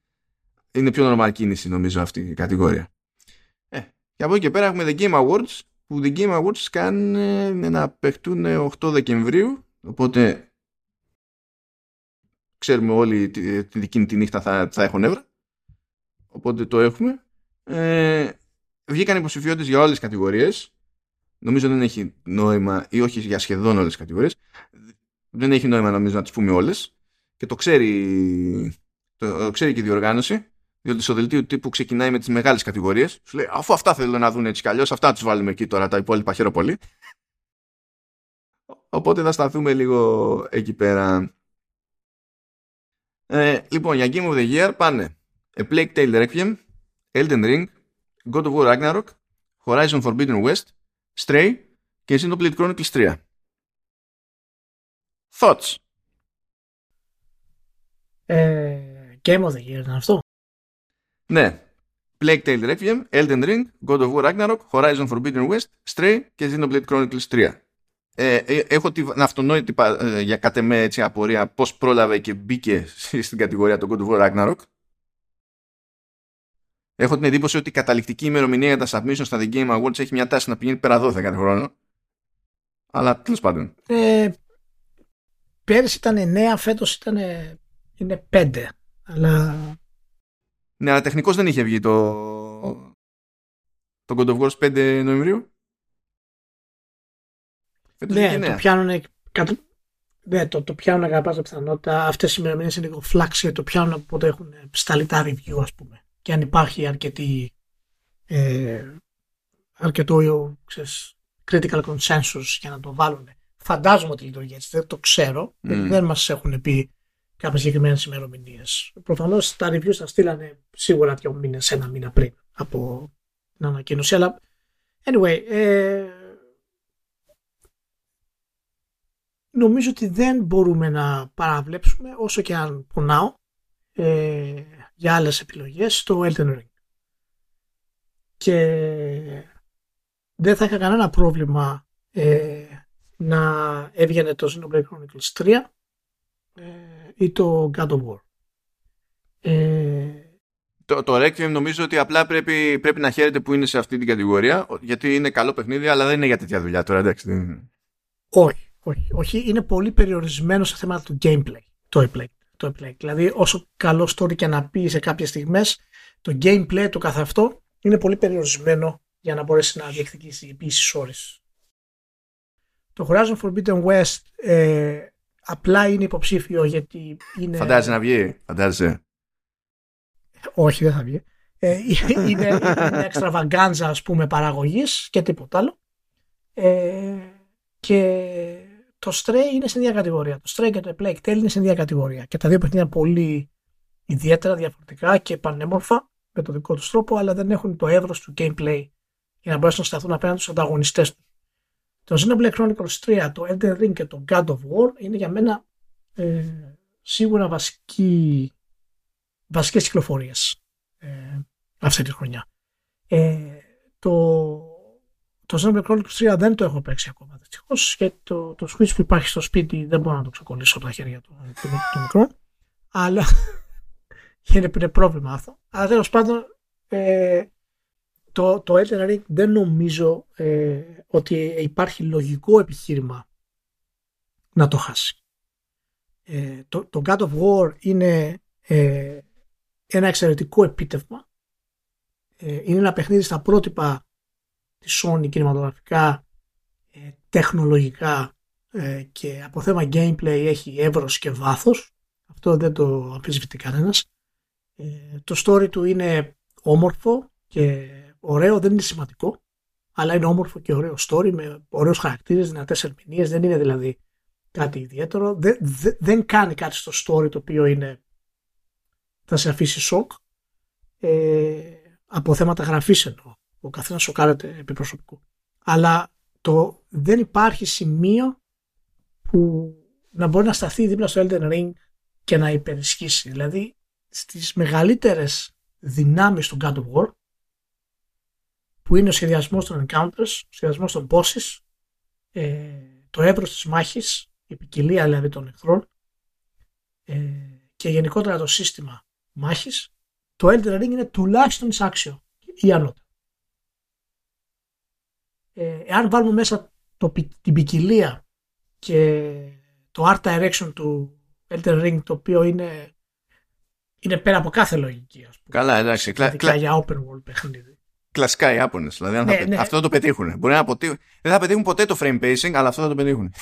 S2: είναι πιο normal κίνηση νομίζω αυτή η κατηγορία. Ε, και από εκεί και πέρα έχουμε The Game Awards που The Game Awards κάνουν να παιχτούν 8 Δεκεμβρίου οπότε ξέρουμε όλοι τη, τη δική τη νύχτα θα, θα έχω νεύρα οπότε το έχουμε ε, βγήκαν υποψηφιότητες για όλες τις κατηγορίες νομίζω δεν έχει νόημα ή όχι για σχεδόν όλες τις κατηγορίες δεν έχει νόημα νομίζω να τις πούμε όλες και το ξέρει το ξέρει και η διοργάνωση διότι στο δελτίο τύπου ξεκινάει με τις μεγάλες κατηγορίες. Σου λέει, αφού αυτά θέλω να δουν έτσι κι αλλιώς, αυτά του βάλουμε εκεί τώρα, τα υπόλοιπα χαίρο πολύ. Οπότε θα σταθούμε λίγο εκεί πέρα. Ε, λοιπόν, για Game of the Year πάνε A Plague Tale Requiem, Elden Ring, God of War Ragnarok, Horizon Forbidden West, Stray και Xenoblade Chronicles 3. Thoughts.
S3: Ε, Game of the Year ήταν αυτό.
S2: Ναι. Plague Tale Requiem, Elden Ring, God of War Ragnarok, Horizon Forbidden West, Stray και Xenoblade Chronicles 3. Ε, ε, έχω την αυτονόητη ε, για κάτε με έτσι απορία πώς πρόλαβε και μπήκε στην κατηγορία του God of War Ragnarok. Έχω την εντύπωση ότι η καταληκτική ημερομηνία για τα submissions στα The Game Awards έχει μια τάση να πηγαίνει πέρα 12 κάθε χρόνο. Αλλά τέλος πάντων.
S3: Ε, πέρυσι ήταν 9, φέτος ήταν είναι 5. Αλλά
S2: ναι, αλλά τεχνικώς δεν είχε βγει το, το God of War 5 Νοεμβρίου.
S3: ναι, το πιάνουν κατ... ναι, το, το πιάνουν κατά πάσα πιθανότητα. Αυτές οι ημερομηνίες είναι λίγο flax και το πιάνουν από πότε έχουν σταλεί τα review, ας πούμε. Και αν υπάρχει αρκετή. Ε, αρκετό ξέρεις, critical consensus για να το βάλουν. Φαντάζομαι ότι λειτουργεί έτσι. Δεν το ξέρω. Mm. Δεν μας έχουν πει κάποιες συγκεκριμένες ημερομηνίες. Προφανώς τα reviews θα στείλανε σίγουρα δύο μήνες, ένα μήνα πριν από την ανακοίνωση. Αλλά anyway, ε, νομίζω ότι δεν μπορούμε να παραβλέψουμε όσο και αν πονάω ε, για άλλες επιλογές το Elden Ring. Και δεν θα είχα κανένα πρόβλημα ε, να έβγαινε το Xenoblade Chronicles 3 ή το God of War.
S2: Ε... Το, το Requiem νομίζω ότι απλά πρέπει, πρέπει να χαίρεται που είναι σε αυτή την κατηγορία γιατί είναι καλό παιχνίδι αλλά δεν είναι για τέτοια δουλειά τώρα εντάξει.
S3: Όχι, όχι, όχι. Είναι πολύ περιορισμένο σε θέματα του gameplay. Το gameplay. Το gameplay. Δηλαδή όσο καλό story και να πει σε κάποιες στιγμές το gameplay το καθ' αυτό είναι πολύ περιορισμένο για να μπορέσει να διεκδικήσει επίσης ώρες. Το Horizon Forbidden West ε, απλά είναι υποψήφιο γιατί είναι...
S2: Φαντάζεσαι να βγει, φαντάζεσαι.
S3: Όχι, δεν θα βγει. Ε, είναι, είναι εξτραβαγκάντζα ας πούμε παραγωγής και τίποτα άλλο. Ε, και το Stray είναι στην ίδια κατηγορία. Το Stray και το Plague Tale είναι στην ίδια κατηγορία. Και τα δύο παιχνίδια είναι πολύ ιδιαίτερα διαφορετικά και πανέμορφα με το δικό τους τρόπο, αλλά δεν έχουν το εύρος του gameplay για να μπορέσουν να σταθούν απέναντι στους ανταγωνιστές τους. Το Xenoblade Chronicles 3, το Elden Ring και το God of War είναι για μένα ε, σίγουρα βασική, βασικές κυκλοφορίες ε, αυτή τη χρονιά. Ε, το, το Xenoblade Chronicles 3 δεν το έχω παίξει ακόμα δυστυχώς και το, το Switch που υπάρχει στο σπίτι δεν μπορώ να το ξεκολλήσω από τα χέρια του, του, του μικρού. Αλλά είναι, είναι πρόβλημα αυτό. Αλλά τέλος πάντων ε, το, το Elden Ring δεν νομίζω ε, ότι υπάρχει λογικό επιχείρημα να το χάσει. Ε, το, το God of War είναι ε, ένα εξαιρετικό επίτευγμα. Ε, είναι ένα παιχνίδι στα πρότυπα της Sony κινηματογραφικά, τεχνολογικά ε, και από θέμα gameplay έχει εύρος και βάθος. Αυτό δεν το αμφισβητεί κανένας. Ε, το story του είναι όμορφο και ωραίο, δεν είναι σημαντικό, αλλά είναι όμορφο και ωραίο story με ωραίους χαρακτήρες, δυνατές ερμηνείες, δεν είναι δηλαδή κάτι ιδιαίτερο. Δεν, δεν, κάνει κάτι στο story το οποίο είναι θα σε αφήσει σοκ. Ε, από θέματα γραφής εννοώ. Ο καθένας σοκάρεται επί προσωπικού. Αλλά το, δεν υπάρχει σημείο που να μπορεί να σταθεί δίπλα στο Elden Ring και να υπερισχύσει. Δηλαδή στις μεγαλύτερες δυνάμεις του God of War που είναι ο σχεδιασμός των encounters, ο σχεδιασμός των bosses, ε, το εύρος της μάχης, η ποικιλία δηλαδή των εχθρών ε, και γενικότερα το σύστημα μάχης, το Elden Ring είναι τουλάχιστον εισάξιο ή ανώτερο. Ε, εάν βάλουμε μέσα το, την ποικιλία και το art direction του Elden Ring το οποίο είναι, είναι πέρα από κάθε λογική ας πούμε.
S2: Καλά εντάξει. Κλα...
S3: Κλα... για open world παιχνίδι.
S2: Κλασικά οι Άπωνες. Δηλαδή αν ναι, θα... ναι. αυτό θα το πετύχουν. Μπορεί να αποτύ... Δεν θα πετύχουν ποτέ το frame pacing αλλά αυτό θα το πετύχουν.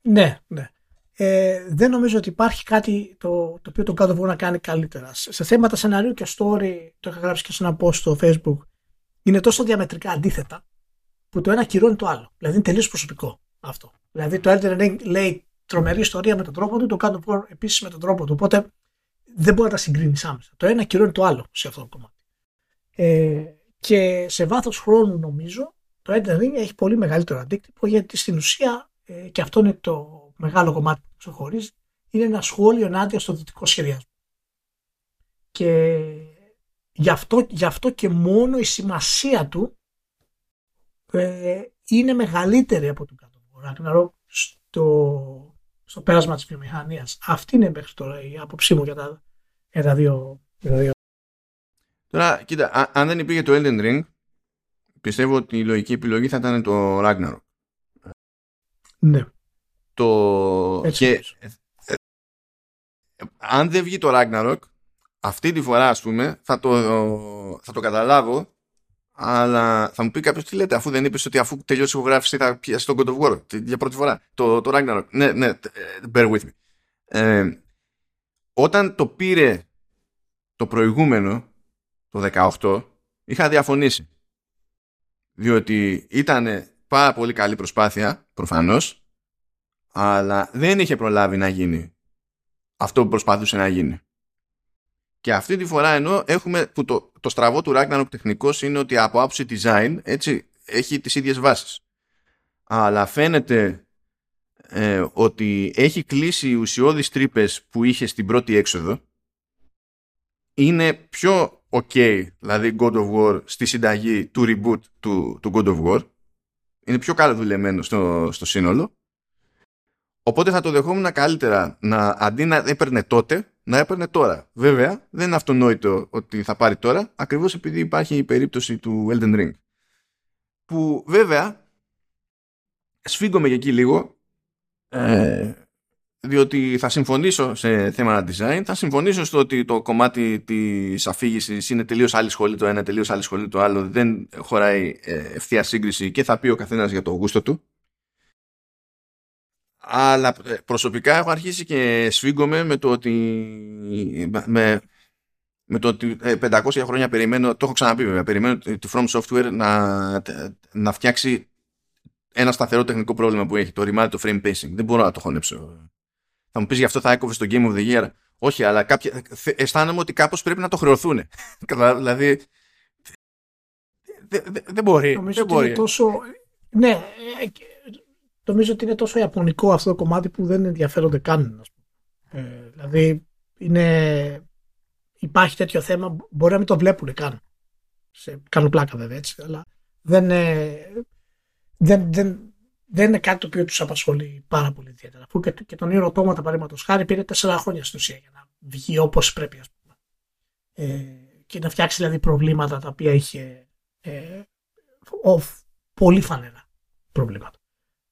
S3: Ναι, ναι. Ε, δεν νομίζω ότι υπάρχει κάτι το, το οποίο τον κάτω μπορεί να κάνει καλύτερα. Σε θέματα σενάριου και story, το είχα γράψει και σε ένα post στο facebook, είναι τόσο διαμετρικά αντίθετα που το ένα κυρώνει το άλλο. Δηλαδή είναι τελείως προσωπικό αυτό. Δηλαδή το Elden Ring λέει τρομερή ιστορία με τον τρόπο του, το God of War επίσης με τον τρόπο του. Οπότε δεν μπορεί να τα συγκρίνεις άμεσα. Το ένα κυρώνει το άλλο σε αυτό το κομμάτι. Ε, και σε βάθος χρόνου νομίζω το Elden Ring έχει πολύ μεγαλύτερο αντίκτυπο γιατί στην ουσία ε, και αυτό είναι το μεγάλο κομμάτι που ξεχωρίζει είναι ένα σχόλιο ενάντια στο δυτικό σχεδιασμό. Και γι αυτό, γι αυτό και μόνο η σημασία του ε, είναι μεγαλύτερη από τον κάτω Ragnarok στο, στο πέρασμα της βιομηχανίας. Αυτή είναι μέχρι τώρα η άποψή μου για τα, για τα, δύο, για δύο.
S2: Τώρα, κοίτα, αν δεν υπήρχε το Elden Ring, πιστεύω ότι η λογική επιλογή θα ήταν το Ragnarok.
S3: Ναι.
S2: Το... και, ε, ε, αν δεν βγει το Ragnarok, αυτή τη φορά, ας πούμε, θα το, θα το καταλάβω αλλά θα μου πει κάποιος τι λέτε, αφού δεν είπες ότι αφού τελειώσει η ηχογράφηση θα πιάσει τον God of War για πρώτη φορά. Το, το Ragnarok. Ναι, ναι, bear with me. Ε, όταν το πήρε το προηγούμενο, το 18, είχα διαφωνήσει. Διότι ήταν πάρα πολύ καλή προσπάθεια, προφανώς, αλλά δεν είχε προλάβει να γίνει αυτό που προσπαθούσε να γίνει. Και αυτή τη φορά ενώ έχουμε που το, το στραβό του Ragnarok τεχνικός είναι ότι από άποψη design έτσι έχει τις ίδιες βάσεις. Αλλά φαίνεται ε, ότι έχει κλείσει οι ουσιώδεις τρύπες που είχε στην πρώτη έξοδο. Είναι πιο ok, δηλαδή God of War στη συνταγή του reboot του, του God of War. Είναι πιο καλό δουλεμένο στο, στο σύνολο. Οπότε θα το δεχόμουν καλύτερα να αντί να έπαιρνε τότε να έπαιρνε τώρα. Βέβαια, δεν είναι αυτονόητο ότι θα πάρει τώρα, ακριβώς επειδή υπάρχει η περίπτωση του Elden Ring. Που βέβαια, σφίγγομαι και εκεί λίγο, ε, διότι θα συμφωνήσω σε θέματα design, θα συμφωνήσω στο ότι το κομμάτι της αφήγησης είναι τελείως άλλη σχολή το ένα, τελείως άλλη σχολή το άλλο, δεν χωράει ε, ευθεία σύγκριση και θα πει ο καθένας για το γούστο του. Αλλά ε, προσωπικά έχω αρχίσει και σφίγγομαι με το ότι με, με το ότι 500 ε, χρόνια περιμένω, το έχω ξαναπεί βέβαια, περιμένω τη From Software να, να φτιάξει ένα σταθερό τεχνικό πρόβλημα που έχει, το remind το frame pacing. Δεν μπορώ να το χωνέψω. Θα μου πεις γι' αυτό θα έκοβες στο Game of the Year. Όχι, αλλά κάποια, αισθάνομαι ότι κάπως πρέπει να το χρεωθούν. δηλαδή, δεν δε, μπορεί.
S3: Νομίζω
S2: δεν μπορεί.
S3: τόσο... Ναι, ε, νομίζω ότι είναι τόσο ιαπωνικό αυτό το κομμάτι που δεν ενδιαφέρονται καν. Ε, δηλαδή είναι, υπάρχει τέτοιο θέμα, μπορεί να μην το βλέπουν καν. Σε, κάνω πλάκα βέβαια έτσι, αλλά δεν, ε, δεν, δεν, δεν είναι κάτι το οποίο τους απασχολεί πάρα πολύ ιδιαίτερα. Αφού και, και τον Ήρο Τόματα παραδείγματος χάρη πήρε τέσσερα χρόνια στην ουσία για να βγει όπως πρέπει, ας πούμε. Ε, και να φτιάξει δηλαδή προβλήματα τα οποία είχε ε, πολύ φανερά προβλήματα.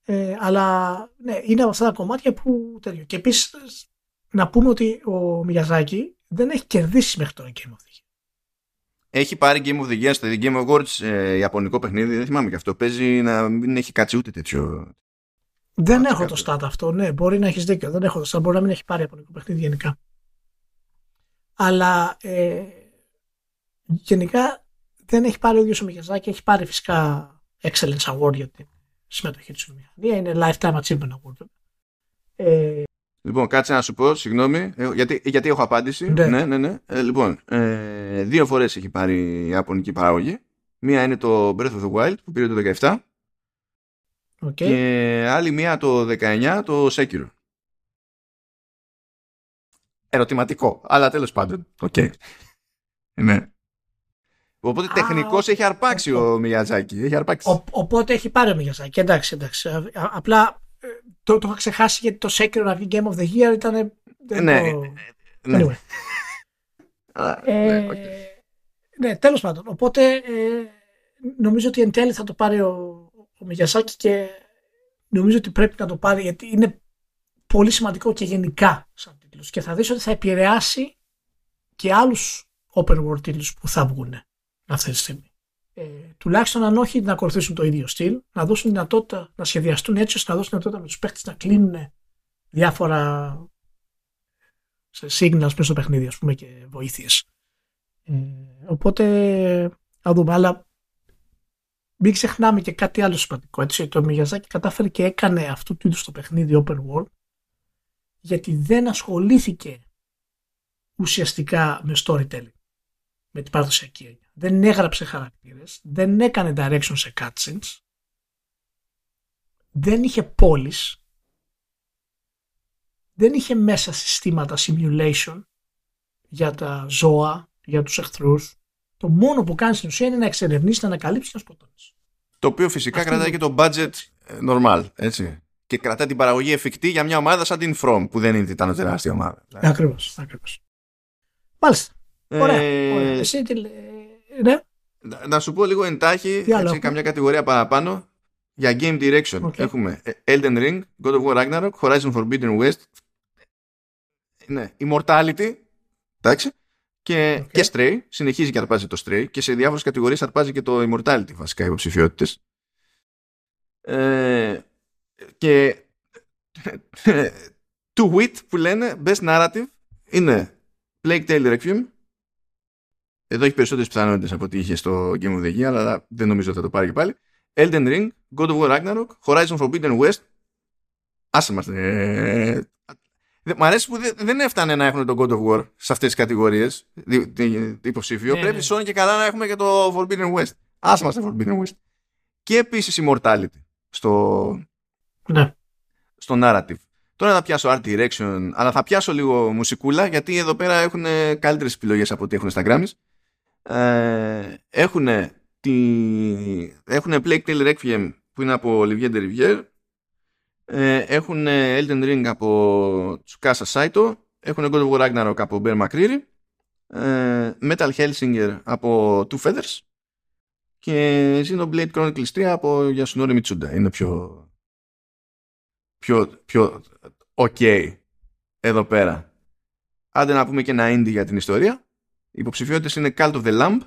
S3: Ε, αλλά ναι, είναι από αυτά τα κομμάτια που τέτοιο. Και επίσης να πούμε ότι ο Μιαζάκη δεν έχει κερδίσει μέχρι τώρα Game of the Year.
S2: Έχει πάρει Game of the Year στο Game Awards ε, Ιαπωνικό παιχνίδι, δεν θυμάμαι και αυτό. Παίζει να μην έχει κάτσει ούτε τέτοιο.
S3: Δεν έχω το stat αυτό, ναι, μπορεί να έχεις δίκιο. Δεν έχω το stat, μπορεί να μην έχει πάρει από παιχνίδι γενικά. Αλλά ε, γενικά δεν έχει πάρει ο ίδιος ο Μιγιαζάκη, έχει πάρει φυσικά Excellence Award για τη συμμετοχή του στη βιομηχανία. Είναι Lifetime Achievement Award. Ε,
S2: Λοιπόν, κάτσε να σου πω, συγγνώμη, ε, γιατί, γιατί έχω απάντηση.
S3: Ναι.
S2: ναι, ναι. ναι. Ε, λοιπόν, ε, δύο φορές έχει πάρει η Ιαπωνική παραγωγή. Μία είναι το Breath of the Wild που πήρε το 17
S3: okay.
S2: και άλλη μία το 19 το Sekiro. Ερωτηματικό, αλλά τέλος πάντων. Οκ. Ναι. Οπότε
S3: Α,
S2: τεχνικώ
S3: ο-
S2: έχει αρπάξει
S3: ο-
S2: ο Μιγιαζάκη. Έχει αρπάξει.
S3: Ο, οπότε έχει πάρει ο Μιγιαζάκη. Εντάξει, εντάξει. Α- α- απλά ε, το, το είχα ξεχάσει γιατί το Sekiro να βγει Game of the Year ήταν. δεν
S2: Ναι,
S3: το-
S2: ναι.
S3: Anyway.
S2: Α,
S3: Ε,
S2: ναι, οκ.
S3: ναι, τέλος πάντων. Οπότε ε, νομίζω ότι εν τέλει θα το πάρει ο, ο Μιγιαζάκη και νομίζω ότι πρέπει να το πάρει γιατί είναι πολύ σημαντικό και γενικά σαν τίτλος και θα δεις ότι θα επηρεάσει και άλλους open world τίτλους που θα βγουν αυτή τη στιγμή. Ε, τουλάχιστον αν όχι να ακολουθήσουν το ίδιο στυλ, να δώσουν δυνατότητα να σχεδιαστούν έτσι ώστε να δώσουν δυνατότητα με τους παίχτες να κλείνουν διάφορα σε signals μέσα στο παιχνίδι ας πούμε και βοήθειες. Ε, οπότε θα δούμε. Αλλά μην ξεχνάμε και κάτι άλλο σημαντικό. Έτσι, το Μιγιαζάκι κατάφερε και έκανε αυτού του είδους το παιχνίδι open world γιατί δεν ασχολήθηκε ουσιαστικά με storytelling. Με την παραδοσιακή έννοια. Δεν έγραψε χαρακτήρες, δεν έκανε direction σε cutscenes, δεν είχε πόλεις, δεν είχε μέσα συστήματα simulation για τα ζώα, για τους εχθρούς. Το μόνο που κάνει στην ουσία είναι να εξερευνήσει, να ανακαλύψει και να σκοτώνεις.
S2: Το οποίο φυσικά
S3: Αυτό
S2: κρατάει
S3: είναι.
S2: και το budget ε, normal, έτσι. Και κρατάει την παραγωγή εφικτή για μια ομάδα σαν την From, που δεν είναι ήταν τεράστια ομάδα. Δηλαδή.
S3: Ακριβώς, ακριβώς. Μάλιστα. Ωραία.
S2: Ε,
S3: ωραία. Εσύ τι λέ- Ναι.
S2: να- Να σου πω λίγο εντάξει,
S3: Τι άλλο
S2: έτσι,
S3: έχουμε;
S2: καμιά κατηγορία παραπάνω. Για Game Direction
S3: OK.
S2: έχουμε ε, Elden Ring, God of War Ragnarok, Horizon Forbidden West, ναι, Immortality, εντάξει, και,
S3: Οκ.
S2: και Stray, συνεχίζει και αρπάζει το Stray και σε διάφορες κατηγορίες αρπάζει και το Immortality βασικά υποψηφιότητες. Ε, και to wit που λένε best narrative είναι Plague Tale Requiem εδώ έχει περισσότερες πιθανότητες από ό,τι είχε στο Game of the Year αλλά δεν νομίζω ότι θα το πάρει και πάλι Elden Ring, God of War Ragnarok Horizon Forbidden West άσε μας ε, δε- Μ' αρέσει που δεν, δεν έφτανε να έχουν τον God of War σε αυτές τις κατηγορίες δι- δι- υποψήφιο
S3: Ναι,
S2: πρέπει
S3: ναι.
S2: σώνει και καλά να έχουμε και το Forbidden West άσε μας το Forbidden West και επίσης Immortality στο,
S3: ναι.
S2: στο narrative. Τώρα θα πιάσω art direction, αλλά θα πιάσω λίγο μουσικούλα, γιατί εδώ πέρα έχουν καλύτερες επιλογές από ό,τι έχουν στα Grammys. Ε, έχουν τη... έχουν Plague Tale Requiem που είναι από Olivier Derivière. Ε, έχουν Elden Ring από Tsukasa Saito. Έχουν God of War Ragnarok από Bear McCreary. Ε, Metal Hellsinger από Two Feathers. Και Xenoblade Chronicles 3 από Yasunori Mitsuda. Είναι πιο πιο, πιο ok εδώ πέρα. Άντε να πούμε και ένα indie για την ιστορία. Οι υποψηφιότητες είναι Cult of the Lamb,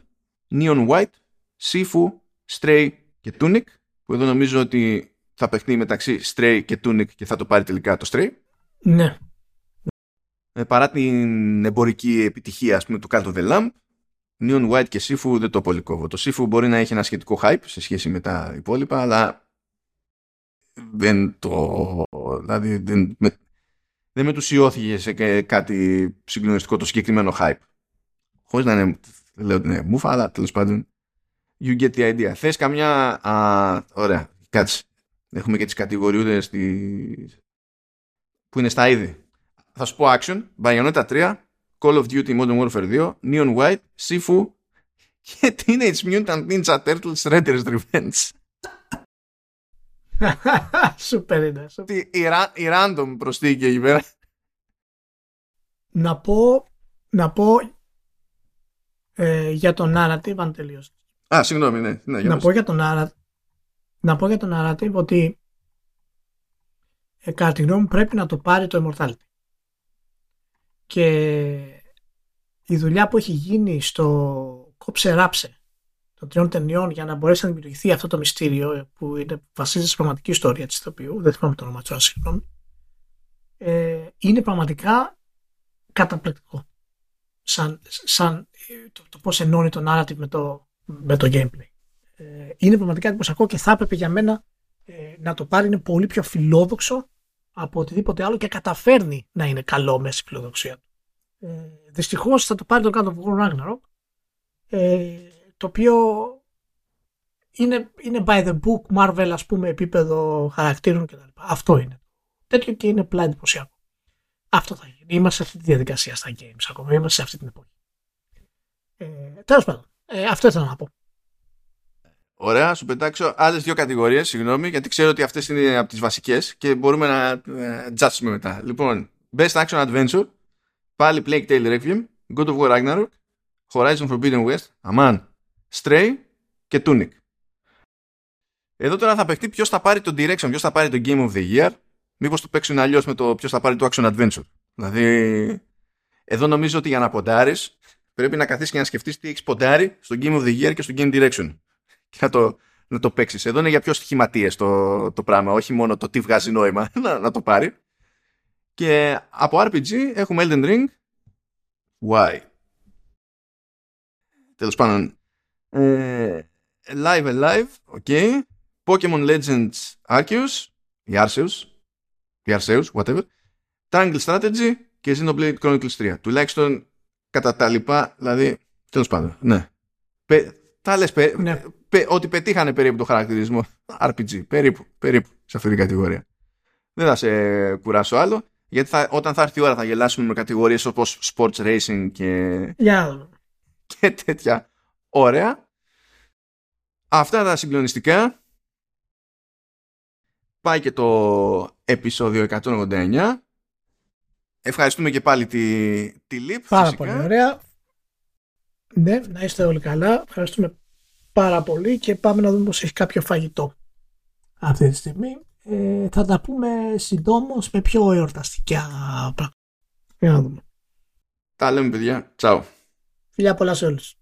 S2: Neon White, Sifu, Stray και Tunic που εδώ νομίζω ότι θα παιχτεί μεταξύ Stray και Tunic και θα το πάρει τελικά το Stray.
S3: ναι.
S2: Ε, παρά την εμπορική επιτυχία ας πούμε, του Cult of the Lamb, Neon White και Sifu δεν το πολύ κόβω. Το Sifu μπορεί να έχει ένα σχετικό hype σε σχέση με τα υπόλοιπα, αλλά δεν το... Δηλαδή δεν, με, δεν μετουσιώθηκε σε κα- κάτι συγκλονιστικό το συγκεκριμένο hype. Χωρίς να είναι, δεν λέω ότι είναι μούφα, αλλά τέλος πάντων you get the idea. Θες καμιά... Α, ωραία, κάτσε. Έχουμε και τις κατηγοριούδες στη... που είναι στα είδη. Θα σου πω action, Bayonetta 3, Call of Duty Modern Warfare 2, Neon White, Sifu και Teenage Mutant Ninja Turtles Shredder's Revenge.
S3: Σούπερ είναι. σούπερ.
S2: Τι, η, ra- η random προσθήκη εκεί πέρα.
S3: Να πω, να πω ε, για το narrative αν τελείωσες.
S2: Α, συγγνώμη, ναι. ναι για
S3: να
S2: πες.
S3: πω για το narrative, να πω για το narrative ότι ε, κατά τη γνώμη μου πρέπει να το πάρει το Immortality. Και η δουλειά που έχει γίνει στο κόψε ράψε, το των τριών ταινιών για να μπορέσει να δημιουργηθεί αυτό το μυστήριο που είναι, βασίζεται στην πραγματική ιστορία της ηθοποιού, δεν θυμάμαι το όνομα του, συγγνώμη, ε, είναι πραγματικά καταπληκτικό. Σαν, σαν το, το πώς ενώνει το narrative με το, με το gameplay. Ε, είναι πραγματικά εντυπωσιακό και θα έπρεπε για μένα ε, να το πάρει. Είναι πολύ πιο φιλόδοξο από οτιδήποτε άλλο και καταφέρνει να είναι καλό μέσα στη φιλοδοξία του. Ε, Δυστυχώς θα το πάρει το God of War Ragnarok. Ε, το οποίο είναι, είναι by the book Marvel ας πούμε επίπεδο χαρακτήρων κτλ. Αυτό είναι. Τέτοιο και είναι πλά εντυπωσιακό. Αυτό θα γίνει. Είμαστε σε αυτή τη διαδικασία στα games ακόμα. Είμαστε σε αυτή την εποχή. Ε, Τέλος πάντων. Ε, αυτό ήθελα να πω.
S2: Ωραία, σου πετάξω άλλες δύο κατηγορίες, συγγνώμη, γιατί ξέρω ότι αυτές είναι από τις βασικές και μπορούμε να ε, τζάτσουμε μετά. Λοιπόν, Best Action Adventure, πάλι Plague Tale Requiem, God of War Ragnarok, Horizon Forbidden West, Aman, Stray και Tunic. Εδώ τώρα θα παιχτεί ποιος θα πάρει το direction, ποιος θα πάρει το Game of the Year, μήπως το παίξουν αλλιώς με το ποιος θα πάρει το Action Adventure. Δηλαδή, εδώ νομίζω ότι για να ποντάρεις, πρέπει να καθίσεις και να σκεφτείς τι έχεις ποντάρει στο Game of the Year και στο Game Direction. Και να το, να το παίξεις. Εδώ είναι για πιο στοιχηματίε το, το πράγμα, όχι μόνο το τι βγάζει νόημα να, να το πάρει. Και από RPG έχουμε Elden Ring. Why? Τέλος πάντων. Ε, live Alive, ok. Pokemon Legends Arceus, ή Arceus, ή Arceus, whatever. Triangle Strategy και Xenoblade Chronicles 3. Τουλάχιστον κατά τα λοιπά, δηλαδή, τέλος πάντων, ναι. Πε, τα λες, πε,
S3: Ναι.
S2: πε, ότι πετύχανε περίπου το χαρακτηρισμό RPG, περίπου, περίπου, σε αυτή την κατηγορία. Δεν θα σε κουράσω άλλο, γιατί θα, όταν θα έρθει η ώρα θα γελάσουμε με κατηγορίες όπως sports racing και,
S3: Για να δούμε.
S2: και τέτοια. Ωραία. Αυτά τα συγκλονιστικά. Πάει και το επεισόδιο 189. Ευχαριστούμε και πάλι τη, τη ΛΥΠ.
S3: Πάρα
S2: φυσικά.
S3: πολύ ωραία. Ναι, να είστε όλοι καλά. Ευχαριστούμε πάρα πολύ και πάμε να δούμε πως έχει κάποιο φαγητό αυτή τη στιγμή. Ε, θα τα πούμε συντόμως με πιο εορταστικά πράγματα. Για να δούμε.
S2: Τα λέμε παιδιά. Τσάου.
S3: Φιλιά πολλά σε όλους.